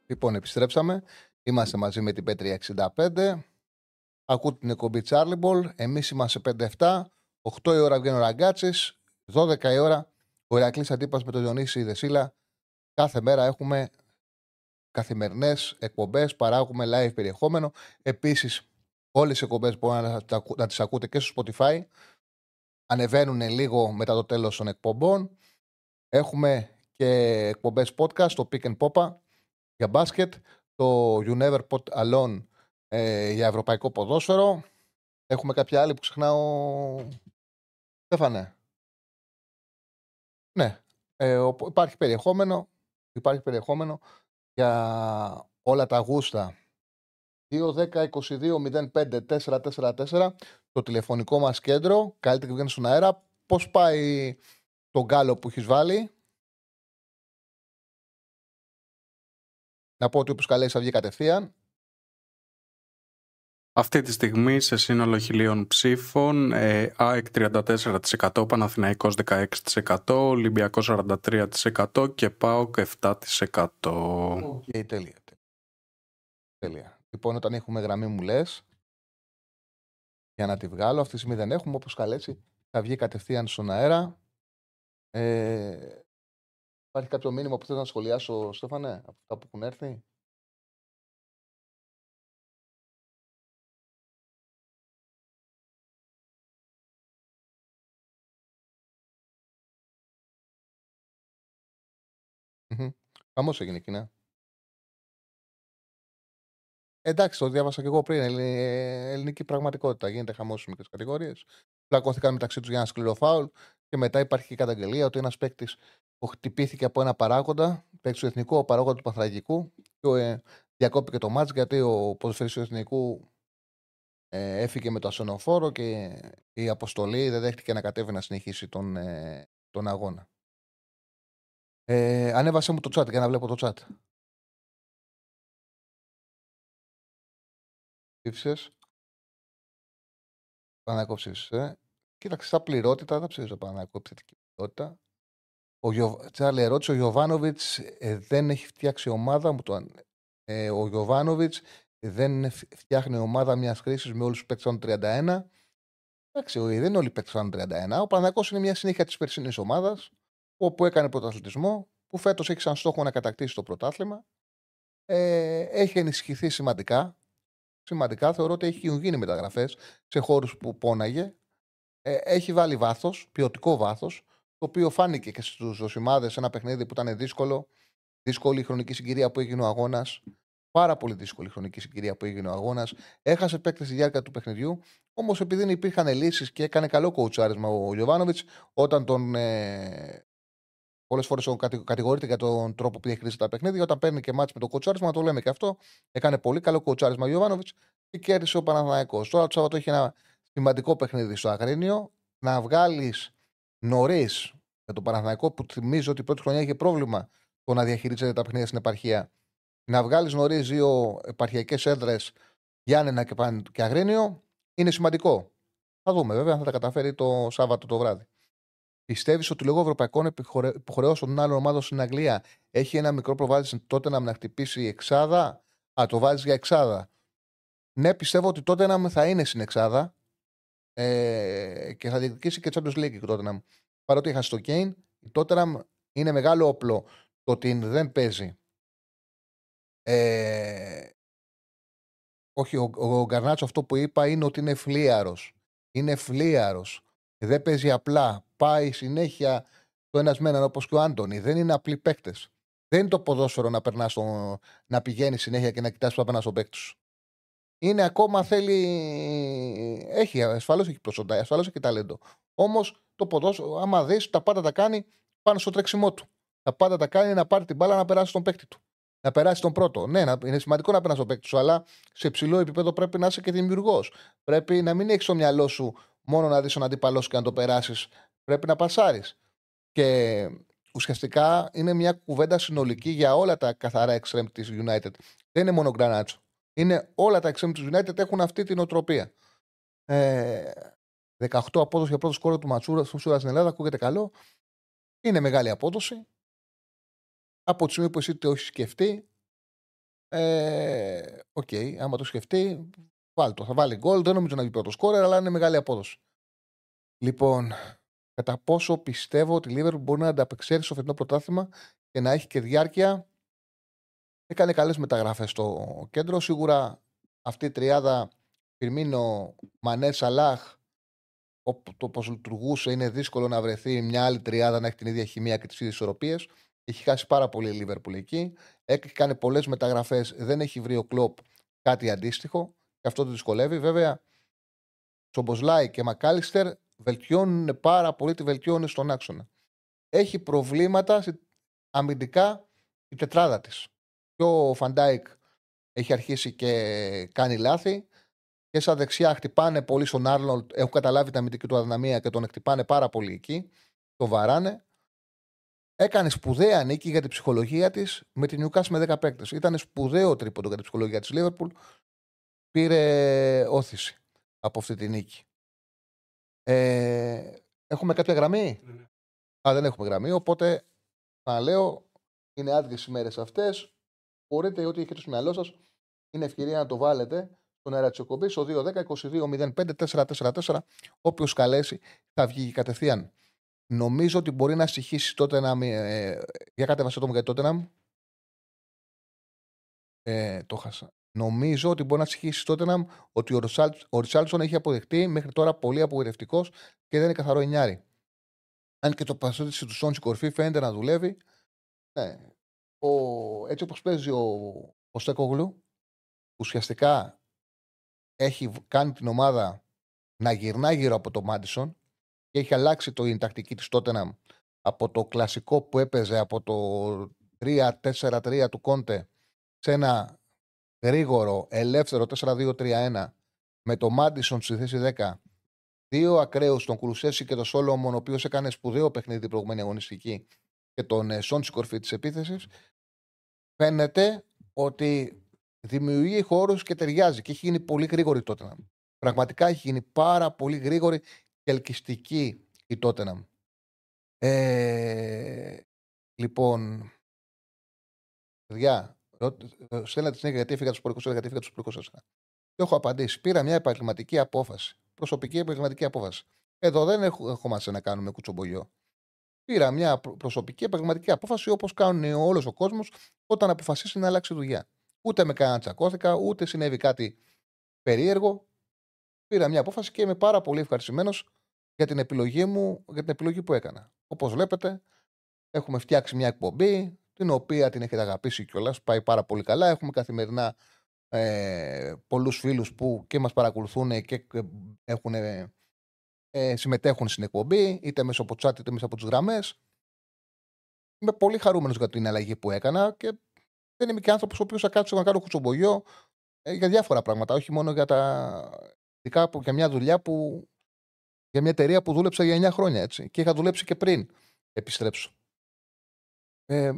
Λοιπόν, επιστρέψαμε. Είμαστε μαζί με την Πέτρια 65. Ακούτε την εκπομπή Charlie Ball. Εμείς είμαστε 5-7. 8 η ώρα βγαίνει ο Ραγκάτσης. 12 η ώρα ο Ηρακλής Αντίπα με τον Διονύση Δεσίλα. Κάθε μέρα έχουμε καθημερινές εκπομπές. Παράγουμε live περιεχόμενο. Επίσης, όλες οι εκπομπές μπορείτε να, τα ακού- να τις ακούτε και στο Spotify ανεβαίνουν λίγο μετά το τέλος των εκπομπών. Έχουμε και εκπομπές podcast, το Pick and Popa για μπάσκετ, το You Never Put Alone ε, για ευρωπαϊκό ποδόσφαιρο. Έχουμε κάποια άλλη που ξεχνάω. Στέφανε. Ναι. Ε, οπο- υπάρχει περιεχόμενο. Υπάρχει περιεχόμενο για όλα τα γούστα. 2-10-22-05-444 το τηλεφωνικό μας κέντρο. Καλύτερα και βγαίνει στον αέρα. Πώς πάει τον γκάλο που έχεις βάλει; Να πω ότι όποιος καλέσει θα βγει κατευθείαν. Αυτή τη στιγμή σε σύνολο χιλίων ψήφων, ε, ΑΕΚ 34%, Παναθηναϊκός 16%, Ολυμπιακός 43% και ΠΑΟΚ 7%. Οκ, okay, τέλεια. Τέλεια. Λοιπόν, όταν έχουμε γραμμή μου λες, για να τη βγάλω, αυτή τη στιγμή δεν έχουμε, όποιος καλέσει, θα βγει κατευθείαν στον αέρα. Ε, υπάρχει κάποιο μήνυμα που θέλω να σχολιάσω, Στέφανε, από αυτά που έχουν έρθει; Χαμός έγινε εκεί, ναι. Εντάξει, το διάβασα και εγώ πριν. ελληνική πραγματικότητα. Γίνεται χαμός στις μικρές κατηγορίες. Πλακώθηκαν μεταξύ τους για ένα σκληρό φάουλ και μετά υπάρχει και η καταγγελία ότι ένας παίκτης που χτυπήθηκε από ένα παράγοντα, παίκτης του εθνικού, παράγοντας του Παθραγικού, και ε, διακόπηκε το μάτζ γιατί ο ποδοσφαιριστής του εθνικού ε, έφυγε με το ασθενοφόρο και η αποστολή δεν δέχτηκε να κατέβει να συνεχίσει τον, ε, τον αγώνα. Ε, ανέβασε μου το chat για να βλέπω το chat. Ψήφισε. Πανακό ψήφισε. Κοίταξε, στα πληρότητα δεν ψήφισε Πανακό επιθετική πληρότητα. Ο Γιω... Τσάρλε ερώτησε, ο Γιωβάνοβιτς ε, δεν έχει φτιάξει ομάδα. Μου το... ε, ο Γιωβάνοβιτς δεν φτιάχνει ομάδα μιας χρήσης με όλους τους παίκτες 31. Εντάξει, δεν είναι όλοι οι παίκτες 31. Ο Πανακό είναι μια συνέχεια της περσινής ομάδας όπου έκανε πρωταθλητισμό, που φέτος έχει σαν στόχο να κατακτήσει το πρωτάθλημα. Ε, έχει ενισχυθεί σημαντικά σημαντικά. Θεωρώ ότι έχει γίνει μεταγραφές σε χώρους που πόναγε. Ε, έχει βάλει βάθος, ποιοτικό βάθος, το οποίο φάνηκε και στους Ζωσιμάδε ένα παιχνίδι που ήταν δύσκολο. Δύσκολη η χρονική συγκυρία που έγινε ο αγώνας. Πάρα πολύ δύσκολη η χρονική συγκυρία που έγινε ο αγώνας. Έχασε παίκτες στη διάρκεια του παιχνιδιού. Όμως επειδή υπήρχαν λύσεις και έκανε καλό κοουτσάρισμα ο Γιωβάνοβιτς, όταν τον ε, Πολλές φορές κατηγορείται για τον τρόπο που διαχειρίζεται τα παιχνίδια. Όταν παίρνει και μάτς με το κοτσάρισμα, το λέμε και αυτό. Έκανε πολύ καλό κοτσάρισμα ο Ιωβάνοβιτς και κέρδισε ο Παναθανικό. Τώρα το Σάββατο έχει ένα σημαντικό παιχνίδι στο Αγρίνιο. Να βγάλεις νωρίς με το Παναθανικό που θυμίζω ότι η πρώτη χρονιά είχε πρόβλημα το να διαχειρίζεται τα παιχνίδια στην επαρχία. Να βγάλεις νωρίς δύο επαρχιακές έδρες Γιάννενα και, και Αγρίνιο είναι σημαντικό. Θα δούμε βέβαια αν θα τα καταφέρει το Σάββατο το βράδυ. Πιστεύεις ότι λόγω ευρωπαϊκών υποχρεώσεων των άλλων ομάδων στην Αγγλία έχει ένα μικρό προβάδισμα τότε να, να χτυπήσει η εξάδα; Α, το βάζεις για εξάδα. Ναι, πιστεύω ότι τότε να θα είναι στην εξάδα ε, και θα διεκδικήσει και Champions League τότε να Παρότι είχα στο Κέιν, η Tottenham είναι μεγάλο όπλο το ότι δεν παίζει. Ε, όχι, ο, ο Γκαρνάτσο αυτό που είπα είναι ότι είναι φλίαρος. Είναι φλίαρος. Δεν παίζει απλά πάει συνέχεια το ένας με έναν όπως και ο Άντωνη. Δεν είναι απλοί παίκτες. Δεν είναι το ποδόσφαιρο να, περνάς να πηγαίνεις συνέχεια και να κοιτάς που θα περνά στον παίκτη σου. Είναι ακόμα θέλει. Έχει, ασφαλώς έχει προσόντα, ασφαλώς έχει ταλέντο. Όμως το ποδόσφαιρο, άμα δεις, τα πάντα τα κάνει πάνω στο τρέξιμό του. Τα πάντα τα κάνει να πάρει την μπάλα να περάσει τον παίκτη του. Να περάσει τον πρώτο. Ναι, είναι σημαντικό να περάσει τον παίκτη σου, αλλά σε υψηλό επίπεδο πρέπει να είσαι και δημιουργός. Πρέπει να μην έχεις στο μυαλό σου μόνο να δεις τον αντίπαλό και να το περάσεις πρέπει να πασάρεις. Και ουσιαστικά είναι μια κουβέντα συνολική για όλα τα καθαρά extreme της United. Δεν είναι μόνο Γκρανάτσο. Είναι όλα τα extreme της United έχουν αυτή την οτροπία. Ε, 18 απόδοση για πρώτο σκόρ του Ματσούρα στον στην Ελλάδα, ακούγεται καλό. Είναι μεγάλη απόδοση. Από τη στιγμή που εσύ το έχεις σκεφτεί, ε, OK, okay, άμα το σκεφτεί, βάλ' το. Θα βάλει γκολ. Δεν νομίζω να βγει πρώτος σκόρερ, αλλά είναι μεγάλη απόδοση. Λοιπόν, κατά πόσο πιστεύω ότι η Λίβερ μπορεί να ανταπεξέλθει στο φετινό πρωτάθλημα και να έχει και διάρκεια. Έκανε καλές μεταγραφές στο κέντρο. Σίγουρα αυτή η τριάδα Φιρμίνο, Μανέ, Σαλάχ, το πώς λειτουργούσε, είναι δύσκολο να βρεθεί μια άλλη τριάδα να έχει την ίδια χημεία και τις ίδιες ισορροπίες. Έχει χάσει πάρα πολύ η Λίβερπουλ εκεί. Έχει κάνει πολλές μεταγραφές. Δεν έχει βρει ο Κλοπ κάτι αντίστοιχο. Και αυτό το δυσκολεύει. Βέβαια, Σομποσλάι και Μακάλιστερ βελτιώνουν πάρα πολύ, τη βελτιώνουν στον άξονα. Έχει προβλήματα αμυντικά η τετράδα της. Και ο Φαν Ντάικ έχει αρχίσει και κάνει λάθη. και στα δεξιά χτυπάνε πολύ στον Άρνολντ. Έχουν καταλάβει την αμυντική του αδυναμία και τον χτυπάνε πάρα πολύ εκεί. Το βαράνε. Έκανε σπουδαία νίκη για την ψυχολογία της με την Νιουκάς με 10 παίκτες. Ήταν σπουδαίο τρίποντο για την ψυχολογία της Λίβερπουλ. Πήρε όθηση από αυτή τη νίκη. Ε, έχουμε κάποια γραμμή; Ναι, ναι. Α, δεν έχουμε γραμμή. Οπότε, να λέω, είναι άδειες οι μέρες αυτές. Μπορείτε, ό,τι έχετε στο μυαλό σας, είναι ευκαιρία να το βάλετε στον αέρα της εκπομπής στο 210-22-05-444. Όποιος καλέσει θα βγει κατευθείαν. Νομίζω ότι μπορεί να στοιχήσει τότε να. Ε, για κατέβασε το μου γιατί τότε να. Ε, το χάσα. Νομίζω ότι μπορεί να στοιχήσει τότε να ότι ο Ριτσάλτσον έχει αποδεχτεί μέχρι τώρα πολύ απογοητευτικός και δεν είναι καθαρό εννιάρι. Αν και το πασότη του Σόντ κορφή φαίνεται να δουλεύει. Ναι. Ο, έτσι όπως παίζει ο, ο Στέκογλου, ουσιαστικά έχει κάνει την ομάδα να γυρνά γύρω από το Μάντισον και έχει αλλάξει το, η τακτική της Τότεναμ από το κλασικό που έπαιζε από το 3-4-3 του Κόντε σε ένα γρήγορο, ελεύθερο 4-2-3-1 με το Μάντισον στη θέση 10 δύο ακραίους, τον Κουλουσέση και τον Σόλομον, ο οποίος έκανε σπουδαίο παιχνίδι την προηγούμενη αγωνιστική και τον ε, Σόν κορφή τη επίθεσης, φαίνεται ότι δημιουργεί χώρους και ταιριάζει και έχει γίνει πολύ γρήγορη τότε. Πραγματικά έχει γίνει πάρα πολύ γρήγορη και ελκυστική η Τότεναμ. Ε, λοιπόν, παιδιά, στέλνετε συνέχεια γιατί έφυγα τους προϊκού γιατί έφυγα τους προϊκού Και έχω απαντήσει. Πήρα μια επαγγελματική απόφαση. Προσωπική επαγγελματική απόφαση. Εδώ δεν έχουμε να κάνουμε κουτσομπολιό. Πήρα μια προσωπική επαγγελματική απόφαση όπως κάνουν όλος ο κόσμος όταν αποφασίσει να αλλάξει δουλειά. Ούτε με κανένα τσακώθηκα, ούτε συνέβη κάτι περίεργο. Πήρα μια απόφαση και είμαι πάρα πολύ ευχαριστημένος για την επιλογή μου, για την επιλογή που έκανα. Όπως βλέπετε, έχουμε φτιάξει μια εκπομπή, την οποία την έχετε αγαπήσει κιόλας. Πάει πάρα πολύ καλά. Έχουμε καθημερινά ε, πολλούς φίλους που και μας παρακολουθούν και έχουν, ε, συμμετέχουν στην εκπομπή, είτε μέσω από chat είτε μέσω από τις γραμμές. Είμαι πολύ χαρούμενος για την αλλαγή που έκανα και δεν είμαι και άνθρωπος ο οποίος θα κάτσω να κάνω κουτσομπογιό ε, για διάφορα πράγματα, όχι μόνο για τα ειδικά για μια δουλειά που για μια εταιρεία που δούλεψα για 9 χρόνια έτσι και είχα δουλέψει και πριν επιστρέψω. Ε,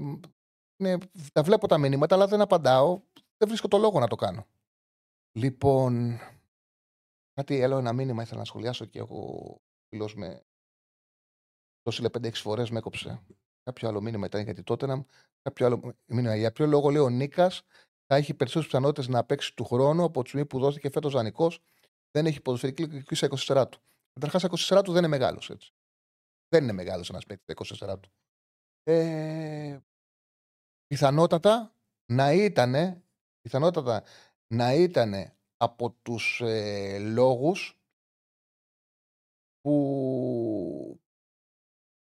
ναι, τα βλέπω τα μηνύματα, αλλά δεν απαντάω δεν βρίσκω το λόγο να το κάνω. Λοιπόν, κάτι άλλο ένα μήνυμα ήθελα να σχολιάσω και έχω φίλος με. Το στείλε 5-6 φορές, με έκοψε. Κάποιο άλλο μήνυμα ήταν γιατί τότε να. Κάποιο άλλο μήνυμα. Για ποιο λόγο λέει ο Νίκας θα έχει περισσότερες πιθανότητες να παίξει του χρόνου από τη στιγμή που δόθηκε φέτος δανεικός. Δεν έχει ποδοσφαιρική λογική στα 24 του. Καταρχάς, 24 του δεν είναι μεγάλος έτσι. Δεν είναι μεγάλος ένας παίκτης 24 του. Ε, πιθανότατα να ήταν πιθανότατα να ήταν από τους ε, λόγους που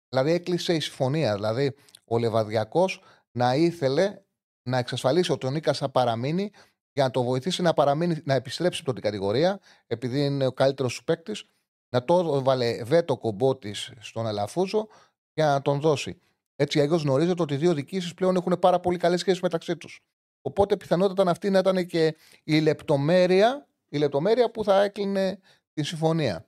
δηλαδή έκλεισε η συμφωνία. Δηλαδή ο Λεβαδιακός να ήθελε να εξασφαλίσει ότι ο Νίκας θα παραμείνει για να το βοηθήσει να, παραμείνει, να επιστρέψει από την κατηγορία επειδή είναι ο καλύτερος σου παίκτης, να το βάλε βέτο κομπότη στον Αλαφούζο για να τον δώσει. Έτσι, αλλιώ γνωρίζετε ότι οι δύο διοικήσεις πλέον έχουν πάρα πολύ καλές σχέσεις μεταξύ τους. Οπότε πιθανότατα αυτή να ήταν και η λεπτομέρεια, η λεπτομέρεια που θα έκλεινε τη συμφωνία.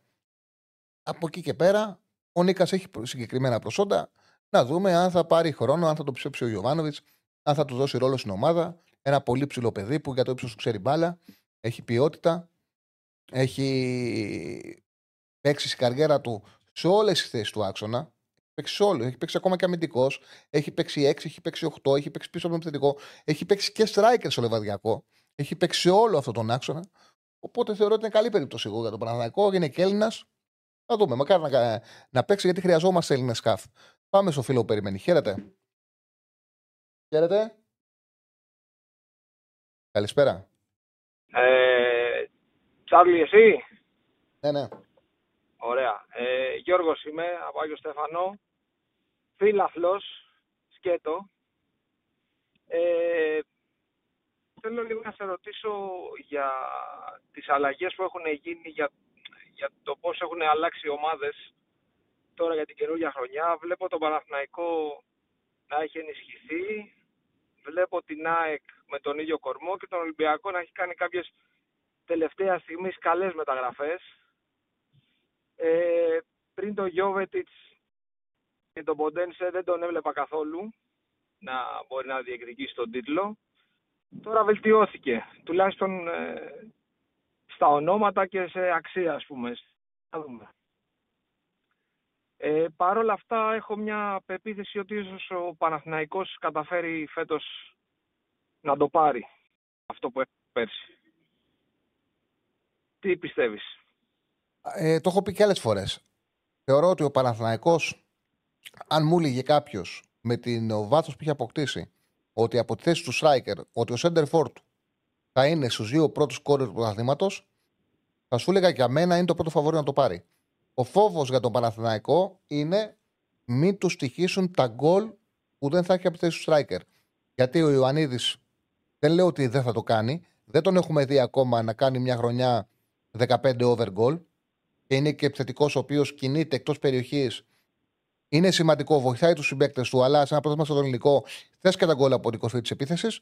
Από εκεί και πέρα, ο Νίκας έχει συγκεκριμένα προσόντα. Να δούμε αν θα πάρει χρόνο, αν θα το ψέψει ο Γιωβάνοβιτς, αν θα του δώσει ρόλο στην ομάδα. Ένα πολύ ψηλό παιδί που για το ύψος ξέρει μπάλα, έχει ποιότητα, έχει παίξει στην καριέρα του σε όλες τις θέσεις του άξονα παίξει όλο. Έχει παίξει ακόμα και αμυντικός. Έχει παίξει 6, έχει παίξει 8, έχει παίξει πίσω από τον επιθετικό. Έχει παίξει και striker στο λεβαδιακό. Έχει παίξει όλο αυτόν τον άξονα. Οπότε θεωρώ ότι είναι καλή περίπτωση εγώ για τον Παναθηναϊκό. Είναι και Έλληνας. Θα δούμε. Μακάρι να, να παίξει γιατί χρειαζόμαστε Έλληνες σκάφ. Πάμε στο φίλο που περιμένει. Χαίρετε. Χαίρετε. Καλησπέρα. Ε, Τσάρλι, εσύ; Ναι, ναι. Ωραία. Ε, Γιώργος είμαι, από Άγιο Στέφανο. Φίλαθλος, σκέτο. Ε, θέλω λίγο να σε ρωτήσω για τις αλλαγές που έχουν γίνει, για, για το πώς έχουν αλλάξει οι ομάδες τώρα για την καινούργια χρονιά. Βλέπω τον Παναθηναϊκό να έχει ενισχυθεί. Βλέπω την ΑΕΚ με τον ίδιο κορμό και τον Ολυμπιακό να έχει κάνει κάποιες τελευταία στιγμής καλές μεταγραφές. Ε, πριν το Γιώβετιτς και τον Ποντένσε δεν τον έβλεπα καθόλου να μπορεί να διεκδικήσει τον τίτλο. Τώρα βελτιώθηκε, τουλάχιστον ε, στα ονόματα και σε αξία, ας πούμε. Θα δούμε. Ε, Παρ' όλα αυτά έχω μια πεποίθηση ότι ίσως ο Παναθηναϊκός καταφέρει φέτος να το πάρει αυτό που έχει πέρσι. Τι πιστεύεις; Ε, το έχω πει και άλλες φορές. Θεωρώ ότι ο Παναθηναϊκός, αν μου έλεγε κάποιος με την βάθος που έχει αποκτήσει, ότι από τη θέση του Striker, ότι ο Σέντερ Φόρτ θα είναι στους δύο πρώτους κόρε του πρωταθλήματος, θα σου έλεγα για μένα είναι το πρώτο φαβόρι να το πάρει. Ο φόβος για τον Παναθηναϊκό είναι μην του στοιχήσουν τα γκολ που δεν θα έχει από τη θέση του Striker. Γιατί ο Ιωαννίδης δεν λέω ότι δεν θα το κάνει. Δεν τον έχουμε δει ακόμα να κάνει μια χρονιά 15 over goal. Και είναι και επιθετικός ο οποίος κινείται εκτός περιοχής. Είναι σημαντικό, βοηθάει τους συμπαίκτες του, αλλά σε ένα πρόγραμμα στο ελληνικό θες και τα γκολ από την κορφή της επίθεσης.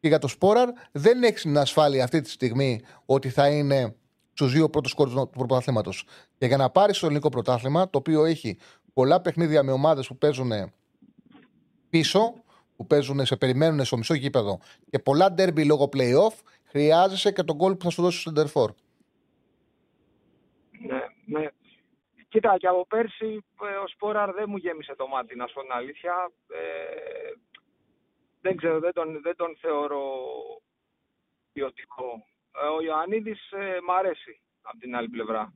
Και για το Σπόραρ δεν έχεις την ασφάλεια αυτή τη στιγμή ότι θα είναι στους δύο πρώτους κόρου του πρωταθλήματος. Και για να πάρεις το ελληνικό πρωτάθλημα, το οποίο έχει πολλά παιχνίδια με ομάδες που παίζουν πίσω, που παίζουν σε περιμένουν στο μισό γήπεδο και πολλά ντέρμπι λόγω playoff, χρειάζεσαι και τον γκολ που θα σου δώσει στο Σεντερφόρ. Ναι, ναι. Κοίτα, και από πέρσι ε, ο Σπόραρ δεν μου γέμισε το μάτι, να σου πω την αλήθεια. Ε, δεν ξέρω, δεν τον, δεν τον θεωρώ ποιοτικό. Ε, ο Ιωαννίδης ε, μ' αρέσει από την άλλη πλευρά.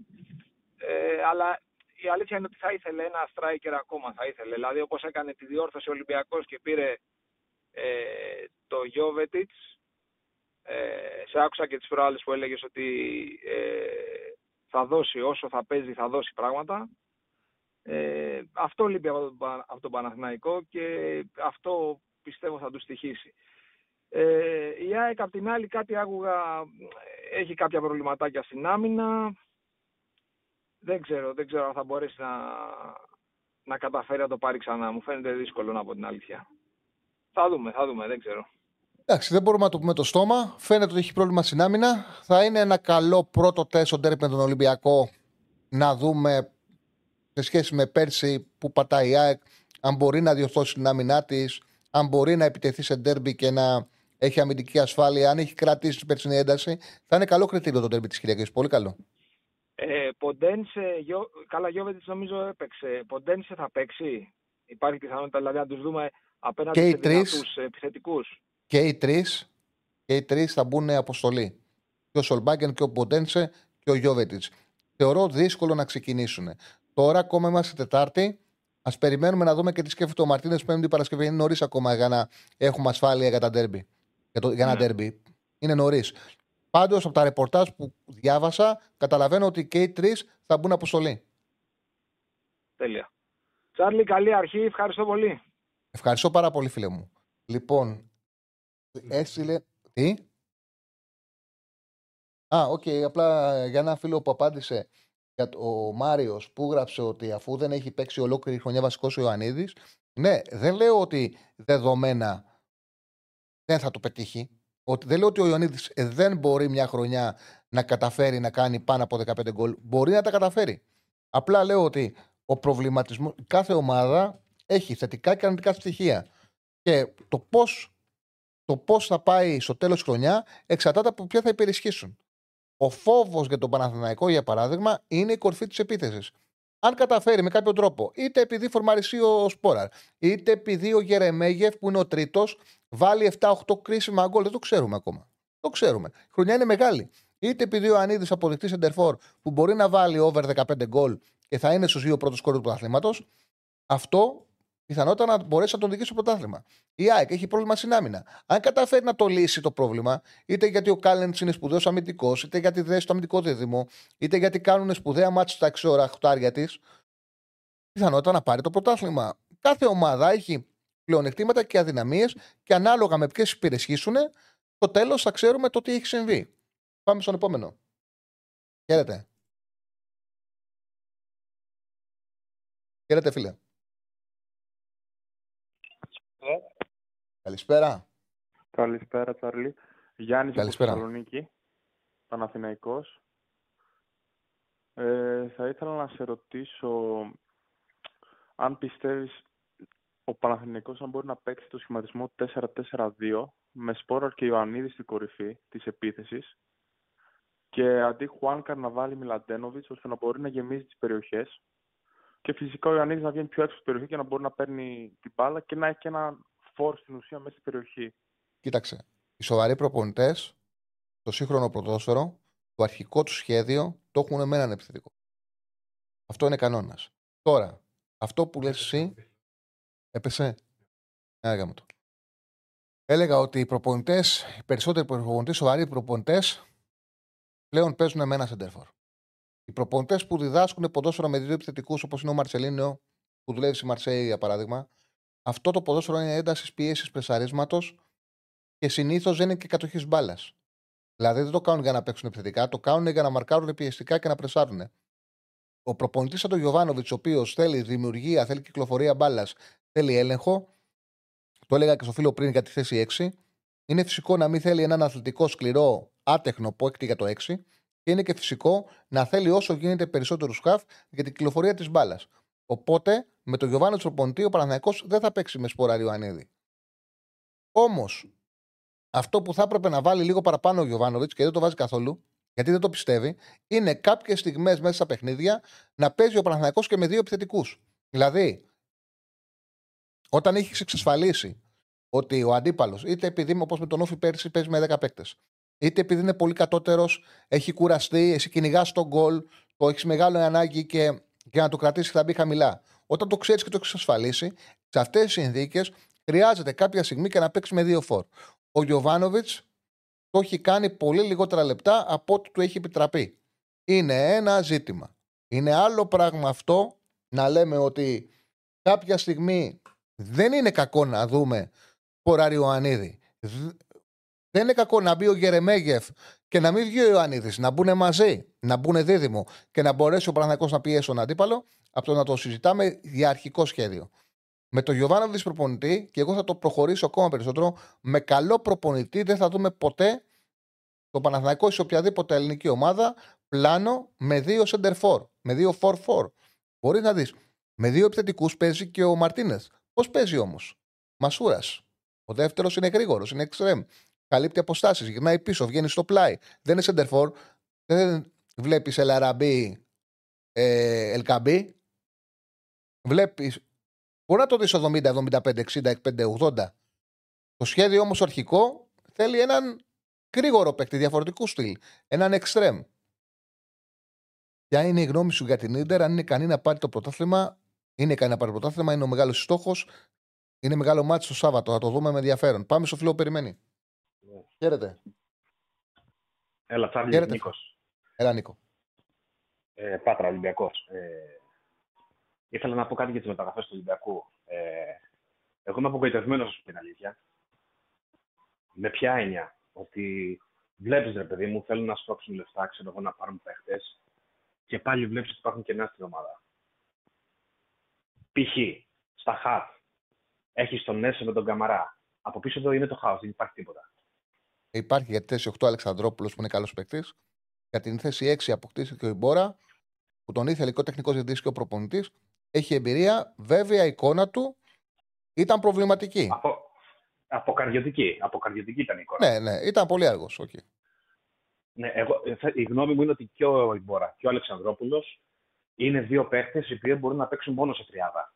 Ε, αλλά η αλήθεια είναι ότι θα ήθελε ένα striker ακόμα, θα ήθελε. Δηλαδή όπως έκανε τη διόρθωση ο Ολυμπιακός και πήρε ε, το Γιώβετιτς, ε, σε άκουσα και τις προάλλες που έλεγες ότι ε, θα δώσει όσο θα παίζει θα δώσει πράγματα. Ε, αυτό λείπει από τον, από τον Παναθηναϊκό και αυτό πιστεύω θα του στοιχήσει. Ε, η ΑΕΚ απ' την άλλη κάτι άκουγα, έχει κάποια προβληματάκια στην άμυνα. Δεν ξέρω, δεν ξέρω αν θα μπορέσει να, να καταφέρει να το πάρει ξανά. Μου φαίνεται δύσκολο να πω την αλήθεια. Θα δούμε, θα δούμε, δεν ξέρω. Εντάξει, δεν μπορούμε να το πούμε το στόμα. Φαίνεται ότι έχει πρόβλημα στην άμυνα. Θα είναι ένα καλό πρώτο τεστ στον με τον Ολυμπιακό να δούμε σε σχέση με πέρσι που πατάει η ΑΕΚ αν μπορεί να διορθώσει την άμυνά της, αν μπορεί να επιτεθεί σε ντέρμπι και να έχει αμυντική ασφάλεια, αν έχει κρατήσει την περσινή ένταση. Θα είναι καλό κριτήριο το ντέρμπι της Κυριακής. Πολύ καλό. Ε, Ποντένσε, γιο, καλά Γιώβετης νομίζω έπαιξε. Ποντένσε θα παίξει. Υπάρχει πιθανότητα δηλαδή να τους δούμε απέναντι σε δυνατούς επιθετικούς. Και οι τρεις και οι τρεις θα μπουν αποστολή. Και ο Σολμπάγκεν και ο Ποντένσε και ο Γιώβετιτς. Θεωρώ δύσκολο να ξεκινήσουν. Τώρα ακόμα είμαστε Τετάρτη. Α περιμένουμε να δούμε και τι σκέφτεται ο Μαρτίνες Πέμπτη Παρασκευή. Είναι νωρίς ακόμα για να έχουμε ασφάλεια για τα ντέρμπι. Για, το, για ένα ντέρμπι. Είναι νωρίς. Πάντως από τα ρεπορτάζ που διάβασα, καταλαβαίνω ότι και οι τρεις θα μπουν αποστολή. Τέλεια. Τσάρλι, καλή αρχή. Ευχαριστώ πολύ. Ευχαριστώ πάρα πολύ, φίλε μου. Λοιπόν, έστειλε. Τι; Α, OK. Okay, απλά για ένα φίλο που απάντησε για το, ο Μάριος που γράψε ότι αφού δεν έχει παίξει ολόκληρη χρονιά βασικός ο Ιωαννίδης. Ναι, δεν λέω ότι δεδομένα δεν θα το πετύχει. Ότι, δεν λέω ότι ο Ιωαννίδης δεν μπορεί μια χρονιά να καταφέρει να κάνει πάνω από 15 γκολ. Μπορεί να τα καταφέρει. Απλά λέω ότι ο προβληματισμός, κάθε ομάδα έχει θετικά και αρνητικά στοιχεία. Και το πώς το πώς θα πάει στο τέλος της χρονιά εξαρτάται από ποια θα υπερισχύσουν. Ο φόβος για τον Παναθηναϊκό, για παράδειγμα, είναι η κορφή της επίθεσης. Αν καταφέρει με κάποιο τρόπο, είτε επειδή φορμαριστεί ο Σπόραρ, είτε επειδή ο Γερεμέγεφ, που είναι ο τρίτος, βάλει 7-8 κρίσιμα γκολ, δεν το ξέρουμε ακόμα. Το ξέρουμε. Η χρονιά είναι μεγάλη. Είτε επειδή ο Ανίδης αποδεικτής σεντερφόρ που μπορεί να βάλει over 15 γκολ και θα είναι στους δύο πρώτους κόρους του πρωταθλήματος, αυτό πιθανότατα να μπορέσει να τον οδηγήσει στο πρωτάθλημα. Η ΑΕΚ έχει πρόβλημα στην άμυνα. Αν καταφέρει να το λύσει το πρόβλημα, είτε γιατί ο Κάλεντς είναι σπουδαίος αμυντικός, είτε γιατί δεν στο αμυντικό δίδυμο, είτε γιατί κάνουν σπουδαία μάτια στα αξιόρα χτάρια της, πιθανότατα να πάρει το πρωτάθλημα. Κάθε ομάδα έχει πλεονεκτήματα και αδυναμίες και ανάλογα με ποιες υπηρεσχίσουν, το τέλος θα ξέρουμε το τι έχει συμβεί. Πάμε στον επόμενο. Χαίρετε. Χαίρετε, φίλε. Καλησπέρα. Καλησπέρα, Τσάρλι. Γιάννης από Θεσσαλονίκη. Παναθηναϊκός. Ε, θα ήθελα να σε ρωτήσω αν πιστεύεις ο Παναθηναϊκός αν μπορεί να παίξει το σχηματισμό 4-4-2 με Σπόραρ και Ιωαννίδης στην κορυφή της επίθεσης και αντί Χουάνκαρ να βάλει Μιλαντένοβιτς ώστε να μπορεί να γεμίζει τις περιοχές και φυσικά ο Ιωαννίδης να βγαίνει πιο έξω στην περιοχή και να μπορεί να παίρνει την μπάλα και να έχει και ένα φόρ στην ουσία μέσα στην περιοχή. Κοίταξε. Οι σοβαροί προπονητές, το σύγχρονο πρωτόσφαιρο, το αρχικό τους σχέδιο το έχουν με έναν επιθετικό. Αυτό είναι κανόνας. Τώρα, αυτό που λες εσύ, έπεσε. Ένα μου το. Έλεγα ότι οι προπονητές, οι περισσότεροι προπονητές, σοβαροί προπονητές, πλέον παίζουν με ένα σεντερφόρ. Οι προπονητές που διδάσκουν ποδόσφαιρο με δύο επιθετικούς, όπως είναι ο Μαρσελίνο, που δουλεύει στη Μαρσέη, για παράδειγμα, αυτό το ποδόσφαιρο είναι έντασης πίεσης πρεσαρίσματο και συνήθως δεν είναι και κατοχής μπάλας. Δηλαδή δεν το κάνουν για να παίξουν επιθετικά, το κάνουν για να μαρκάρουν πιεστικά και να πρεσάρουν. Ο προπονητής σαν τον Γιωβάνοβιτς, ο οποίος θέλει δημιουργία, θέλει κυκλοφορία μπάλας, θέλει έλεγχο, το έλεγα και στο φίλο πριν για τη θέση 6, είναι φυσικό να μην θέλει έναν αθλητικό σκληρό άτεχνο που έκτει για το 6 και είναι και φυσικό να θέλει όσο γίνεται περισσότερου σκαφ για την κυκλοφορία της μπάλας. Οπότε με τον Γιωβάνο Τροποντή ο Παναθηναϊκός δεν θα παίξει με σποράρι Ανίδη. Όμως αυτό που θα έπρεπε να βάλει λίγο παραπάνω ο Γιωβάνοβιτς και δεν το βάζει καθόλου, γιατί δεν το πιστεύει, είναι κάποιες στιγμές μέσα στα παιχνίδια να παίζει ο Παναθηναϊκός και με δύο επιθετικούς. Δηλαδή, όταν έχει εξασφαλίσει ότι ο αντίπαλος, είτε επειδή όπως με τον Όφη πέρσι παίζει με 10 παίκτες, είτε επειδή είναι πολύ κατώτερος, έχει κουραστεί, εσύ κυνηγάς τον γκολ, το έχεις μεγάλη ανάγκη και για να το κρατήσει θα μπει χαμηλά. Όταν το ξέρεις και το έχεις εξασφαλίσει, σε αυτές τις συνθήκες χρειάζεται κάποια στιγμή και να παίξεις με δύο φόρ. Ο Γιωβάνοβιτς το έχει κάνει πολύ λιγότερα λεπτά από ό,τι του έχει επιτραπεί. Είναι ένα ζήτημα. Είναι άλλο πράγμα αυτό να λέμε ότι κάποια στιγμή δεν είναι κακό να δούμε Ποράρι Ιωαννίδη. Δεν είναι κακό να μπει ο Γερεμέγεφ και να μην βγει ο Ιωαννίδη, να μπουν μαζί, να μπουν δίδυμο και να μπορέσει ο Παναγιακό να πιέσει τον αντίπαλο, από το να το συζητάμε για αρχικό σχέδιο. Με τον Γιωβάνοβιτς προπονητή, και εγώ θα το προχωρήσω ακόμα περισσότερο, με καλό προπονητή δεν θα δούμε ποτέ το Παναθηναϊκό σε οποιαδήποτε ελληνική ομάδα πλάνο με δύο center με δύο 4-4. Μπορείς να δεις. Με δύο επιθετικούς παίζει και ο Μαρτίνεθ. Πώς παίζει όμως; Μασούρας. Ο δεύτερος είναι γρήγορος, είναι εξτρεμ. Καλύπτει αποστάσεις, γυρνάει πίσω, βγαίνει στο πλάι. Δεν είναι center Δεν βλέπεις Ελαραμπή, ε, Ελκαμπή. Βλέπεις. Μπορεί να το δεις 70, 75, 60, 65, 80. Το σχέδιο όμως αρχικό θέλει έναν γρήγορο παίκτη διαφορετικού στυλ. Έναν εξτρεμ. Ποια είναι η γνώμη σου για την ντερ, αν είναι ικανή να πάρει το πρωτάθλημα. Είναι ικανή να πάρει το πρωτάθλημα, είναι ο μεγάλος στόχος. Είναι μεγάλο μάτι το Σάββατο. Θα το δούμε με ενδιαφέρον. Πάμε στο φίλο που περιμένει. Yeah. Χαίρετε. Έλα, Τσάρλι, Νίκος. Έλα, Νίκο. Ε, Πάτρα, Ολυμπιακός. Ε, ήθελα να πω κάτι για τις μεταγραφές του Ολυμπιακού. Ε, εγώ είμαι απογοητευμένος, α την αλήθεια. Με ποια έννοια, ότι βλέπεις, ρε παιδί μου, θέλουν να σπρώξουν λεφτά, ξέρω εγώ, να πάρουν παίχτες και πάλι βλέπεις ότι υπάρχουν κενά στην ομάδα. Π.χ. στα χατ έχεις τον Νέσο με τον Καμαρά. Από πίσω εδώ είναι το χάος, δεν υπάρχει τίποτα. Υπάρχει για τη θέση 8 Αλεξανδρόπουλος που είναι καλός παίκτης. Για την θέση 6 αποκτήθηκε ο Ιμπόρα, που τον ήθελε και ο τεχνικός διευθυντής και ο προπονητής. Έχει εμπειρία. Βέβαια η εικόνα του ήταν προβληματική. Από, αποκαρδιωτική. Αποκαρδιωτική ήταν η εικόνα. Ναι, ναι, ήταν πολύ αργό. Okay. Ναι, εγώ, η γνώμη μου είναι ότι και ο Ιμπόρα και ο Αλεξανδρόπουλος είναι δύο παίχτε οι οποίοι μπορούν να παίξουν μόνο σε τριάδα.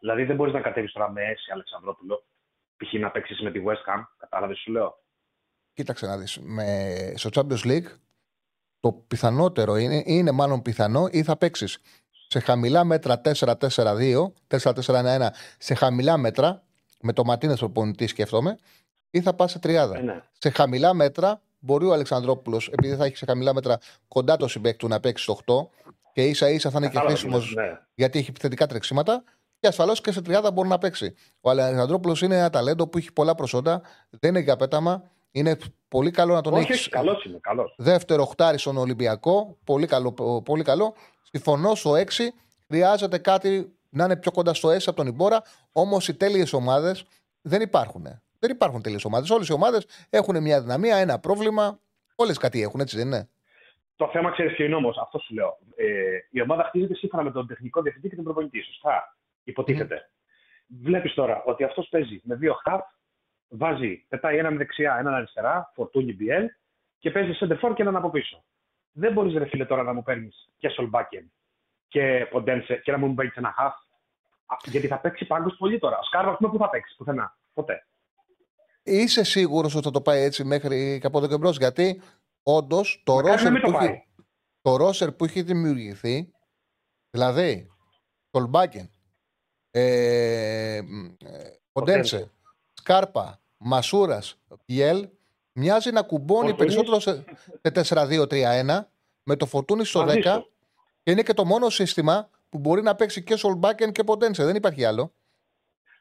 Δηλαδή δεν μπορείς να κατέβεις τώρα με Έση Αλεξανδρόπουλο, π.χ. να παίξεις με τη West Ham. Κατάλαβες, σου λέω; Κοίταξε να δεις. Με... Στο Champions League το πιθανότερο είναι, είναι μάλλον πιθανό ή θα παίξεις σε χαμηλά μέτρα 4-4-2, 4-4-1-1, σε χαμηλά μέτρα, με το Ματίνε προπονητή σκέφτομαι, ή θα πας σε τριάδα. Ε, ναι. Σε χαμηλά μέτρα μπορεί ο Αλεξανδρόπουλος, επειδή θα έχει σε χαμηλά μέτρα κοντά το συμπέκ του να παίξει στο 8 και ίσα ίσα θα είναι και χρήσιμος ναι. γιατί έχει επιθετικά τρεξίματα. Και ασφαλώς και σε τριάδα μπορεί να παίξει. Ο Αλεξανδρόπουλος είναι ένα ταλέντο που έχει πολλά προσόντα, δεν είναι για πέταμα. Είναι πολύ καλό να τον έχεις. Όχι, καλός είναι. Καλός. Δεύτερο χτάρι στον Ολυμπιακό. Πολύ καλό. Πολύ καλό. Συμφωνώ στο 6. Χρειάζεται κάτι να είναι πιο κοντά στο S από τον Ιμπόρα. Όμως οι τέλειες ομάδες δεν υπάρχουν. Δεν υπάρχουν τέλειες ομάδες. Όλες οι ομάδες έχουν μια δυναμία, ένα πρόβλημα. Όλες κάτι έχουν, έτσι δεν είναι; Το θέμα ξέρεις ποιο είναι όμως, αυτό σου λέω. Ε, η ομάδα χτίζεται σύμφωνα με τον τεχνικό διευθυντή και τον προπονητή. Σωστά. Υποτίθεται. Βλέπεις τώρα ότι αυτός παίζει με δύο χαφ, βάζει, πετάει έναν δεξιά, έναν αριστερά, φορτούνι BL και παίζει σε ντεφόρ και έναν από πίσω. Δεν μπορείς, ρε φίλε, τώρα να μου παίρνεις και Σολμπάκεν και Ποντένσε και να μου παίρνει ένα χαφ. Γιατί θα παίξει πάγκος πολύ τώρα. Σκάρβα, πούμε, πού θα παίξεις, πουθενά. Ποτέ. Είσαι σίγουρος ότι θα το πάει έτσι μέχρι και από εδώ και μπρος, γιατί όντως το ρόσερ που, έχει, το ρόσερ που έχει δημιουργηθεί, δηλαδή Τολμπάκεν, ε, Ποντένσε, Σκάρπα, Μασούρας, Πιέλ, μοιάζει να κουμπώνει περισσότερο σε, σε 4-2-3-1 με το φωτούνι στο 10 και είναι και το μόνο σύστημα που μπορεί να παίξει και Σολμπάκεν και Ποντένσε. Δεν υπάρχει άλλο.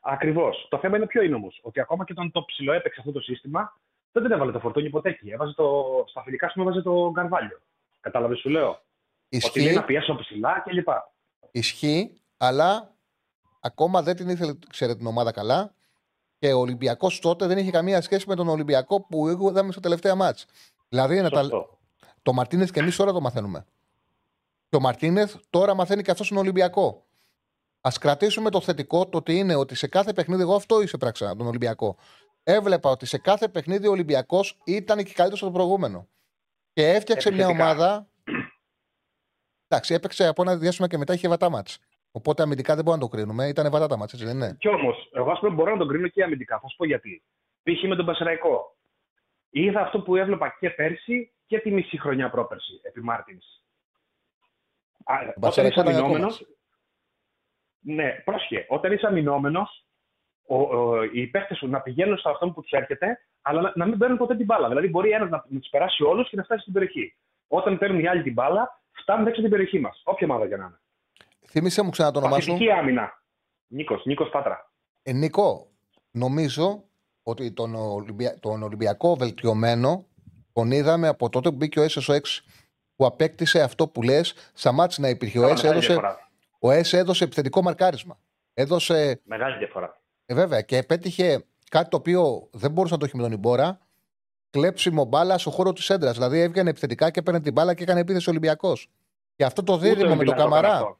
Ακριβώς. Το θέμα είναι ποιο είναι όμως. Ότι ακόμα και όταν το ψηλό έπαιξε αυτό το σύστημα, δεν την έβαλε το φορτούνι ποτέ εκεί. Έβαζε το... Στα φιλικά σου έβαζε το Καρβάλιο. Κατάλαβες, σου λέω. Ισχύει. Ότι λέει να πιέσω ψηλά κλπ. Ισχύει, αλλά ακόμα δεν την ήθελε, ξέρετε, την ομάδα καλά. Και ο Ολυμπιακός τότε δεν είχε καμία σχέση με τον Ολυμπιακό που είδαμε στο τελευταία μάτς. Δηλαδή, τα... το Μαρτίνες και εμείς τώρα το μαθαίνουμε. Και ο Μαρτίνεθ τώρα μαθαίνει και αυτός στον Ολυμπιακό. Α κρατήσουμε το θετικό, το ότι είναι ότι σε κάθε παιχνίδι, εγώ αυτό πράξα τον Ολυμπιακό. Έβλεπα ότι σε κάθε παιχνίδι ο Ολυμπιακός ήταν και καλύτερος από το προηγούμενο. Και έφτιαξε μια ομάδα. Εντάξει, έπαιξε από ένα διάστημα και μετά είχε βατά Οπότε αμυντικά δεν μπορούμε να το κρίνουμε. Ήταν βατά τα μάτς, έτσι δεν είναι; Κι όμως, εγώ ας πούμε μπορώ να το κρίνω και αμυντικά. Θα σου πω γιατί. Π.χ. με τον Πασαραϊκό. Είδα αυτό που έβλεπα και πέρσι και τη μισή χρονιά πρόπερση επί Μάρτινς. Όταν είσαι αμυνόμενο. Ναι, πρόσχε. Όταν είσαι αμυνόμενος, οι παίχτε σου να πηγαίνουν σε αυτόν που τους έρχεται, αλλά να, να μην παίρνουν ποτέ την μπάλα. Δηλαδή, μπορεί ένας να, τους περάσει όλους και να φτάσει στην περιοχή. Όταν παίρνουν οι άλλοι την μπάλα, φτάνουν έξω την περιοχή μας. Όποια ομάδα για να είναι. Θύμησε μου ξανά το όνομά σου. άμυνα. Νίκος, Νίκος Πάτρα. Ε, Νίκο, νομίζω ότι τον, Ολυμπια... τον Ολυμπιακό βελτιωμένο τον είδαμε από τότε που μπήκε ο SSOX που απέκτησε αυτό που λες, σταμάτησε να υπήρχε. Ο ΕΣ έδωσε, ο έδωσε επιθετικό μαρκάρισμα. Έδωσε... Μεγάλη διαφορά. Ε, βέβαια και επέτυχε κάτι το οποίο δεν μπορούσε να το έχει με τον Ιμπόρα. Κλέψιμο μπάλα στο χώρο της έντρας. Δηλαδή έβγαινε επιθετικά και έπαιρνε την μπάλα και έκανε επίθεση Ολυμπιακός. Και αυτό το δίδυμο με τον Καμαρά.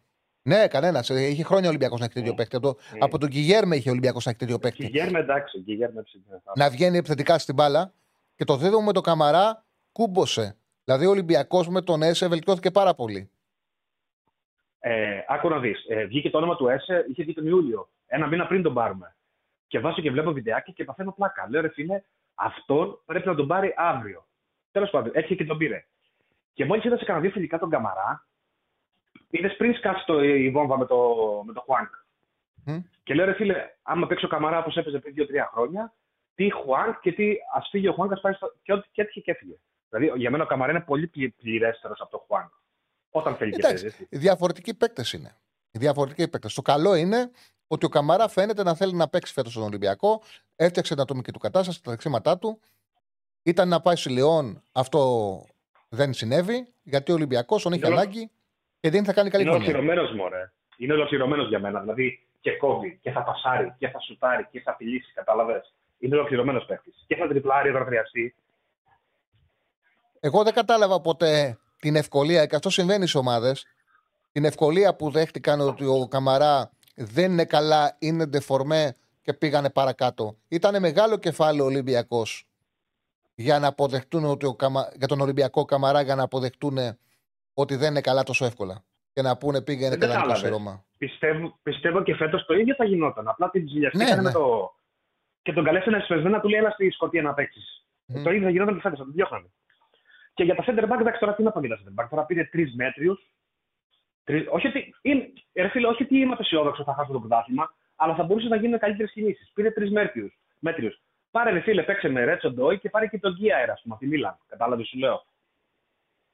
Ναι, κανένας. Είχε χρόνια Ολυμπιακός να έχει τέτοιο παίκτη. Από, mm. από τον Κιγέρμε είχε Ολυμπιακός να έχει τέτοιο παίκτη. Κιγέρμε, εντάξει. Κιγέρμε, να βγαίνει επιθετικά στην μπάλα. Και το δίδυμο με τον Καμαρά κούμποσε. Δηλαδή ο Ολυμπιακός με τον Έσε βελτιώθηκε πάρα πολύ. Ε, άκου να δεις. Ε, βγήκε το όνομα του Έσε, είχε βγει τον Ιούλιο. Ένα μήνα πριν τον πάρουμε. Και βάζω και βλέπω βιντεάκι και παθαίνω πλάκα. Λέω ρε φίλε, αυτόν πρέπει να τον πάρει αύριο. Τέλος πάντων, έρχεται και τον πήρε. Και μόλις είδα σε κανένα δύο φιλικά τον Καμαρά, είδες πριν σκάσει το, η βόμβα με το, με το Χουάνκ; Mm. Και λέω ρε φίλε, άμα παίξει ο Καμαρά όπως έπαιζε πριν δύο-τρία χρόνια, τι Χουάνκ και τι ας φύγει ο Χουάνκ, ας πάει στο. Και ό,τι και έτυχε και έφυγε. Δηλαδή για μένα ο Καμαρά είναι πολύ πληρέστερος από το Χουάνκ. Όταν θέλει και παίζει. Διαφορετικοί παίκτες είναι. Διαφορετικοί παίκτες. Το καλό είναι ότι ο Καμαρά φαίνεται να θέλει να παίξει φέτος στον Ολυμπιακό. Έφτιαξε την ατομική του κατάσταση, τα δεξίματά του. Ήταν να πάει στη Λεόν, αυτό δεν συνέβη, γιατί ο Ολυμπιακός τον είχε ανάγκη και δεν θα κάνει καλή Είναι ολοκληρωμένος μου, Είναι ολοκληρωμένος για μένα. Δηλαδή και κόβει και θα πασάρει και θα σουτάρει και θα απειλήσει, κατάλαβες. Είναι ολοκληρωμένος παίκτης. Και θα τριπλάρει όταν χρειαστεί. Εγώ δεν κατάλαβα ποτέ την ευκολία, και αυτό συμβαίνει στις ομάδες, την ευκολία που δέχτηκαν ότι ο Καμαρά δεν είναι καλά, είναι ντεφορμέ και πήγανε παρακάτω. Ήταν μεγάλο κεφάλαιο ο Ολυμπιακός για να αποδεχτούν ότι ο Καμα... για τον Ολυμπιακό Καμαρά για να αποδεχτούν ότι δεν είναι καλά τόσο εύκολα. Και να πούνε πήγαινε καλά σε Ρώμα. Πιστεύω, πιστεύω και φέτος το ίδιο θα γινόταν. Απλά την ζηλιαστήκανε ναι, ναι. με το. Και τον καλέσανε ένα να του λέει: Έλα στη Σκωτία να παίξεις. Mm. Το ίδιο θα γινόταν και φέτος, θα τον διώχνανε. Και για τα center back, εντάξει, τώρα τι να πω για τα center back. Τώρα πήρε τρεις μέτριους. Όχι ότι, είναι, ρε φίλε, όχι ότι είμαι απεσιόδοξο θα χάσω το πρωτάθλημα, αλλά θα μπορούσε να γίνουν καλύτερες κινήσεις. Πήρε τρεις μέτριου. Πάρε ρε φίλε, παίξε με Ρέτσο Ντόι και πάρε και τον Γκία ας πούμε, τη Μίλαν. Κατάλαβες, σου λέω.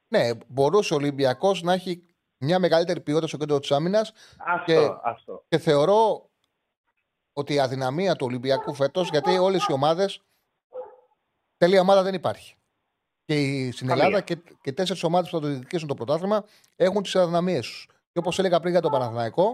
Ναι, μπορούσε ο Ολυμπιακός να έχει μια μεγαλύτερη ποιότητα στο κέντρο της άμυνας. Αυτό, και, αυτό. Και θεωρώ ότι η αδυναμία του Ολυμπιακού φέτος, γιατί όλες οι ομάδες. Τελεία ομάδα δεν υπάρχει. Και στην Ελλάδα και, και τέσσερις ομάδες που θα το διεκδικήσουν το πρωτάθλημα έχουν τις αδυναμίες τους. Και όπως έλεγα πριν για τον Παναθηναϊκό,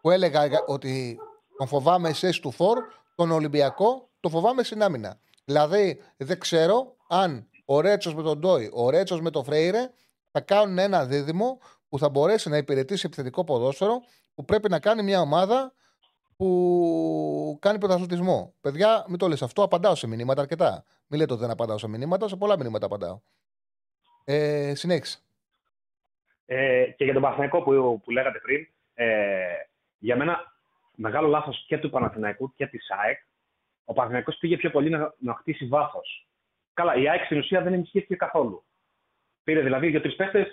που έλεγα ότι τον φοβάμαι σε του φορ, τον Ολυμπιακό το φοβάμαι στην άμυνα. Δηλαδή δεν ξέρω αν ο Ρέτσος με τον Ντόι, ο Ρέτσος με τον Φρέιρε θα κάνουν ένα δίδυμο που θα μπορέσει να υπηρετήσει επιθετικό ποδόσφαιρο που πρέπει να κάνει μια ομάδα που κάνει πρωταθλητισμό. Παιδιά, μην το λες αυτό, απαντάω σε μηνύματα αρκετά. Μην λέτε ότι δεν απαντάω σε μηνύματα, σε πολλά μηνύματα απαντάω. Ε, συνέχισε. Ε, και για τον Παναθηναϊκό που, που λέγατε πριν, ε, για μένα μεγάλο λάθος και του Παναθηναϊκού και της ΑΕΚ. Ο Παναθηναϊκός πήγε πιο πολύ να, να χτίσει βάθος. Καλά, η ΑΕΚ στην ουσία δεν ενισχύθηκε καθόλου. Πήρε δηλαδή δύο-τρεις παίχτε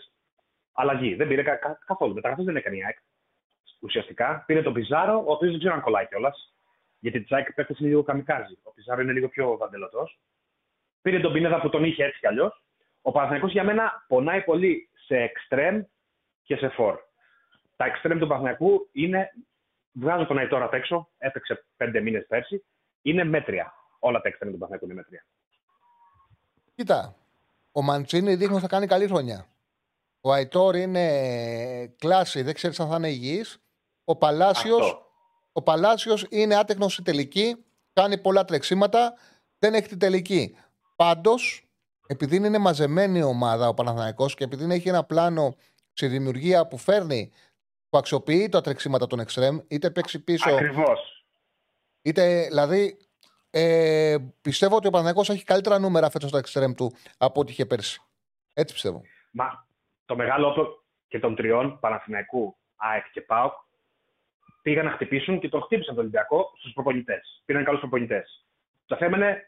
αλλαγή. Δεν πήρε κα, κα, καθόλου. Μεταγραφέ δεν έκανε η ΑΕΚ. Ουσιαστικά πήρε τον Πιζάρο, ο οποίος δεν ξέρω αν κολλάει κιόλας. Γιατί της ΑΕΚ παίχτε είναι λίγο καμικάζι. Ο Πιζάρο είναι λίγο πιο βαντελωτός. Πήρε τον Πινέδα που τον είχε έτσι κι αλλιώς. Ο Παναθηναϊκός για μένα πονάει πολύ σε εξτρέμ και σε φορ. Τα εξτρέμ του Παναθηναϊκού είναι. Βγάζω τον Αϊτόρα απ' έξω, έπαιξε πέντε μήνες πέρσι. Είναι μέτρια. Όλα τα εξτρέμ του Παναθηναϊκού είναι μέτρια. Κοίτα, ο Μαντσίνη δείχνει ότι θα κάνει καλή χρονιά. Ο Αϊτόρ είναι κλάση, δεν ξέρεις αν θα είναι υγιής. Ο Παλάσιο ο Παλάσιος είναι άτεχνος στη τελική, κάνει πολλά τρεξίματα, δεν έχει την τελική. Πάντως, επειδή είναι μαζεμένη η ομάδα ο Παναθηναϊκός και επειδή έχει ένα πλάνο στη δημιουργία που φέρνει, που αξιοποιεί τα τρεξίματα των εξτρέμ, είτε παίξει πίσω. Ακριβώς. Είτε, δηλαδή, ε, πιστεύω ότι ο Παναθηναϊκός έχει καλύτερα νούμερα φέτος στα εξτρέμ του από ό,τι είχε πέρσι. Έτσι πιστεύω. Μα το μεγάλο όπλο και των τριών, Παναθηναϊκού, ΑΕΚ και ΠΑΟΚ, πήγαν να χτυπήσουν και τον χτύπησαν τον Ολυμπιακό στους προπονητές. Πήραν καλούς προπονητές. Του αφέμενε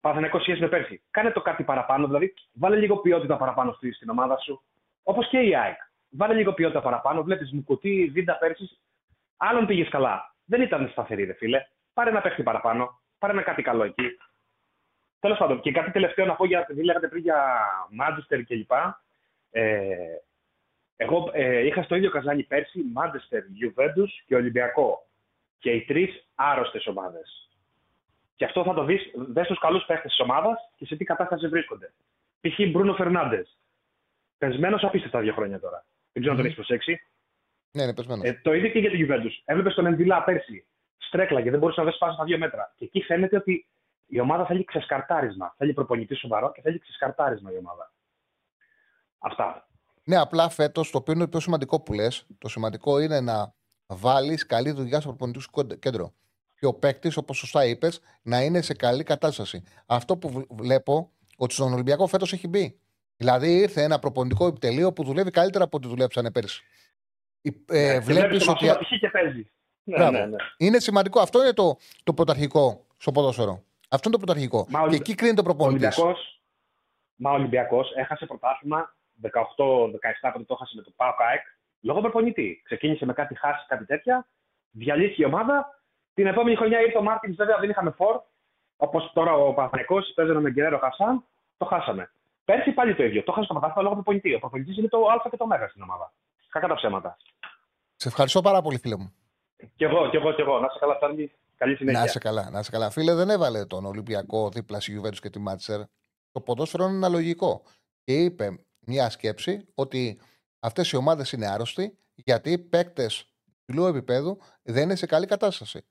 Παναθηναϊκός σχέση με πέρσι. Κάνε το κάτι παραπάνω, δηλαδή βάλε λίγο ποιότητα παραπάνω στη- στην ομάδα σου. Όπως και η ΑΕΚ. Βάλε λίγο ποιότητα παραπάνω. Βλέπεις μου κουτί, βίντα πέρσι. Άλλον πήγες καλά. Δεν ήταν σταθερή, ρε φίλε. Πάρε ένα παίχτη παραπάνω. Πάρε ένα κάτι καλό εκεί. Τέλος πάντων, και κάτι τελευταίο να πω για επειδή λέγατε πριν για Μάντζεστερ κλπ. Ε, εγώ ε, είχα στο ίδιο καζάνι πέρσι Μάντεστερ, Juventus και Ολυμπιακό. Και οι τρεις άρρωστες ομάδες. Και αυτό θα το δεις, δες τους καλούς παίχτες της ομάδας και σε τι κατάσταση βρίσκονται. Π.χ. Μπρούνο Φερνάντε. Πεσμένος απίστευτα δύο χρόνια τώρα. Δεν ξέρω αν τον έχεις προσέξει. Ναι, είναι πεσμένος. Ε, το ίδιο και για την Juventus. Έβλεπες τον Εμβιλά πέρσι. Στρέκλαγε, δεν μπορούσε να δει πάση στα δύο μέτρα. Και εκεί φαίνεται ότι η ομάδα θέλει ξεσκαρτάρισμα. Θέλει προπονητή σοβαρό και θέλει ξεσκαρτάρισμα η ομάδα. Αυτά. Ναι, απλά φέτος το οποίο είναι το πιο σημαντικό που λες, το σημαντικό είναι να βάλεις καλή δουλειά στο προπονητικό σου κόντ- κέντρο. Και ο παίκτης, όπως σωστά είπες, να είναι σε καλή κατάσταση. Αυτό που βλ- βλέπω ότι στον Ολυμπιακό φέτος έχει μπει. Δηλαδή ήρθε ένα προπονητικό επιτελείο που δουλεύει καλύτερα από ό,τι δουλέψανε πέρσι. Ε, Και Βλέπεις το ότι. Μασούρα π.χ. και παίζει. Ναι, Μπράβο. ναι, ναι. Είναι σημαντικό. Αυτό είναι το, το πρωταρχικό στο ποδόσφαιρο. Αυτό είναι το πρωταρχικό. Μα ο- και εκεί κρίνεται ο προπονητής. Ολυμπιακός, μα ο Ολυμπιακός έχασε πρωτάθλημα 18-17 πότε το έχασε με το ΠΑΟΚ ΑΕΚ λόγω προπονητή. Ξεκίνησε με κάτι χάσεις, κάτι τέτοια. Διαλύθηκε η ομάδα. Την επόμενη χρονιά ήρθε ο Μάρτινς, βέβαια δεν είχαμε φόρ. Όπως τώρα ο Παναθανικό παίζανε με Γκερέρο Χασάν. Το χάσαμε. Πέρσι πάλι το ίδιο. Το χάσαμε το πρωτάθλημα λόγω προπονητή. Ο προπονητής είναι το Α και το Μέγα στην ομάδα. Κακά τα ψέματα. Σε ευχαριστώ πάρα πολύ, φίλε μου. Κι εγώ, κι εγώ, κι εγώ. Να σε καλά, Τσάρλι. Καλή συνέχεια. Να είσαι καλά, να είσαι καλά. Φίλε, δεν έβαλε τον Ολυμπιακό δίπλα στη Juventus και τη Μάτσερ. Το ποδόσφαιρο είναι αναλογικό. Και είπε μια σκέψη ότι αυτές οι ομάδες είναι άρρωστοι γιατί οι παίκτες υψηλού επίπεδου δεν είναι σε καλή κατάσταση.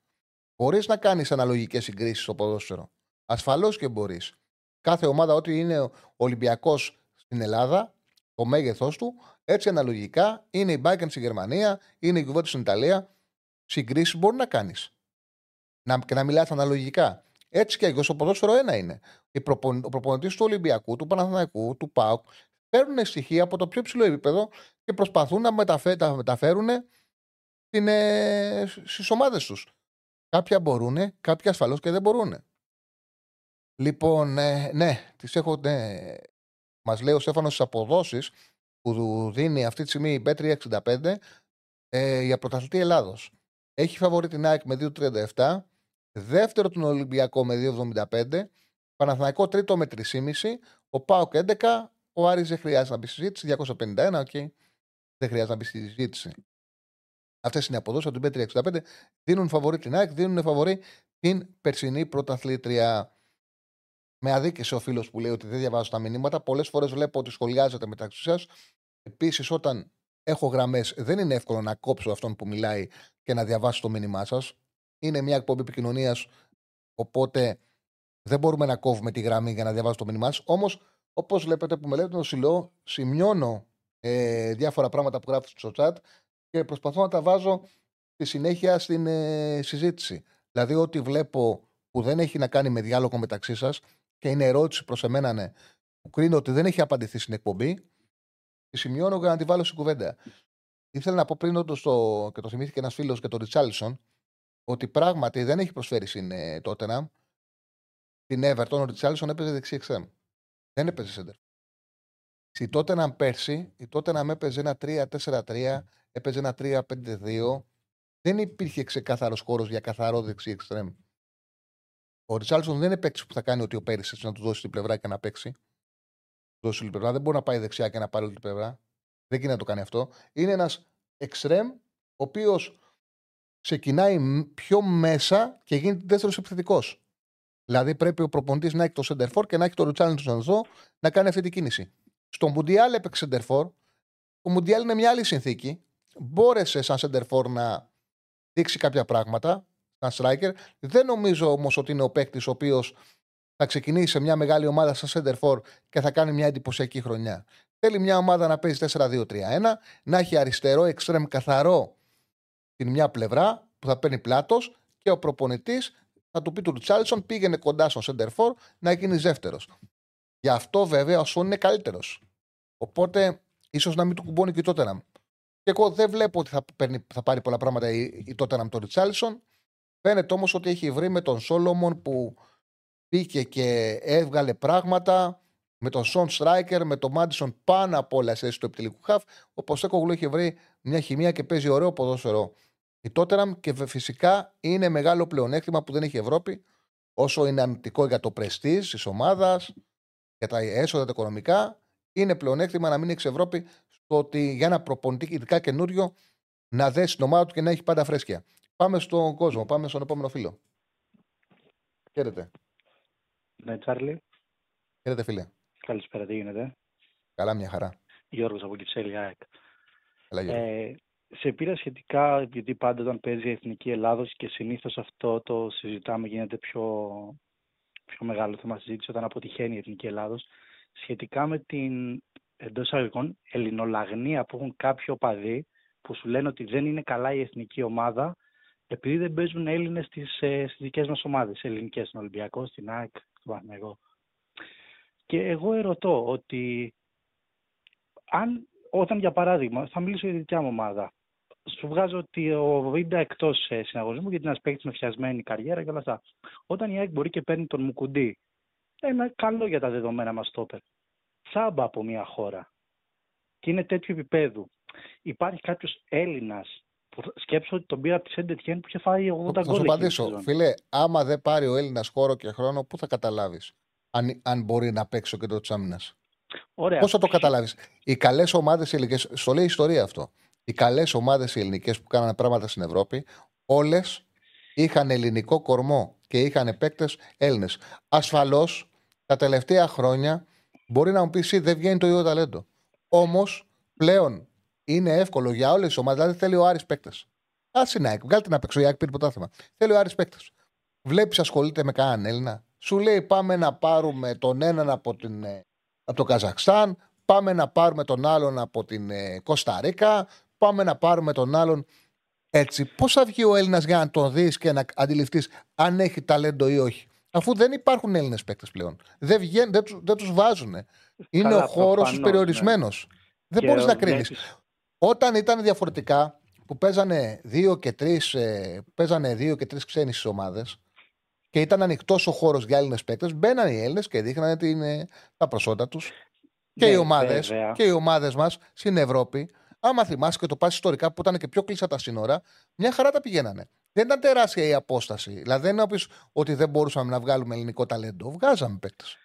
Μπορείς να κάνεις αναλογικές συγκρίσεις στο ποδόσφαιρο. Ασφαλώς και μπορείς. Κάθε ομάδα, ό,τι είναι ο Ολυμπιακός στην Ελλάδα, το μέγεθός του, έτσι αναλογικά είναι η Bayern στη Γερμανία, είναι η Juventus στην Ιταλία. Συγκρίσεις μπορεί να κάνεις να, και να μιλάς αναλογικά. Έτσι και εγώ στο ποδόσφαιρο ένα είναι. Οι προπον, ο προπονητής του Ολυμπιακού, του Παναθηναϊκού, του ΠΑΟΚ παίρνουν στοιχεία από το πιο ψηλό επίπεδο και προσπαθούν να μεταφέ, τα μεταφέρουν στην, ε, στις ομάδες τους. Κάποια μπορούν, κάποια ασφαλώς και δεν μπορούν. Λοιπόν, ε, ναι, τις έχω, ναι, μας λέει ο Στέφανος στις αποδόσεις που του δίνει αυτή τη στιγμή η B365 ε, για πρωταθλητή Ελλάδος. Έχει φαβορεί την ΑΕΚ με 2,37. Δεύτερο τον Ολυμπιακό με 2,75. Παναθηναϊκό τρίτο με 3,5. Ο ΠΑΟΚ 11. Ο Άρης δεν χρειάζεται να μπει στη συζήτηση. 251, οκ. Δεν χρειάζεται να μπει στη συζήτηση. Αυτές είναι οι αποδόσεις από την B365. Δίνουν φαβορή την ΑΕΚ, δίνουν φαβορή την περσινή πρωταθλήτρια. Με αδίκησε ο φίλος που λέει ότι δεν διαβάζω τα μηνύματα. Πολλές φορές βλέπω ότι σχολιάζετε μεταξύ σας. Επίσης, όταν έχω γραμμές, δεν είναι εύκολο να κόψω αυτόν που μιλάει και να διαβάσω το μήνυμά σας. Είναι μια εκπομπή επικοινωνίας, οπότε δεν μπορούμε να κόβουμε τη γραμμή για να διαβάσω το μήνυμά σας. Όμως, Όπως βλέπετε που με λέτε το Σιλό, σημειώνω ε, διάφορα πράγματα που γράφει στο chat και προσπαθώ να τα βάζω στη συνέχεια στην ε, συζήτηση. Δηλαδή, ό,τι βλέπω που δεν έχει να κάνει με διάλογο μεταξύ σας και είναι ερώτηση προς εμένα, ναι, που κρίνω ότι δεν έχει απαντηθεί στην εκπομπή, τη σημειώνω για να τη βάλω στην κουβέντα. Ήθελα να πω πριν όντως το, και το θυμήθηκε ένας φίλος και τον Ριτσάλισον, ότι πράγματι δεν έχει προσφέρει στην ε, Tottenham. Την Everton, ο Ριτσάλισον έπαιζε δεξί εξέμ. Δεν έπαιζε σέντερ. Στη Tottenham πέρσι, η Tottenham έπαιζε ένα 3-4-3, έπαιζε ένα 3-5-2. Δεν υπήρχε ξεκάθαρος χώρος για καθαρό δεξί εξτρέμ. Ο Ριτσάλσον δεν είναι παίκτης που θα κάνει ότι ο Πέρυσι να του δώσει την πλευρά και να παίξει. Του δώσει την πλευρά. Δεν μπορεί να πάει δεξιά και να πάρει όλη την πλευρά. Δεν γίνεται να το κάνει αυτό. Είναι ένας εξτρέμ ο οποίος ξεκινάει πιο μέσα και γίνεται δεύτερος επιθετικός. Δηλαδή πρέπει ο προπονητής να έχει το Σεντερφόρ και να έχει το Ριτσάλσον εδώ να κάνει αυτή την κίνηση. Στο Μουντιάλ έπαιξε Σεντερφόρ. Ο Μουντιάλ είναι μια άλλη συνθήκη. Μπόρεσε σαν Σεντερφόρ να δείξει κάποια πράγματα σαν striker. Δεν νομίζω όμως ότι είναι ο παίκτης ο οποίος θα ξεκινήσει σε μια μεγάλη ομάδα σαν center και θα κάνει μια εντυπωσιακή χρονιά. Θέλει μια ομάδα να παίζει 4-2-3-1, να έχει αριστερό εξτρέμ καθαρό την μια πλευρά που θα παίρνει πλάτος και ο προπονητής θα του πει του Ριτσάλισον πήγαινε κοντά στο center να γίνεις δεύτερος. Γι' αυτό βέβαια ο Σον είναι καλύτερος. Οπότε ίσως να μην του κουμπώνει και τότε να. Και εγώ δεν βλέπω ότι θα, παίρνει, θα πάρει πολλά πράγματα η, η Tottenham τον Ριτσάλισον. Φαίνεται όμως ότι έχει βρει με τον Σόλομον που πήγε και έβγαλε πράγματα. Με τον Σον Στράικερ, με τον Μάντισον πάνω από όλα σε του επιτελικού χαφ. Ο Ποστέκογλου έχει βρει μια χημεία και παίζει ωραίο ποδόσφαιρο η Τότεραμ και φυσικά είναι μεγάλο πλεονέκτημα που δεν έχει η Ευρώπη. Όσο είναι αρνητικό για το πρεστή της ομάδας, για τα έσοδα τα οικονομικά, είναι πλεονέκτημα να μην έχει Ευρώπη στο ότι για ένα προπονητή, ειδικά καινούριο, να δέσει την ομάδα του και να έχει πάντα φρέσκια. Πάμε στον κόσμο, πάμε στον επόμενο φίλο. Χαίρετε. Ναι, Τσάρλι. Χαίρετε, φίλε. Καλησπέρα, τι γίνεται; Καλά, μια χαρά. Γιώργος από Κυψέλη, ΑΕΚ. Καλά, ε, σε πήρα σχετικά, επειδή πάντα όταν παίζει η Εθνική Ελλάδος και συνήθως αυτό το συζητάμε γίνεται πιο, πιο μεγάλο θέμα συζήτηση όταν αποτυχαίνει η Εθνική Ελλάδος, σχετικά με την εντός εισαγωγικών ελληνολαγνία που έχουν κάποιοι οπαδοί που σου λένε ότι δεν είναι καλά η εθνική ομάδα επειδή δεν παίζουν Έλληνες στις ε, στις δικές μας ομάδες. Ελληνικές στην Ολυμπιακό, στην ΑΕΚ, στον Παναγό. Και εγώ ερωτώ ότι αν, όταν για παράδειγμα, θα μιλήσω για τη δικιά μου ομάδα, σου βγάζω ότι ο Βίντα εκτός ε, συναγωνισμού γιατί είναι ένας παίκτης με φτιασμένη καριέρα και όλα αυτά. Όταν η ΑΕΚ μπορεί και παίρνει τον Μουκουντή, ένα καλό για τα δεδομένα μας τόπερ. Τσάμπα από μια χώρα. Και είναι τέτοιο επίπεδου. Υπάρχει κάποιος Έλληνας σκέψω ότι τον πήρα από τη Σέντετιέν που είχε φάει 80 γκολ. Θα σου απαντήσω. Φίλε, άμα δεν πάρει ο Έλληνας χώρο και χρόνο, πού θα καταλάβεις αν, αν μπορεί να παίξει ο κέντρο της άμυνας; Πώς θα το καταλάβεις; Οι καλές ομάδες ελληνικές. Στο λέει η ιστορία αυτό. Οι καλές ομάδες ελληνικές που κάνανε πράγματα στην Ευρώπη, όλες είχαν ελληνικό κορμό και είχαν παίκτες Έλληνες. Ασφαλώς τα τελευταία χρόνια μπορεί να μου πεις δεν βγαίνει το ίδιο ταλέντο. Όμως πλέον είναι εύκολο για όλες τις ομάδες. Δηλαδή θέλει ο Άρης παίκτες. Α είναι ΑΕΚ, βγάλτε να παίξει. Ο ΑΕΚ πήρε πρωτάθλημα. Θέλει ο Άρης παίκτες. Βλέπεις, ασχολείται με κανέναν Έλληνα. Σου λέει πάμε να πάρουμε τον έναν από, την, ε, από το Καζακστάν, πάμε να πάρουμε τον άλλον από την ε, Κωνσταντίνα, πάμε να πάρουμε τον άλλον. Έτσι, πώς θα βγει ο Έλληνας για να τον δεις και να αντιληφθείς αν έχει ταλέντο ή όχι. Αφού δεν υπάρχουν Έλληνες παίκτες πλέον. Δεν, βγαίνουν, δεν, τους δεν τους βάζουν. Είναι ο χώρος τους περιορισμένος. Ναι. Δεν μπορείς να κρίνεις. Όταν ήταν διαφορετικά, που παίζανε δύο και τρεις ε, παίζανε δύο και τρεις ξένοι στι ομάδες και ήταν ανοιχτός ο χώρος για Έλληνες παίκτες, μπαίναν οι Έλληνες και δείχνανε την, ε, τα προσόντα τους. Και, οι ναι, ομάδες, και οι ομάδες μας στην Ευρώπη, άμα θυμάσαι και το πας ιστορικά που ήταν και πιο κλειστά τα σύνορα, μια χαρά τα πηγαίνανε. Δεν ήταν τεράστια η απόσταση. Δηλαδή δεν είναι ότι δεν μπορούσαμε να βγάλουμε ελληνικό ταλέντο. Βγάζαμε παίκτες.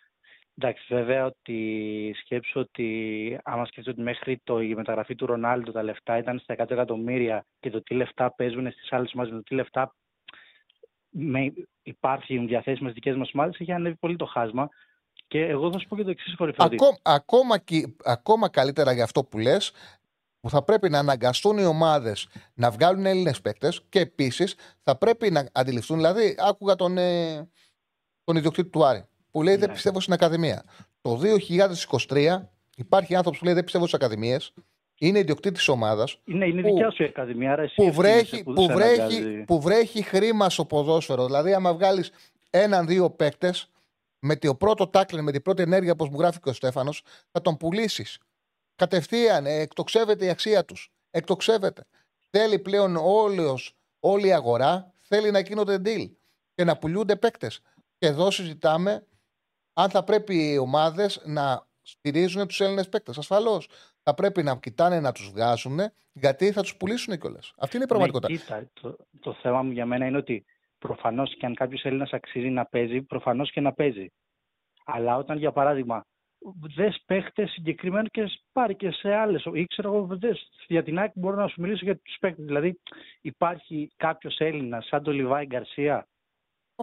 Εντάξει, βέβαια ότι σκέψω ότι άμα σκέφτομαι ότι μέχρι το, η μεταγραφή του Ρονάλντο τα λεφτά ήταν στα 100 εκατομμύρια και το τι λεφτά παίζουν στις άλλες ομάδες, το τι λεφτά με, υπάρχουν διαθέσιμες στις δικές μας ομάδες, έχει ανέβει πολύ το χάσμα. Και εγώ θα σου πω και το εξής κορυφαίο. Ακόμα, ακόμα, ακόμα καλύτερα για αυτό που λες, που θα πρέπει να αναγκαστούν οι ομάδες να βγάλουν Έλληνες παίκτες και επίσης θα πρέπει να αντιληφθούν. Δηλαδή, άκουγα τον, ε, τον ιδιοκτήτη του Άρη που λέει δεν ναι. πιστεύω στην Ακαδημία. το 2023 υπάρχει άνθρωπος που λέει δεν πιστεύω στις ακαδημίες. Είναι ιδιοκτήτης τη ομάδα. Είναι, είναι δικιά σου η ακαδημία, άρα εσύ Που ευθύνεσαι βρέχει, που που, σε βρέχει, αναγκάζει. που βρέχει χρήμα στο ποδόσφαιρο. Δηλαδή, άμα βγάλεις έναν-δύο παίκτες με το πρώτο τάκλιν, με την πρώτη ενέργεια, όπως μου γράφει και ο Στέφανος, θα τον πουλήσεις. Κατευθείαν, ε, εκτοξεύεται η αξία τους. Εκτοξεύεται. Θέλει πλέον όλος, όλη η αγορά, θέλει να γίνονται deal και να πουλούνται παίκτες. Και εδώ συζητάμε αν θα πρέπει οι ομάδες να στηρίζουν τους Έλληνες παίκτες. Ασφαλώς. Θα πρέπει να κοιτάνε να τους βγάζουν γιατί θα τους πουλήσουν κιόλα. Αυτή είναι η πραγματικότητα. Ναι, κοίτα, το, το θέμα μου για μένα είναι ότι προφανώς και αν κάποιος Έλληνας αξίζει να παίζει, προφανώς και να παίζει. Αλλά όταν για παράδειγμα δες παίχτες συγκεκριμένους και πάρει και σε άλλες. ή ξέρω εγώ, δες, για την ΑΕΚ μπορώ να σου μιλήσω για τους παίχτε. Δηλαδή, υπάρχει κάποιος Έλληνας σαν τον Λιβάη Γκαρσία.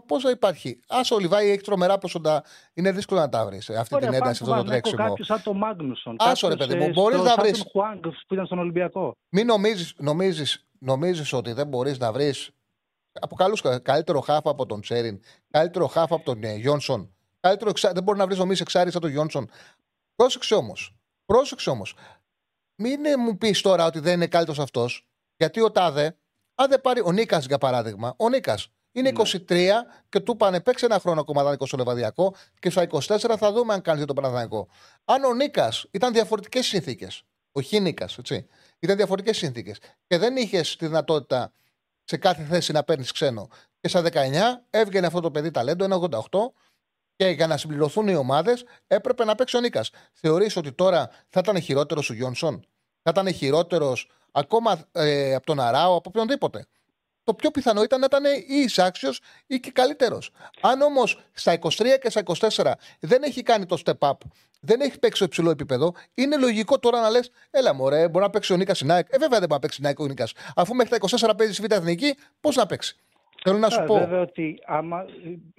Πόσο υπάρχει. Α ο Λιβάη έχει τρομερά προσόντα. Είναι δύσκολο να τα βρεις. Αυτή Ωραία, την ένταση, πάμε αυτό το στο Παναθηναϊκό, τρέξιμο. Κάποιος σαν τον Μάγνουσον. Άσο, ρε κάποιος, παιδί μου, ε, μπορείς στο- να σαν βρεις. τον Χουάνγκ που ήταν στον Ολυμπιακό. Μην νομίζεις, νομίζεις, νομίζεις ότι δεν μπορείς να βρεις από καλούς, καλύτερο χάφ από τον Τσέριν, καλύτερο χάφ από τον ε, Γιόνσον, καλύτερο εξα... δεν μπορεί να βρεις νομίζεις εξάρι σαν τον Γιόνσον. Πρόσεξε όμως, πρόσεξε όμως. Μην ε, μου πεις τώρα ότι δεν είναι καλύτερος αυτός, γιατί ο Τάδε, αν δεν πάρει ο Νίκας για παράδειγμα, ο Νίκας είναι 23 και του πάνε παίξει ένα χρόνο ακόμα δανεικό στο Λεβαδιακό και στα 24 θα δούμε αν κάνει για τον Παναδανικό. Αν ο Νίκας ήταν διαφορετικές συνθήκες, ο Χίνικα, έτσι, ήταν διαφορετικές συνθήκες και δεν είχες τη δυνατότητα σε κάθε θέση να παίρνεις ξένο. Και στα 19 έβγαινε αυτό το παιδί ταλέντο, ένα 88, και για να συμπληρωθούν οι ομάδες έπρεπε να παίξει ο Νίκας. Θεωρείς ότι τώρα θα ήταν χειρότερος ο Γιόνσον, θα ήταν χειρότερος ακόμα ε, από τον Αράο, από οποιονδήποτε; Το πιο πιθανό ήταν να ήταν ή εισάξιος ή και καλύτερος. Αν όμως στα 23 και στα 24 δεν έχει κάνει το step up, δεν έχει παίξει στο υψηλό επίπεδο, είναι λογικό τώρα να λες: Έλα, μωρέ, μπορεί να παίξει ο Νίκας στην ΑΕΚ. Ε, βέβαια δεν μπορεί να παίξει η ΑΕΚ ο Νίκας. Αφού μέχρι τα 24 παίζει στη Β' Εθνική, πώς να παίξει. Θέλω να σου Ε, πω. Βέβαια ότι άμα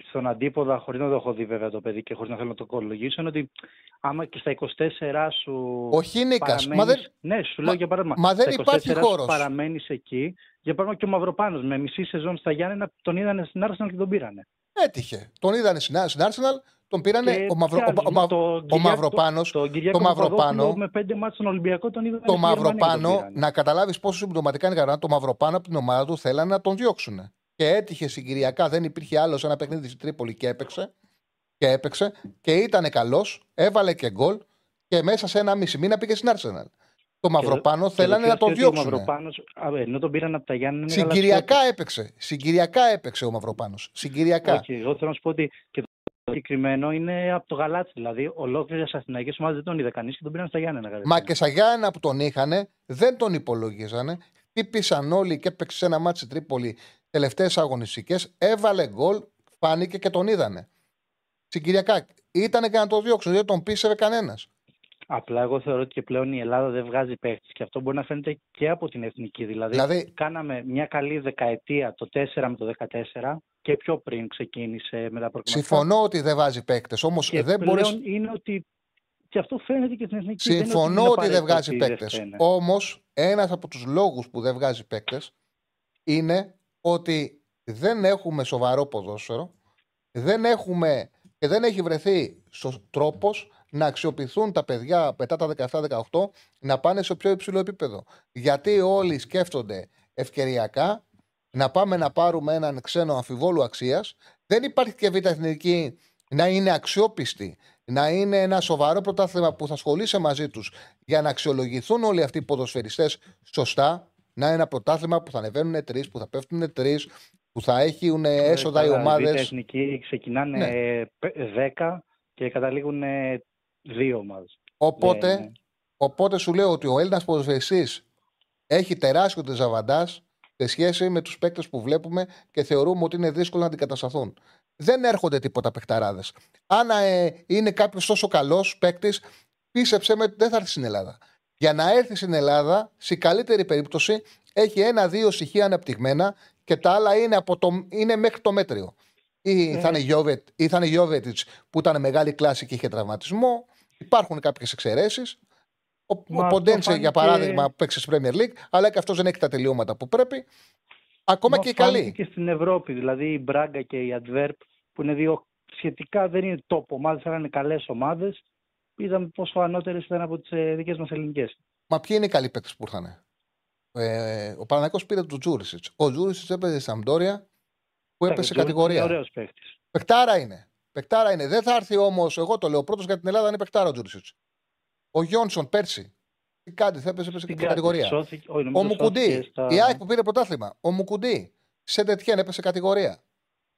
στον αντίποδα, χωρίς να το έχω δει βέβαια το παιδί και χωρίς να θέλω να το κολογήσω, είναι ότι άμα και στα 24 σου. Ο Χίνικας, μα παραμένεις- δεν- Ναι, σου μα- λέω για παράδειγμα. μα δεν στα υπάρχει 24 χώρος. Παραμένεις εκεί. Για παράδειγμα και ο Μαυροπάνος με μισή σεζόν στα Γιάννενα τον είδανε στην Arsenal και τον πήρανε. Έτυχε. Τον είδανε στην στην Arsenal, τον πήρανε Και ο, Μαυρο, τι ο, άλλους, ο, Μα- το ο Κυριάκο- Μαυροπάνος. Το, Κυριάκο το Μαυροπάνο. Παπαδόπουλο με πέντε μάτς στον Ολυμπιακό τον είδανε Το στη Γερμανία και τον Μαυροπάνο, πήρανε. να καταλάβεις πόσο συμπτωματικά είναι καλά, το Μαυροπάνο από την ομάδα του θέλανε να τον διώξουν. Και έτυχε συγκυριακά, δεν υπήρχε άλλος σε ένα παιχνίδι στη Τρίπολη και έπαιξε. Και έπαιξε και ήταν καλός, έβαλε και γκολ και μέσα σε ένα μισή μήνα πήγε στην Arsenal. Το Μαυροπάνο Και θέλανε το να τον πιο αστείο ότι διώξουν. Ο Μαυροπάνος, α, ενώ τον πήραν από τα Γιάννενα. είναι Συγκυριακά έπαιξε. Συγκυριακά έπαιξε ο Μαυροπάνος. Συγκυριακά. Όχι, εγώ θέλω να σου πω ότι και το συγκεκριμένο είναι από το Γαλάτσι. Δηλαδή, ολόκληρες αθηναϊκές ομάδες δεν τον είδε κανείς και τον πήραν στα Γιάννενα. κατευθείαν. Μα και στα Γιάννα που τον είχαν, δεν τον υπολογίζανε. Χτύπησαν όλοι και έπαιξε σε ένα ματς Τρίπολη τελευταίες αγωνιστικές. Έβαλε γκολ, φάνηκε και τον είδανε. Συγκυριακά. Ήταν και να το διώξουν, δεν τον πίστευε κανένας. Απλά εγώ θεωρώ ότι και πλέον η Ελλάδα δεν βγάζει παίχτη και αυτό μπορεί να φαίνεται και από την εθνική. Δηλαδή, Δηλαδή- κάναμε μια καλή δεκαετία το 4 με το 14 και πιο πριν ξεκίνησε με τα προκριματικά. Συμφωνώ ότι δεν βάζει παίκτες, όμως Και δεν πλέον μπορεί. είναι ότι. Και αυτό φαίνεται και στην εθνική. Δεν είναι Συμφωνώ είναι ότι δεν απαραίτητο βγάζει ότι δεν παίκτες. φταίνε. Όμως, ένας από τους λόγους που δεν βγάζει παίκτες είναι ότι δεν έχουμε σοβαρό ποδόσφαιρο, δεν έχουμε και δεν έχει βρεθεί τρόπος να αξιοποιηθούν τα παιδιά μετά τα 17-18 να πάνε σε πιο υψηλό επίπεδο. Γιατί όλοι σκέφτονται ευκαιριακά να πάμε να πάρουμε έναν ξένο αμφιβόλου αξίας. Δεν υπάρχει και β' εθνική να είναι αξιόπιστη, να είναι ένα σοβαρό πρωτάθλημα που θα ασχολείσαι μαζί τους για να αξιολογηθούν όλοι αυτοί οι ποδοσφαιριστές σωστά. Να είναι ένα πρωτάθλημα που θα ανεβαίνουν τρεις, που θα πέφτουν τρεις, που θα έχουν έσοδα οι Καλά, ομάδε. Οι Β' εθνικοί ξεκινάνε Ναι. ε, πε- 10 και καταλήγουν ε, δύο ομάδες. Οπότε, Ναι, ναι. οπότε σου λέω ότι ο Έλληνας ποδοσφαιριστής έχει τεράστιο τεζαβαντά σε σχέση με τους παίκτες που βλέπουμε και θεωρούμε ότι είναι δύσκολο να αντικατασταθούν. Δεν έρχονται τίποτα παιχταράδες. Αν ε, είναι κάποιος τόσο καλός παίκτης, πίστεψε με ότι δεν θα έρθει στην Ελλάδα. Για να έρθει στην Ελλάδα, σε καλύτερη περίπτωση, έχει ένα-δύο στοιχεία αναπτυγμένα και τα άλλα είναι, από το, είναι μέχρι το μέτριο. Ή Ε. θα είναι Γιώβετ, ή θα είναι Γιώβετιτς, που ήταν μεγάλη κλάση και είχε τραυματισμό. Υπάρχουν κάποιες εξαιρέσεις. Ο, Μα ο αυτό Ποντένσε, για φάνηκε- παράδειγμα, που παίξει στη Premier League, αλλά και αυτός δεν έχει τα τελειώματα που πρέπει. Ακόμα Μα και οι φάνηκε καλοί. και στην Ευρώπη. Δηλαδή η Μπράγκα και η Adverb που είναι δύο σχετικά δεν είναι top ομάδες, αλλά είναι καλές ομάδες. είδαμε πόσο ανώτερες ήταν από τις ε, δικές μας ελληνικές. Μα ποιοι είναι οι καλοί παίκτες που ήρθαν. Ε, ο Παναγιώ πήρε τον Τζούρισιτς. Ο Τζούρισιτς έπαιζε στη Σαμπτόρια που έπεσε κατηγορία. Ωραίος παίκτης. Πεκτάρα είναι. Πεκτάρα είναι. Δεν θα έρθει όμως, εγώ το λέω, πρώτος για την Ελλάδα είναι πεκτάρα ο Τζούρισιτ. Ο Γιόνσον πέρσι. Τι κάτι, θα έπεσε, έπεσε στην κατηγορία. Σώθηκε, ο, ο Μουκουντή. Στα... Η ΑΕΚ που πήρε πρωτάθλημα. Ο Μουκουντή. Σε τέτοια έπεσε κατηγορία.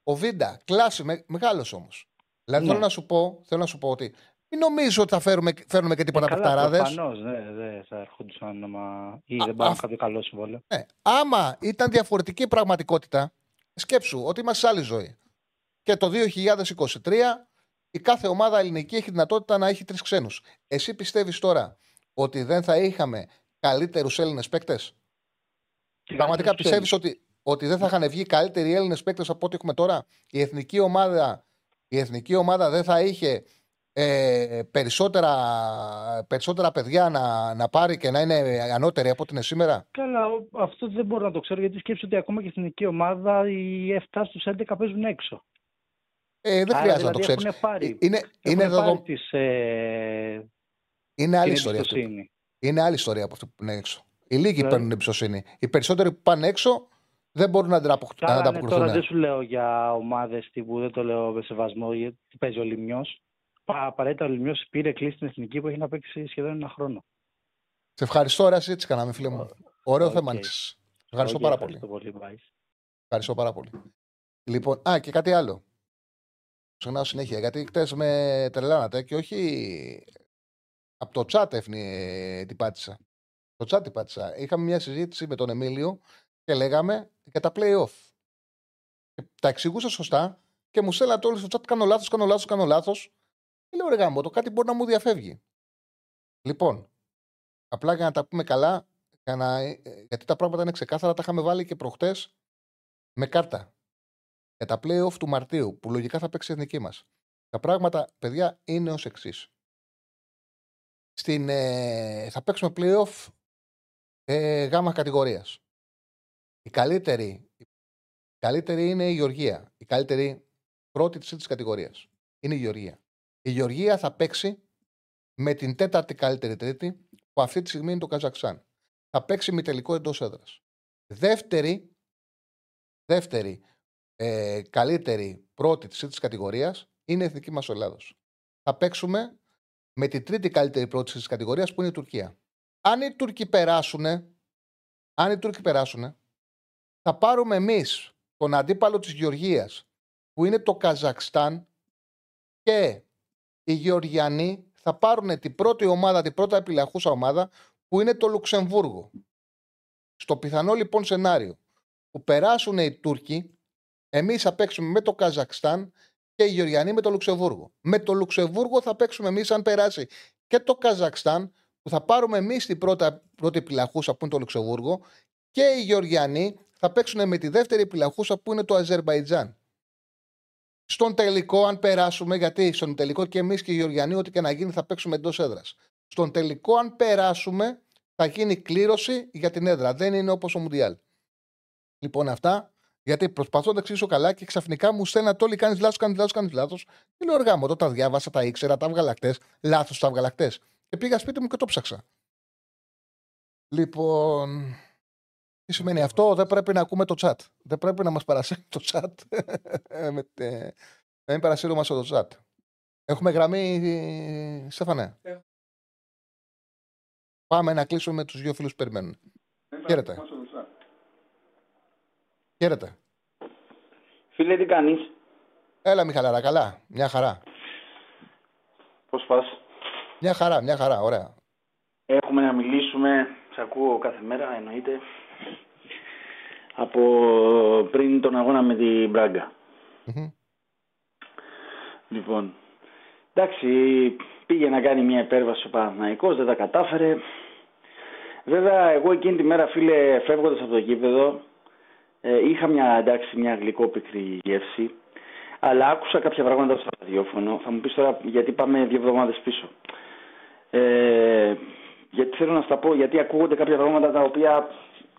Ο Βίντα. Κλάση, με, μεγάλος όμως. Δηλαδή ναι. θέλω, να σου πω, θέλω να σου πω ότι μην νομίζω ότι θα φέρουμε, φέρουμε και τίποτα ε, παιχταράδε. Προφανώς, ναι, δεν θα έρχονταν ή δεν πάρουν κάποιο καλό συμβόλαιο. Ναι. Άμα ήταν διαφορετική πραγματικότητα, σκέψου ότι είμαστε σε άλλη ζωή. Και το 2023 η κάθε ομάδα ελληνική έχει δυνατότητα να έχει τρεις ξένους. Εσύ πιστεύεις τώρα ότι δεν θα είχαμε καλύτερους Έλληνες παίκτες; Πραγματικά πιστεύεις ότι, ότι δεν θα είχαν βγει καλύτεροι Έλληνες παίκτες από ό,τι έχουμε τώρα; Η εθνική ομάδα, η εθνική ομάδα δεν θα είχε ε, περισσότερα, περισσότερα παιδιά να, να πάρει και να είναι ανώτερη από ό,τι είναι σήμερα; Καλά, αυτό δεν μπορώ να το ξέρω γιατί σκέψω ότι ακόμα και στην εθνική ομάδα οι 7 στους 11 παίζουν έξω. Ε, δεν χρειάζεται να το δηλαδή ξέρεις. Πάρει, είναι, είναι, δεδο... τις, ε... είναι άλλη ιστορία. Αυτό. Είναι άλλη ιστορία από αυτό που είναι έξω. Οι λίγοι δηλαδή... παίρνουν εμπιστοσύνη. Οι περισσότεροι που πάνε έξω δεν μπορούν να ανταποκριθούν. Ναι, τώρα δεν σου λέω για ομάδες τύπου, δεν το λέω με σεβασμό, γιατί παίζει ο Λιμιό. Απαραίτητα ο Λιμιός πήρε κλείσει στην εθνική που έχει να παίξει σχεδόν ένα χρόνο. Σε ευχαριστώ, ωραία έτσι κάναμε, φίλε μου. Ωραίο okay. θέμα άνοιξε. Ευχαριστώ okay, πάρα ευχαριστώ πολύ. πολύ ευχαριστώ πάρα πολύ. Λοιπόν, α, και κάτι άλλο. Ξενάω συνέχεια, γιατί χτες με τρελάνατε και όχι από το chat έφνη την πάτησα. Το chat την πάτησα. Είχαμε μια συζήτηση με τον Εμίλιο και λέγαμε για τα play-off. Και τα εξηγούσα σωστά και μου στέλνατε όλοι στο chat κάνω λάθος, κάνω λάθος, κάνω λάθος. Και λέω ρε γάμο, το κάτι μπορεί να μου διαφεύγει. Λοιπόν, απλά για να τα πούμε καλά, για να, ε, γιατί τα πράγματα είναι ξεκάθαρα, τα είχαμε βάλει και προχτές με κάρτα για τα play-off του Μαρτίου, που λογικά θα παίξει η εθνική μας. Τα πράγματα, παιδιά, είναι ως εξής. Ε, θα παίξουμε play-off ε, γάμα κατηγορίας. Η καλύτερη, η καλύτερη είναι η Γεωργία. Η καλύτερη πρώτη της τρίτη κατηγορίας. Είναι η Γεωργία. Η Γεωργία θα παίξει με την τέταρτη καλύτερη τρίτη, που αυτή τη στιγμή είναι το Καζακστάν. Θα παίξει με τελικό εντός έδρας. Δεύτερη, δεύτερη ε, καλύτερη πρώτη της τρίτης κατηγορίας είναι η εθνική μας Ελλάδος. Θα παίξουμε με την τρίτη καλύτερη πρώτη της κατηγορίας που είναι η Τουρκία. Αν οι Τούρκοι περάσουν, αν οι Τούρκοι περάσουν, θα πάρουμε εμείς τον αντίπαλο της Γεωργίας που είναι το Καζακστάν και οι Γεωργιανοί θα πάρουν την πρώτη ομάδα, την πρώτα επιλαχούσα ομάδα που είναι το Λουξεμβούργο. Στο πιθανό λοιπόν σενάριο που περάσουν οι Τούρκοι, Εμείς θα παίξουμε με το Καζακστάν και οι Γεωργιανοί με το Λουξεμβούργο. Με το Λουξεμβούργο θα παίξουμε εμείς, αν περάσει και το Καζακστάν, που θα πάρουμε εμείς την πρώτα, πρώτη επιλαχούσα που είναι το Λουξεμβούργο, και οι Γεωργιανοί θα παίξουν με τη δεύτερη επιλαχούσα που είναι το Αζερβαϊτζάν. Στον τελικό, αν περάσουμε, γιατί στον τελικό και εμείς και οι Γεωργιανοί, ό,τι και να γίνει, θα παίξουμε εντός έδρας. Στον τελικό, αν περάσουμε, θα γίνει κλήρωση για την έδρα. Δεν είναι όπως ο Μουντιάλ. Λοιπόν, αυτά. Γιατί προσπαθώ να τα εξηγήσω καλά και ξαφνικά μου στέλνατε όλοι κάνεις λάθος, κάνεις λάθος, κάνεις λάθος. Και λέω αργά μου, τα διάβασα, τα ήξερα, τα βγαλακτέ. Λάθος τα βγαλακτέ. Και πήγα σπίτι μου και το ψάξα. Λοιπόν. Τι σημαίνει αυτό, δεν πρέπει να ακούμε το chat. Δεν πρέπει να μας παρασύρει το chat. Με, δεν μην παρασύρουμε το chat. Έχουμε γραμμή, Στέφανε; Ε. Πάμε να κλείσουμε με τους δύο φίλους που περιμένουν. Χαίρετε. Χαίρετε. Φίλε, τι κάνεις; Έλα Μιχαλάρα, καλά. Μια χαρά. Πώς πας; Μια χαρά, μια χαρά, ωραία. Έχουμε να μιλήσουμε, σε ακούω κάθε μέρα, εννοείται, από πριν τον αγώνα με την μπραγκα Λοιπόν, εντάξει, πήγε να κάνει μια υπέρβαση ο Παναθηναϊκός, δεν τα κατάφερε. Βέβαια, εγώ εκείνη τη μέρα, φίλε, φεύγοντας από το γήπεδο, ε, είχα μια, εντάξει, μια γλυκόπικρη γεύση, αλλά άκουσα κάποια πράγματα στο ραδιόφωνο. Θα μου πεις τώρα γιατί πάμε δύο εβδομάδες πίσω. Ε, γιατί θέλω να στα πω, γιατί ακούγονται κάποια πράγματα τα οποία,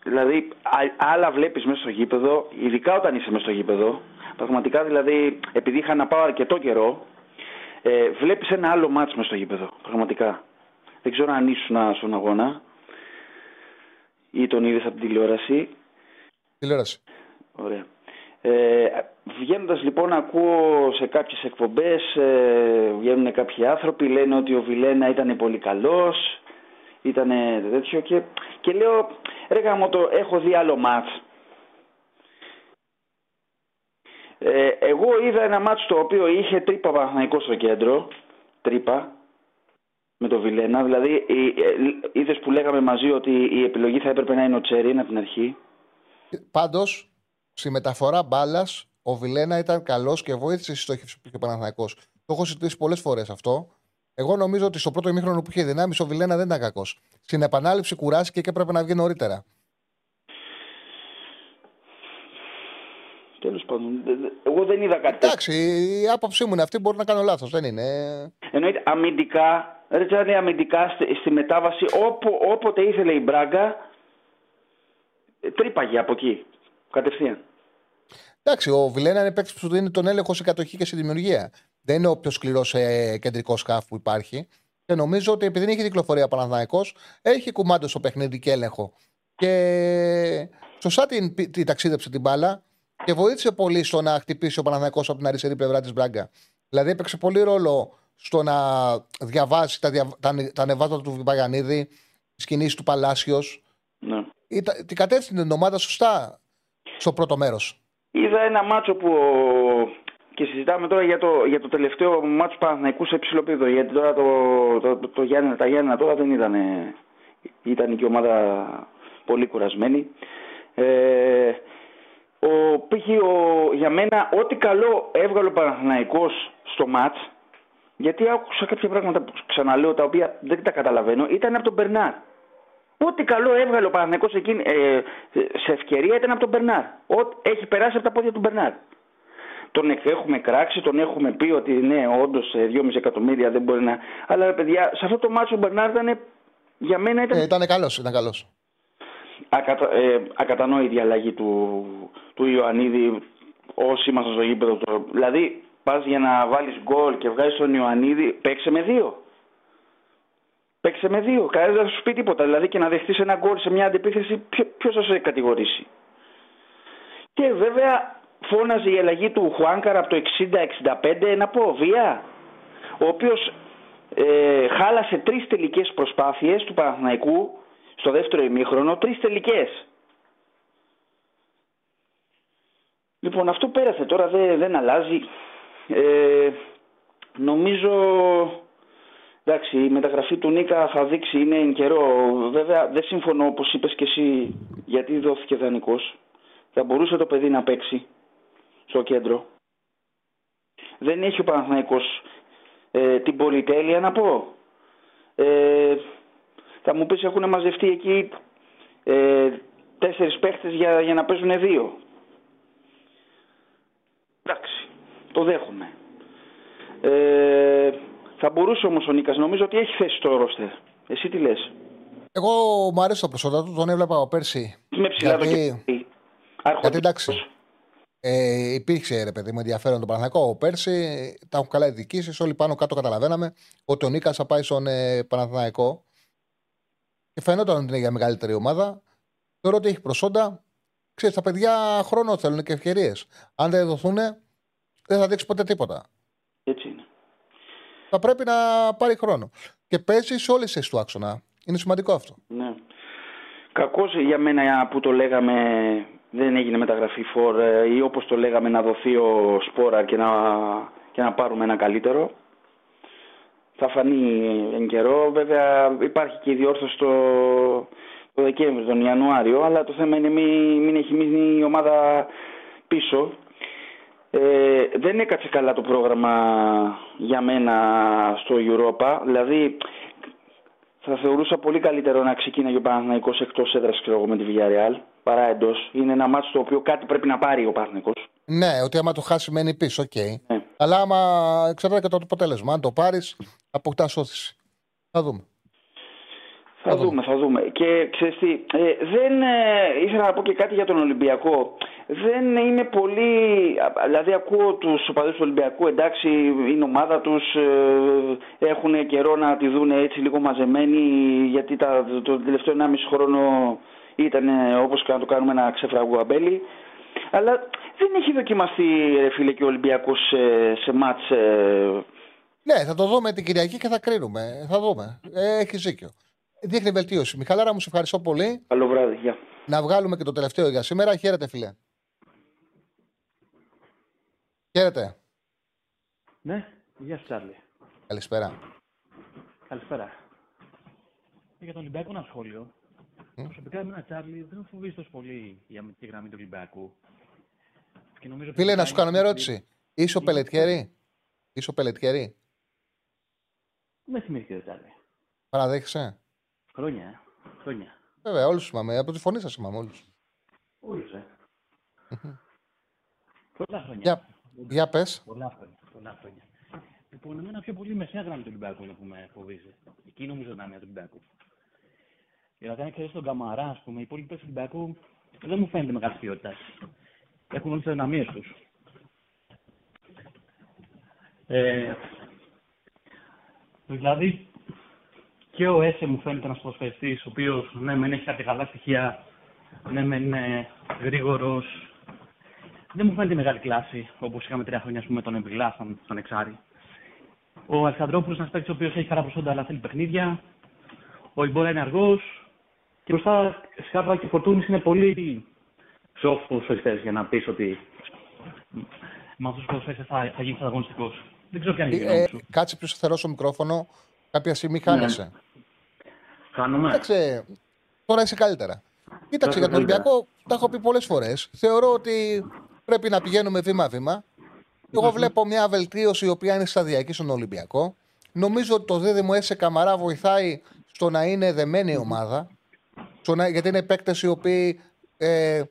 δηλαδή, άλλα βλέπεις μέσα στο γήπεδο, ειδικά όταν είσαι μέσα στο γήπεδο, πραγματικά δηλαδή, επειδή είχα να πάω αρκετό καιρό, ε, βλέπεις ένα άλλο μάτς μέσα στο γήπεδο. Πραγματικά. Δεν ξέρω αν ήσουν στον αγώνα ή τον είδες από την τηλεόραση. Τηλεόραση. Ωραία. Ε, Βγαίνοντας λοιπόν ακούω σε κάποιες εκπομπές ε, βγαίνουν κάποιοι άνθρωποι λένε ότι ο Βιλένα ήταν πολύ καλός ήταν τέτοιο και, και λέω ρε γάμο το έχω δει άλλο μάτς ε, εγώ είδα ένα μάτς το οποίο είχε τρύπα Παναθηναϊκό στο κέντρο τρύπα με το Βιλένα δηλαδή ε, είδες που λέγαμε μαζί ότι η επιλογή θα έπρεπε να είναι ο Τσερίν από την αρχή Πάντως στη μεταφορά μπάλας ο Βιλένα ήταν καλός και βοήθησε στη στόχευση που είχε ο Παναθηναϊκός. Το έχω συζητήσει πολλές φορές αυτό. Εγώ νομίζω ότι στο πρώτο ημίχρονο που είχε δυνάμει ο Βιλένα δεν ήταν κακός. Στην επανάληψη κουράστηκε και έπρεπε να βγει νωρίτερα. Τέλος πάντων, εγώ δεν είδα κάτι. Εντάξει, η άποψή μου είναι αυτή. Μπορεί να κάνω λάθος, δεν είναι. Εννοείται αμυντικά, ρε αμυντικά στη, στη μετάβαση, όπου, όποτε ήθελε η Μπράγκα, τρύπαγε από εκεί. Κατευθείαν. Εντάξει, ο Βιλένα είναι παίκτης που σου δίνει τον έλεγχο σε κατοχή και σε δημιουργία. Δεν είναι ο πιο σκληρός ε, κεντρικός σκάφ που υπάρχει. Και νομίζω ότι επειδή δεν έχει κυκλοφορία Παναθναϊκό, έχει κουμάντο στο παιχνίδι και έλεγχο. Και σωστά την, την ταξίδεψε την μπάλα και βοήθησε πολύ στο να χτυπήσει ο Παναθναϊκό από την αριστερή πλευρά της Μπράγκα. Δηλαδή έπαιξε πολύ ρόλο στο να διαβάσει τα, δια, τα, τα ανεβάσματα του Βιμπαγιανίδη, τις κινήσεις του Παλάσιος. Ναι. Την κατεύθυνε την ομάδα σωστά στο πρώτο μέρος. Είδα ένα μάτσο που. Και συζητάμε τώρα για το, για το τελευταίο μάτσο Παναθηναϊκούς σε υψηλό Γιατί τώρα το, το, το, το Γιάννη, τα Γιάννη τώρα δεν ήταν. Ήταν και η ομάδα πολύ κουρασμένη. Ε, ο, πήγε ο, για μένα ό,τι καλό έβγαλε ο Παναθηναϊκός στο μάτς γιατί άκουσα κάποια πράγματα που ξαναλέω τα οποία δεν τα καταλαβαίνω ήταν από τον Μπερνάρ. Ό,τι καλό έβγαλε ο Παναθυνικό ε, σε ευκαιρία ήταν από τον Μπερνάρ. Ό, έχει περάσει από τα πόδια του Μπερνάρ. Τον έχουμε κράξει, τον έχουμε πει ότι ναι, όντως 2,5 εκατομμύρια δεν μπορεί να. Αλλά παιδιά, σε αυτό το μάτσο ο Μπερνάρ ήταν. Για μένα ήταν. Ε, ήταν καλός, ήταν καλός. Ακατα, ε, ακατανόητη η αλλαγή του, του Ιωαννίδη όσοι ήμασταν στο γήπεδο. Δηλαδή, πας για να βάλεις γκολ και βγάζεις τον Ιωαννίδη, παίξε με δύο. Παίξε με δύο. Κανένας δεν θα σου πει τίποτα. Δηλαδή και να δεχτείς ένα γκολ σε μια αντιπίθεση, ποιο θα σε κατηγορήσει; Και βέβαια φώναζε η αλλαγή του Χουάνκαρα από το 60-65, να πω, βία. Ο οποίος ε, χάλασε τρεις τελικές προσπάθειες του Παναθηναϊκού στο δεύτερο ημίχρονο. Τρεις τελικές. Λοιπόν, αυτό πέρασε τώρα, δεν, δεν αλλάζει. Ε, νομίζω Εντάξει, η μεταγραφή του Νίκα θα δείξει, είναι εν καιρό. Βέβαια, δεν συμφωνώ όπως είπες και εσύ, γιατί δόθηκε δανεικός. Θα μπορούσε το παιδί να παίξει στο κέντρο. Δεν έχει ο Παναθηναϊκός ε, την πολυτέλεια να πω. Ε, θα μου πεις έχουν μαζευτεί εκεί ε, τέσσερις παίχτες για, για να παίζουν δύο. Εντάξει, το δέχομαι. Ε, θα μπορούσε όμως ο Νίκας, νομίζω ότι έχει θέση στο ρόστερ. Εσύ τι λες; Εγώ μου αρέσει το προσόντα του, τον έβλεπα πέρσι. Με ψηλά γιατί... το Γιατί εντάξει. Ε, υπήρξε ρε παιδί μου ενδιαφέρον το Παναθηναϊκό πέρσι. Τα έχουν καλά οι διοικήσεις. Όλοι πάνω κάτω καταλαβαίναμε ότι ο Νίκας θα πάει στον ε, Παναθηναϊκό. Και φαινόταν ότι είναι για μεγαλύτερη ομάδα. Θεωρώ ότι έχει προσόντα. Ξέρεις, τα παιδιά χρόνο θέλουν και ευκαιρίες. Αν δεν δοθούν, δεν θα δείξει ποτέ τίποτα. Έτσι είναι θα πρέπει να πάρει χρόνο. Και παίζεις σε όλες τις του άξονα. Είναι σημαντικό αυτό. Ναι. Κακώς για μένα που το λέγαμε δεν έγινε μεταγραφή φορ ε, ή όπως το λέγαμε να δοθεί ο Σπόρα και να, και να πάρουμε ένα καλύτερο. Θα φανεί εν καιρό. Βέβαια υπάρχει και η διόρθωση το, το Δεκέμβριο, τον Ιανουάριο, αλλά το θέμα είναι μην, μην έχει μείνει η ομάδα πίσω ε, δεν έκατσε καλά το πρόγραμμα για μένα στο Europa. Δηλαδή θα θεωρούσα πολύ καλύτερο να ξεκίναγε ο Παναθηναϊκός εκτός έδρας ξέρω με τη Villarreal παρά εντός. Είναι ένα μάτσο το οποίο κάτι πρέπει να πάρει ο Παναθηναϊκός. Ναι, ότι άμα το χάσει μένει πίσω, OK. Okay. Ναι. Αλλά άμα εξαρτάται και το αποτέλεσμα. Αν το πάρεις, αποκτάς ώθηση. Θα δούμε. Θα, δούμε, θα δούμε. Και ξέρεις τι, ε, δεν ε, ήθελα να πω και κάτι για τον Ολυμπιακό. δεν είναι πολύ. Δηλαδή, ακούω τους οπαδούς του Ολυμπιακού, εντάξει, είναι ομάδα τους, έχουν καιρό να τη δουν έτσι λίγο μαζεμένοι, γιατί τα, το τελευταίο 1,5 χρόνο ήταν όπως και να το κάνουμε ένα ξεφραγού αμπέλι. Αλλά δεν έχει δοκιμαστεί, ρε φίλε, και ο Ολυμπιακός σε, σε μάτς. Ε... Ναι, θα το δούμε την Κυριακή και θα κρίνουμε. Θα δούμε. Ε, έχεις δίκιο. Δείχνει βελτίωση. Μιχαλάρα, μου σε ευχαριστώ πολύ. Καλό βράδυ. Γεια. Να βγάλουμε και το τελευταίο για σήμερα. Χαίρετε, φίλε. Χαίρετε. Ναι, γεια σου, Τσάρλι. Καλησπέρα. Καλησπέρα. Για τον Ολυμπιακό ένα σχόλιο. Mm. Προσωπικά, εμένα, Τσάρλι, δεν με φοβίζει τόσο πολύ η αμυντική γραμμή του Ολυμπιακού. Και νομίζω Φίλε, να σου κάνω μια ερώτηση. Είσαι ο Πελετιέρη; Είσαι ο Πελετιέρη; Με θυμήθηκε, Τσάρλι. Παραδέχεσαι; Χρόνια, ε. Χρόνια. Βέβαια, όλους θυμάμαι. Από τη φωνή σας θυμάμαι όλους. Όλους, ε. Πολλά χρόνια. Για, για πες. Πολλά χρόνια. Πολλά χρόνια. Λοιπόν, εμένα πιο πολύ μεσαία γραμμή του Ολυμπιακού είναι που με φοβίζει. Εκεί νομίζω να είναι του Ολυμπιακού. Γιατί αν εξαιρέσεις τον Καμαρά, ας πούμε, οι υπόλοιποι του Ολυμπιακού δεν μου φαίνεται μεγάλης ποιότητας. Έχουν όλες τις δυναμίε τους. Ε, δηλαδή, και ο Έσε μου φαίνεται ένας προσφερειστή, ο οποίος ναι, μεν έχει κάποια καλά στοιχεία, ναι, μεν είναι γρήγορος. Δεν μου φαίνεται μεγάλη κλάση, όπως είχαμε τρία χρόνια με τον Εμπιλά στον, στον Εξάρι. Ο Αλεξανδρόπουλος είναι ένας παίκτης ο οποίος έχει χαρά προσόντα, αλλά θέλει παιχνίδια. Ο Ιμπόρα είναι αργός. Και μπροστά Σκάρπα και Φορτούνης είναι πολύ soft προσφερειστέ για να πεις ότι με αυτούς τους προσφερειστέ θα, θα γίνει ανταγωνιστικό. Δεν ξέρω ποια είναι η ε, ε, Κάτσε πιο σταθερό στο μικρόφωνο. Κάποια στιγμή χάνεσαι. Ναι. Χάνομαι. Κοίταξε, τώρα είσαι καλύτερα. Κοίταξε για τον Ολυμπιακό, τα έχω πει πολλές φορές. Θεωρώ ότι πρέπει να πηγαίνουμε βήμα-βήμα. Εγώ βλέπω μια βελτίωση η οποία είναι σταδιακή στον Ολυμπιακό. Νομίζω ότι το δίδυμο Έσε Καμαρά βοηθάει στο να είναι δεμένη ομάδα. Να, γιατί είναι παίκτες οι οποίοι ε,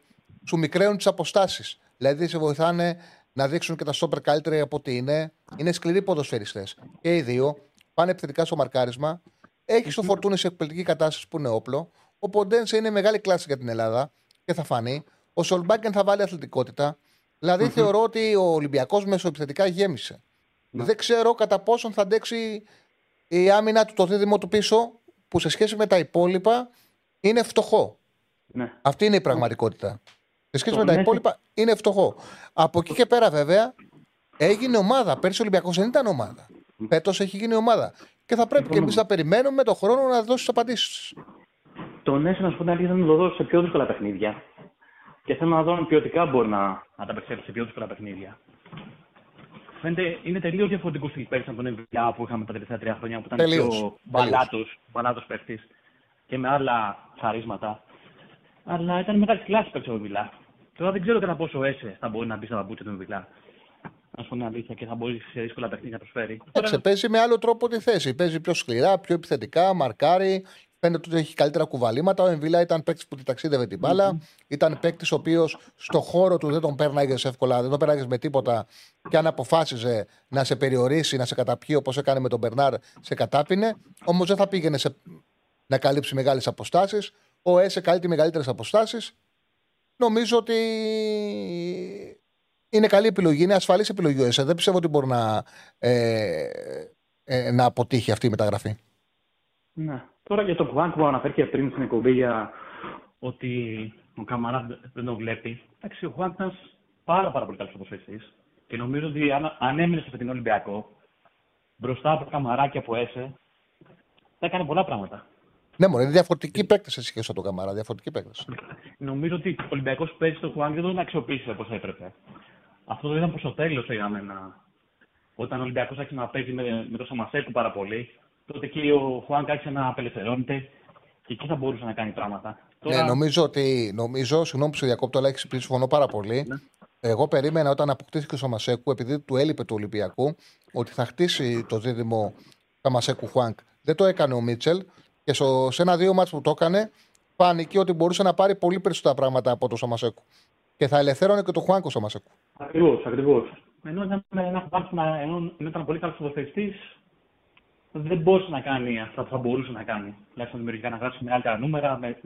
σου μικραίνουν τις αποστάσεις. Δηλαδή σε βοηθάνε να δείξουν και τα σόπερ καλύτερα από ό,τι είναι. Είναι σκληροί ποδοσφαιριστές. Και οι δύο πάνε επιθετικά στο μαρκάρισμα. Έχει το φορτούνι σε εκπληκτική κατάσταση που είναι όπλο. Ο Ποντένσε είναι μεγάλη κλάση για την Ελλάδα και θα φανεί. Ο Σολμπάκεν θα βάλει αθλητικότητα. Δηλαδή θεωρώ ότι ο Ολυμπιακός μεσοεπιθετικά γέμισε. Ναι. Δεν ξέρω κατά πόσον θα αντέξει η άμυνα του το δίδυμο του πίσω που σε σχέση με τα υπόλοιπα είναι φτωχό. Ναι. Αυτή είναι η πραγματικότητα. Σε σχέση με τα υπόλοιπα είναι φτωχό. Από εκεί και πέρα βέβαια έγινε ομάδα. Πέρσι ο Ολυμπιακός δεν ήταν ομάδα. Φέτος έχει γίνει ομάδα. Και θα πρέπει και εμείς να περιμένουμε τον χρόνο να δώσει απαντήσεις. Το ναι, να σου πω την αλήθεια, να το δώσω σε πιο δύσκολα παιχνίδια. Και θέλω να δω αν ποιοτικά μπορεί να ανταπεξέλθει σε πιο δύσκολα παιχνίδια. Φαίνεται είναι τελείως διαφορετικός στυλ πέρυσι από τον Εμβιλιά που είχαμε τα τελευταία τρία χρόνια που ήταν τελείως. πιο μπαλάτος παίχτη και με άλλα χαρίσματα. Αλλά ήταν μεγάλης κλάσης παίχτη ο Εμβιλιά. Τώρα δεν ξέρω κατά πόσο έσαι θα μπορεί να μπει στα παπούτσια του Εμβιλιά να σου πω την αλήθεια, και θα μπορεί σε δύσκολα παιχνίδια να προσφέρει. Έτσι, παίζει με άλλο τρόπο τη θέση. Παίζει πιο σκληρά, πιο επιθετικά, μαρκάρει. Φαίνεται ότι έχει καλύτερα κουβαλήματα. Ο Εμβιλά ήταν παίκτης που τη ταξίδευε την μπάλα. Mm-hmm. Ήταν παίκτης ο οποίος στο χώρο του δεν τον πέρναγες εύκολα, δεν τον πέρναγες με τίποτα. Και αν αποφάσιζε να σε περιορίσει, να σε καταπιεί όπως έκανε με τον Μπερνάρ, σε κατάπινε. Όμως δεν θα πήγαινε σε... να καλύψει μεγάλες αποστάσεις. Ο Έσε καλύπτει μεγαλύτερες αποστάσεις. Νομίζω ότι είναι καλή επιλογή, είναι ασφαλής επιλογή ο ΕΣΕ. Δεν πιστεύω ότι μπορεί να, ε, ε, να αποτύχει αυτή η μεταγραφή. Ναι. Τώρα για το Κουβάνκ που αναφέρθηκε πριν στην εκπομπή για ότι ο Καμαράς δεν τον βλέπει. Εντάξει, ο Κουβάνκ ήταν πάρα, πάρα πολύ καλός αποφασιστή. Και νομίζω ότι αν, αν έμεινε σε την Ολυμπιακό, μπροστά από Καμαρά και από ΕΣΕ, θα έκανε πολλά πράγματα. Ναι, μόνο είναι διαφορετικοί παίκτες σε σχέση με τον Καμαρά. Διαφορετικοί παίκτες. Νομίζω ότι ο Ολυμπιακός παίζει τον Κουβάνκ και δεν τον αξιοποιήσει όπως έπρεπε. Αυτό δεν ήταν προς το τέλος για μένα. Όταν ο Ολυμπιακός άρχισε να παίζει με, με το Σαμασέκου πάρα πολύ, τότε και ο Χουάνκ άρχισε να απελευθερώνεται και εκεί θα μπορούσε να κάνει πράγματα. Τώρα... Ναι, νομίζω ότι. Νομίζω, συγγνώμη που σε διακόπτω, αλλά έχεις πει συμφωνώ πάρα πολύ. Ναι. Εγώ περίμενα όταν αποκτήθηκε ο Σαμασέκου, επειδή του έλειπε του Ολυμπιακού, ότι θα χτίσει το δίδυμο Σαμασέκου Χουάνκ. Δεν το έκανε ο Μίτσελ και σε ένα-δύο μάτς που το έκανε, φάνηκε ότι μπορούσε να πάρει πολύ περισσότερα πράγματα από το Σαμασέκου. Και θα ελευθέρωνε και το Χουάνκ ο Σαμασέκου. Ακριβώς, ακριβώς. Ενώ ήταν ένα ενώ ήταν πολύ καλός ποδοσφαιριστή, δεν μπορούσε να κάνει αυτά που θα μπορούσε να κάνει. Τουλάχιστον δημιουργικά να γράψει μεγαλύτερα νούμερα, με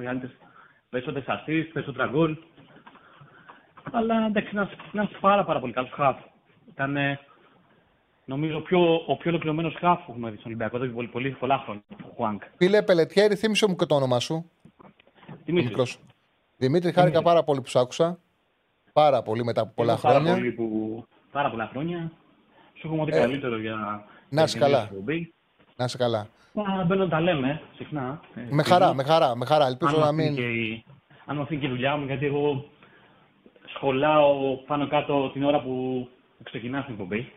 περισσότερες assist, περισσότερα γκολ. Αλλά εντάξει, ένας ένας πάρα, πάρα πολύ καλός χαφ. Ήταν ε, νομίζω πιο, ο πιο ολοκληρωμένος χαφ που έχουμε δει στον Ολυμπιακό εδώ και πολύ, πολύ, πολλά χρόνια. Ο Χουάνκ. Φίλε Πελετιέρη, θύμισε μου και το όνομα σου. Δημήτρης. Μικρός. Δημήτρη, χάρηκα πάρα πολύ που σ' άκουσα. Πάρα πολύ μετά από πολλά Εγώ πάρα χρόνια. Πολύ που, πάρα πολλά χρόνια. Σου έχουμε ό,τι Ε, καλύτερο για να για είσαι την καλά. εκπομπή. Να είσαι καλά. Να μπαίνω να τα λέμε συχνά. ε, Με και χαρά, εδώ. με χαρά, με χαρά. Ελπίζω αν να μου αφήνει μην. και η- αν μου αφήνει και η δουλειά μου, γιατί εγώ σχολάω πάνω κάτω την ώρα που ξεκινά την εκπομπή.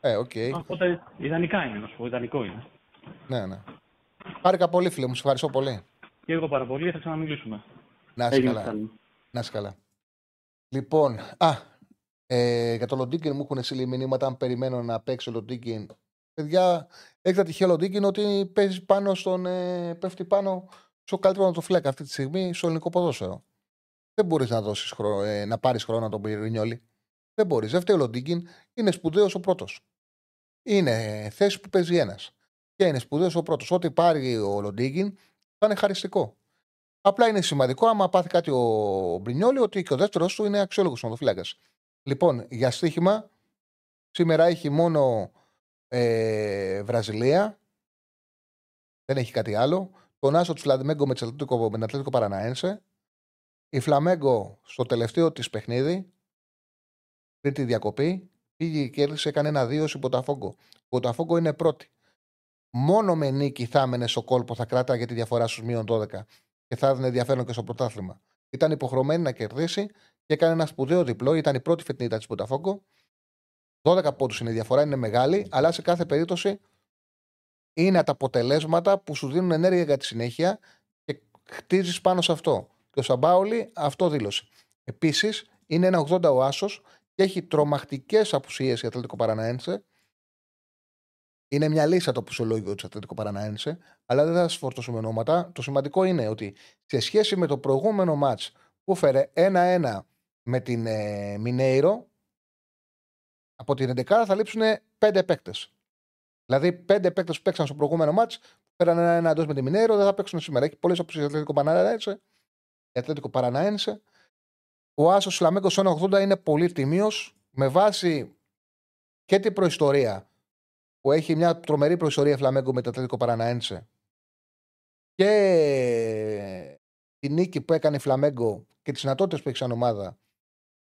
Ε, οκ. Οπότε ιδανικά είναι, να σου πω, ιδανικό είναι. Ναι, ναι. Χάρηκα πολύ, φίλε μου. Σε ευχαριστώ πολύ. Και εγώ πάρα πολύ, θα ξαναμιλήσουμε. Να είσαι Έγινε καλά. καλή. Να είσαι καλά. Λοιπόν, α, ε, για το Λοντίγκιν μου έχουν στείλει μηνύματα αν περιμένω να παίξει ο Λοντίγκιν. Παιδιά, έχει τα τυχαία Λοντίκιν ότι παίζει πάνω στον, ε, πέφτει πάνω στο καλύτερο το φλέκα αυτή τη στιγμή στο ελληνικό ποδόσφαιρο. Δεν μπορείς να, δώσεις χρόνο, ε, να πάρεις χρόνο να τον πει Ρινιόλη. Δεν μπορείς. Δεν φταίει ο Λοντίκιν. Είναι σπουδαίος ο πρώτος. Είναι θέση που παίζει ένας. Και είναι σπουδαίος ο πρώτος. Ό,τι πάρει ο Λοντίκιν θα είναι χαριστικό. Απλά είναι σημαντικό, άμα πάθει κάτι ο Μπρινιόλη, ότι και ο δεύτερος του είναι αξιόλογος ονοδοφύλακα. Λοιπόν, για στοίχημα, σήμερα έχει μόνο ε, Βραζιλία. Δεν έχει κάτι άλλο. Τον Άσο του Φλαντιμέγκο με, την Ατλέτικο- με την Ατλέτικο Παραναένσε. Η Φλαμέγκο στο τελευταίο της παιχνίδι, πριν τη διακοπή, πήγε και κέρδισε, έκανε ένα δύο στην Ποταφόγκο. Η Ποταφόγκο είναι πρώτη. Μόνο με νίκη θα έμενε στο κόλπο, θα κράταγε τη διαφορά στους μείον 12 και θα έδινε ενδιαφέρον και στο πρωτάθλημα. Ήταν υποχρεωμένη να κερδίσει και έκανε ένα σπουδαίο διπλό. Ήταν η πρώτη φετινή της Ποταφόγκο. 12 πόντους είναι η διαφορά, είναι μεγάλη, αλλά σε κάθε περίπτωση είναι τα αποτελέσματα που σου δίνουν ενέργεια για τη συνέχεια και χτίζεις πάνω σε αυτό. Και ο Σαμπάολη αυτό δήλωσε. Επίσης, είναι ένα 80 ο Άσος και έχει τρομακτικές απουσίες η Ατλαντικό Παραναένσε. Είναι μια λύσα το πουσιολόγιο της Ατλαντικό Παραναένσε, αλλά δεν θα σας φορτώσουμε ονόματα. Το σημαντικό είναι ότι σε σχέση με το προηγούμενο μάτς που έφερε 1-1 με την ε, Μινέιρο, από την 11 θα λείψουν 5 παίκτες. Δηλαδή, 5 παίκτες που παίξαν στο προηγούμενο μάτς, πέραν ένα-ένα εντός με τη Μινέιρο, δεν θα παίξουν σήμερα. Έχει πολλές απουσίε η Ατλαντικό Παραναένσε. Η Ατλαντικό Παραναένσε. Ο Άσος Φλαμέγκος 1,80 είναι πολύ τιμίος με βάση και την προϊστορία που έχει μια τρομερή προϊστορία Φλαμέγκο με το Ατλαντικό Παραναένσε και τη νίκη που έκανε η Φλαμέγκο και τις δυνατότητες που έχει σαν ομάδα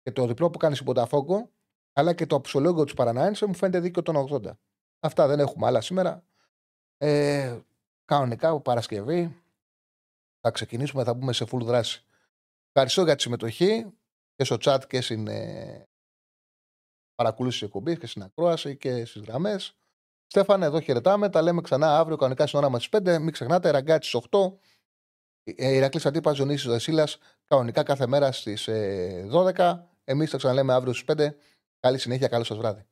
και το διπλό που κάνει στην Ποταφόγκο, αλλά και το αψολόγιο του Παραναένσε μου φαίνεται δίκαιο των 80. Αυτά δεν έχουμε άλλα σήμερα. Ε, κανονικά από Παρασκευή θα ξεκινήσουμε, θα μπούμε σε full δράση. Ευχαριστώ για τη συμμετοχή και στο chat και στην ε, παρακολούθηση της εκπομπής και στην ακρόαση και στις γραμμές. Στέφανε, εδώ χαιρετάμε. Τα λέμε ξανά αύριο κανονικά στην ώρα μας 5. Μην ξεχνάτε, ραγκάτσι στις 8. Ηρακλής Αντίπα Ζωνίση Δασίλα κανονικά κάθε μέρα στις 12. Εμείς θα ξαναλέμε αύριο στις 5. Καλή συνέχεια, καλό σας βράδυ.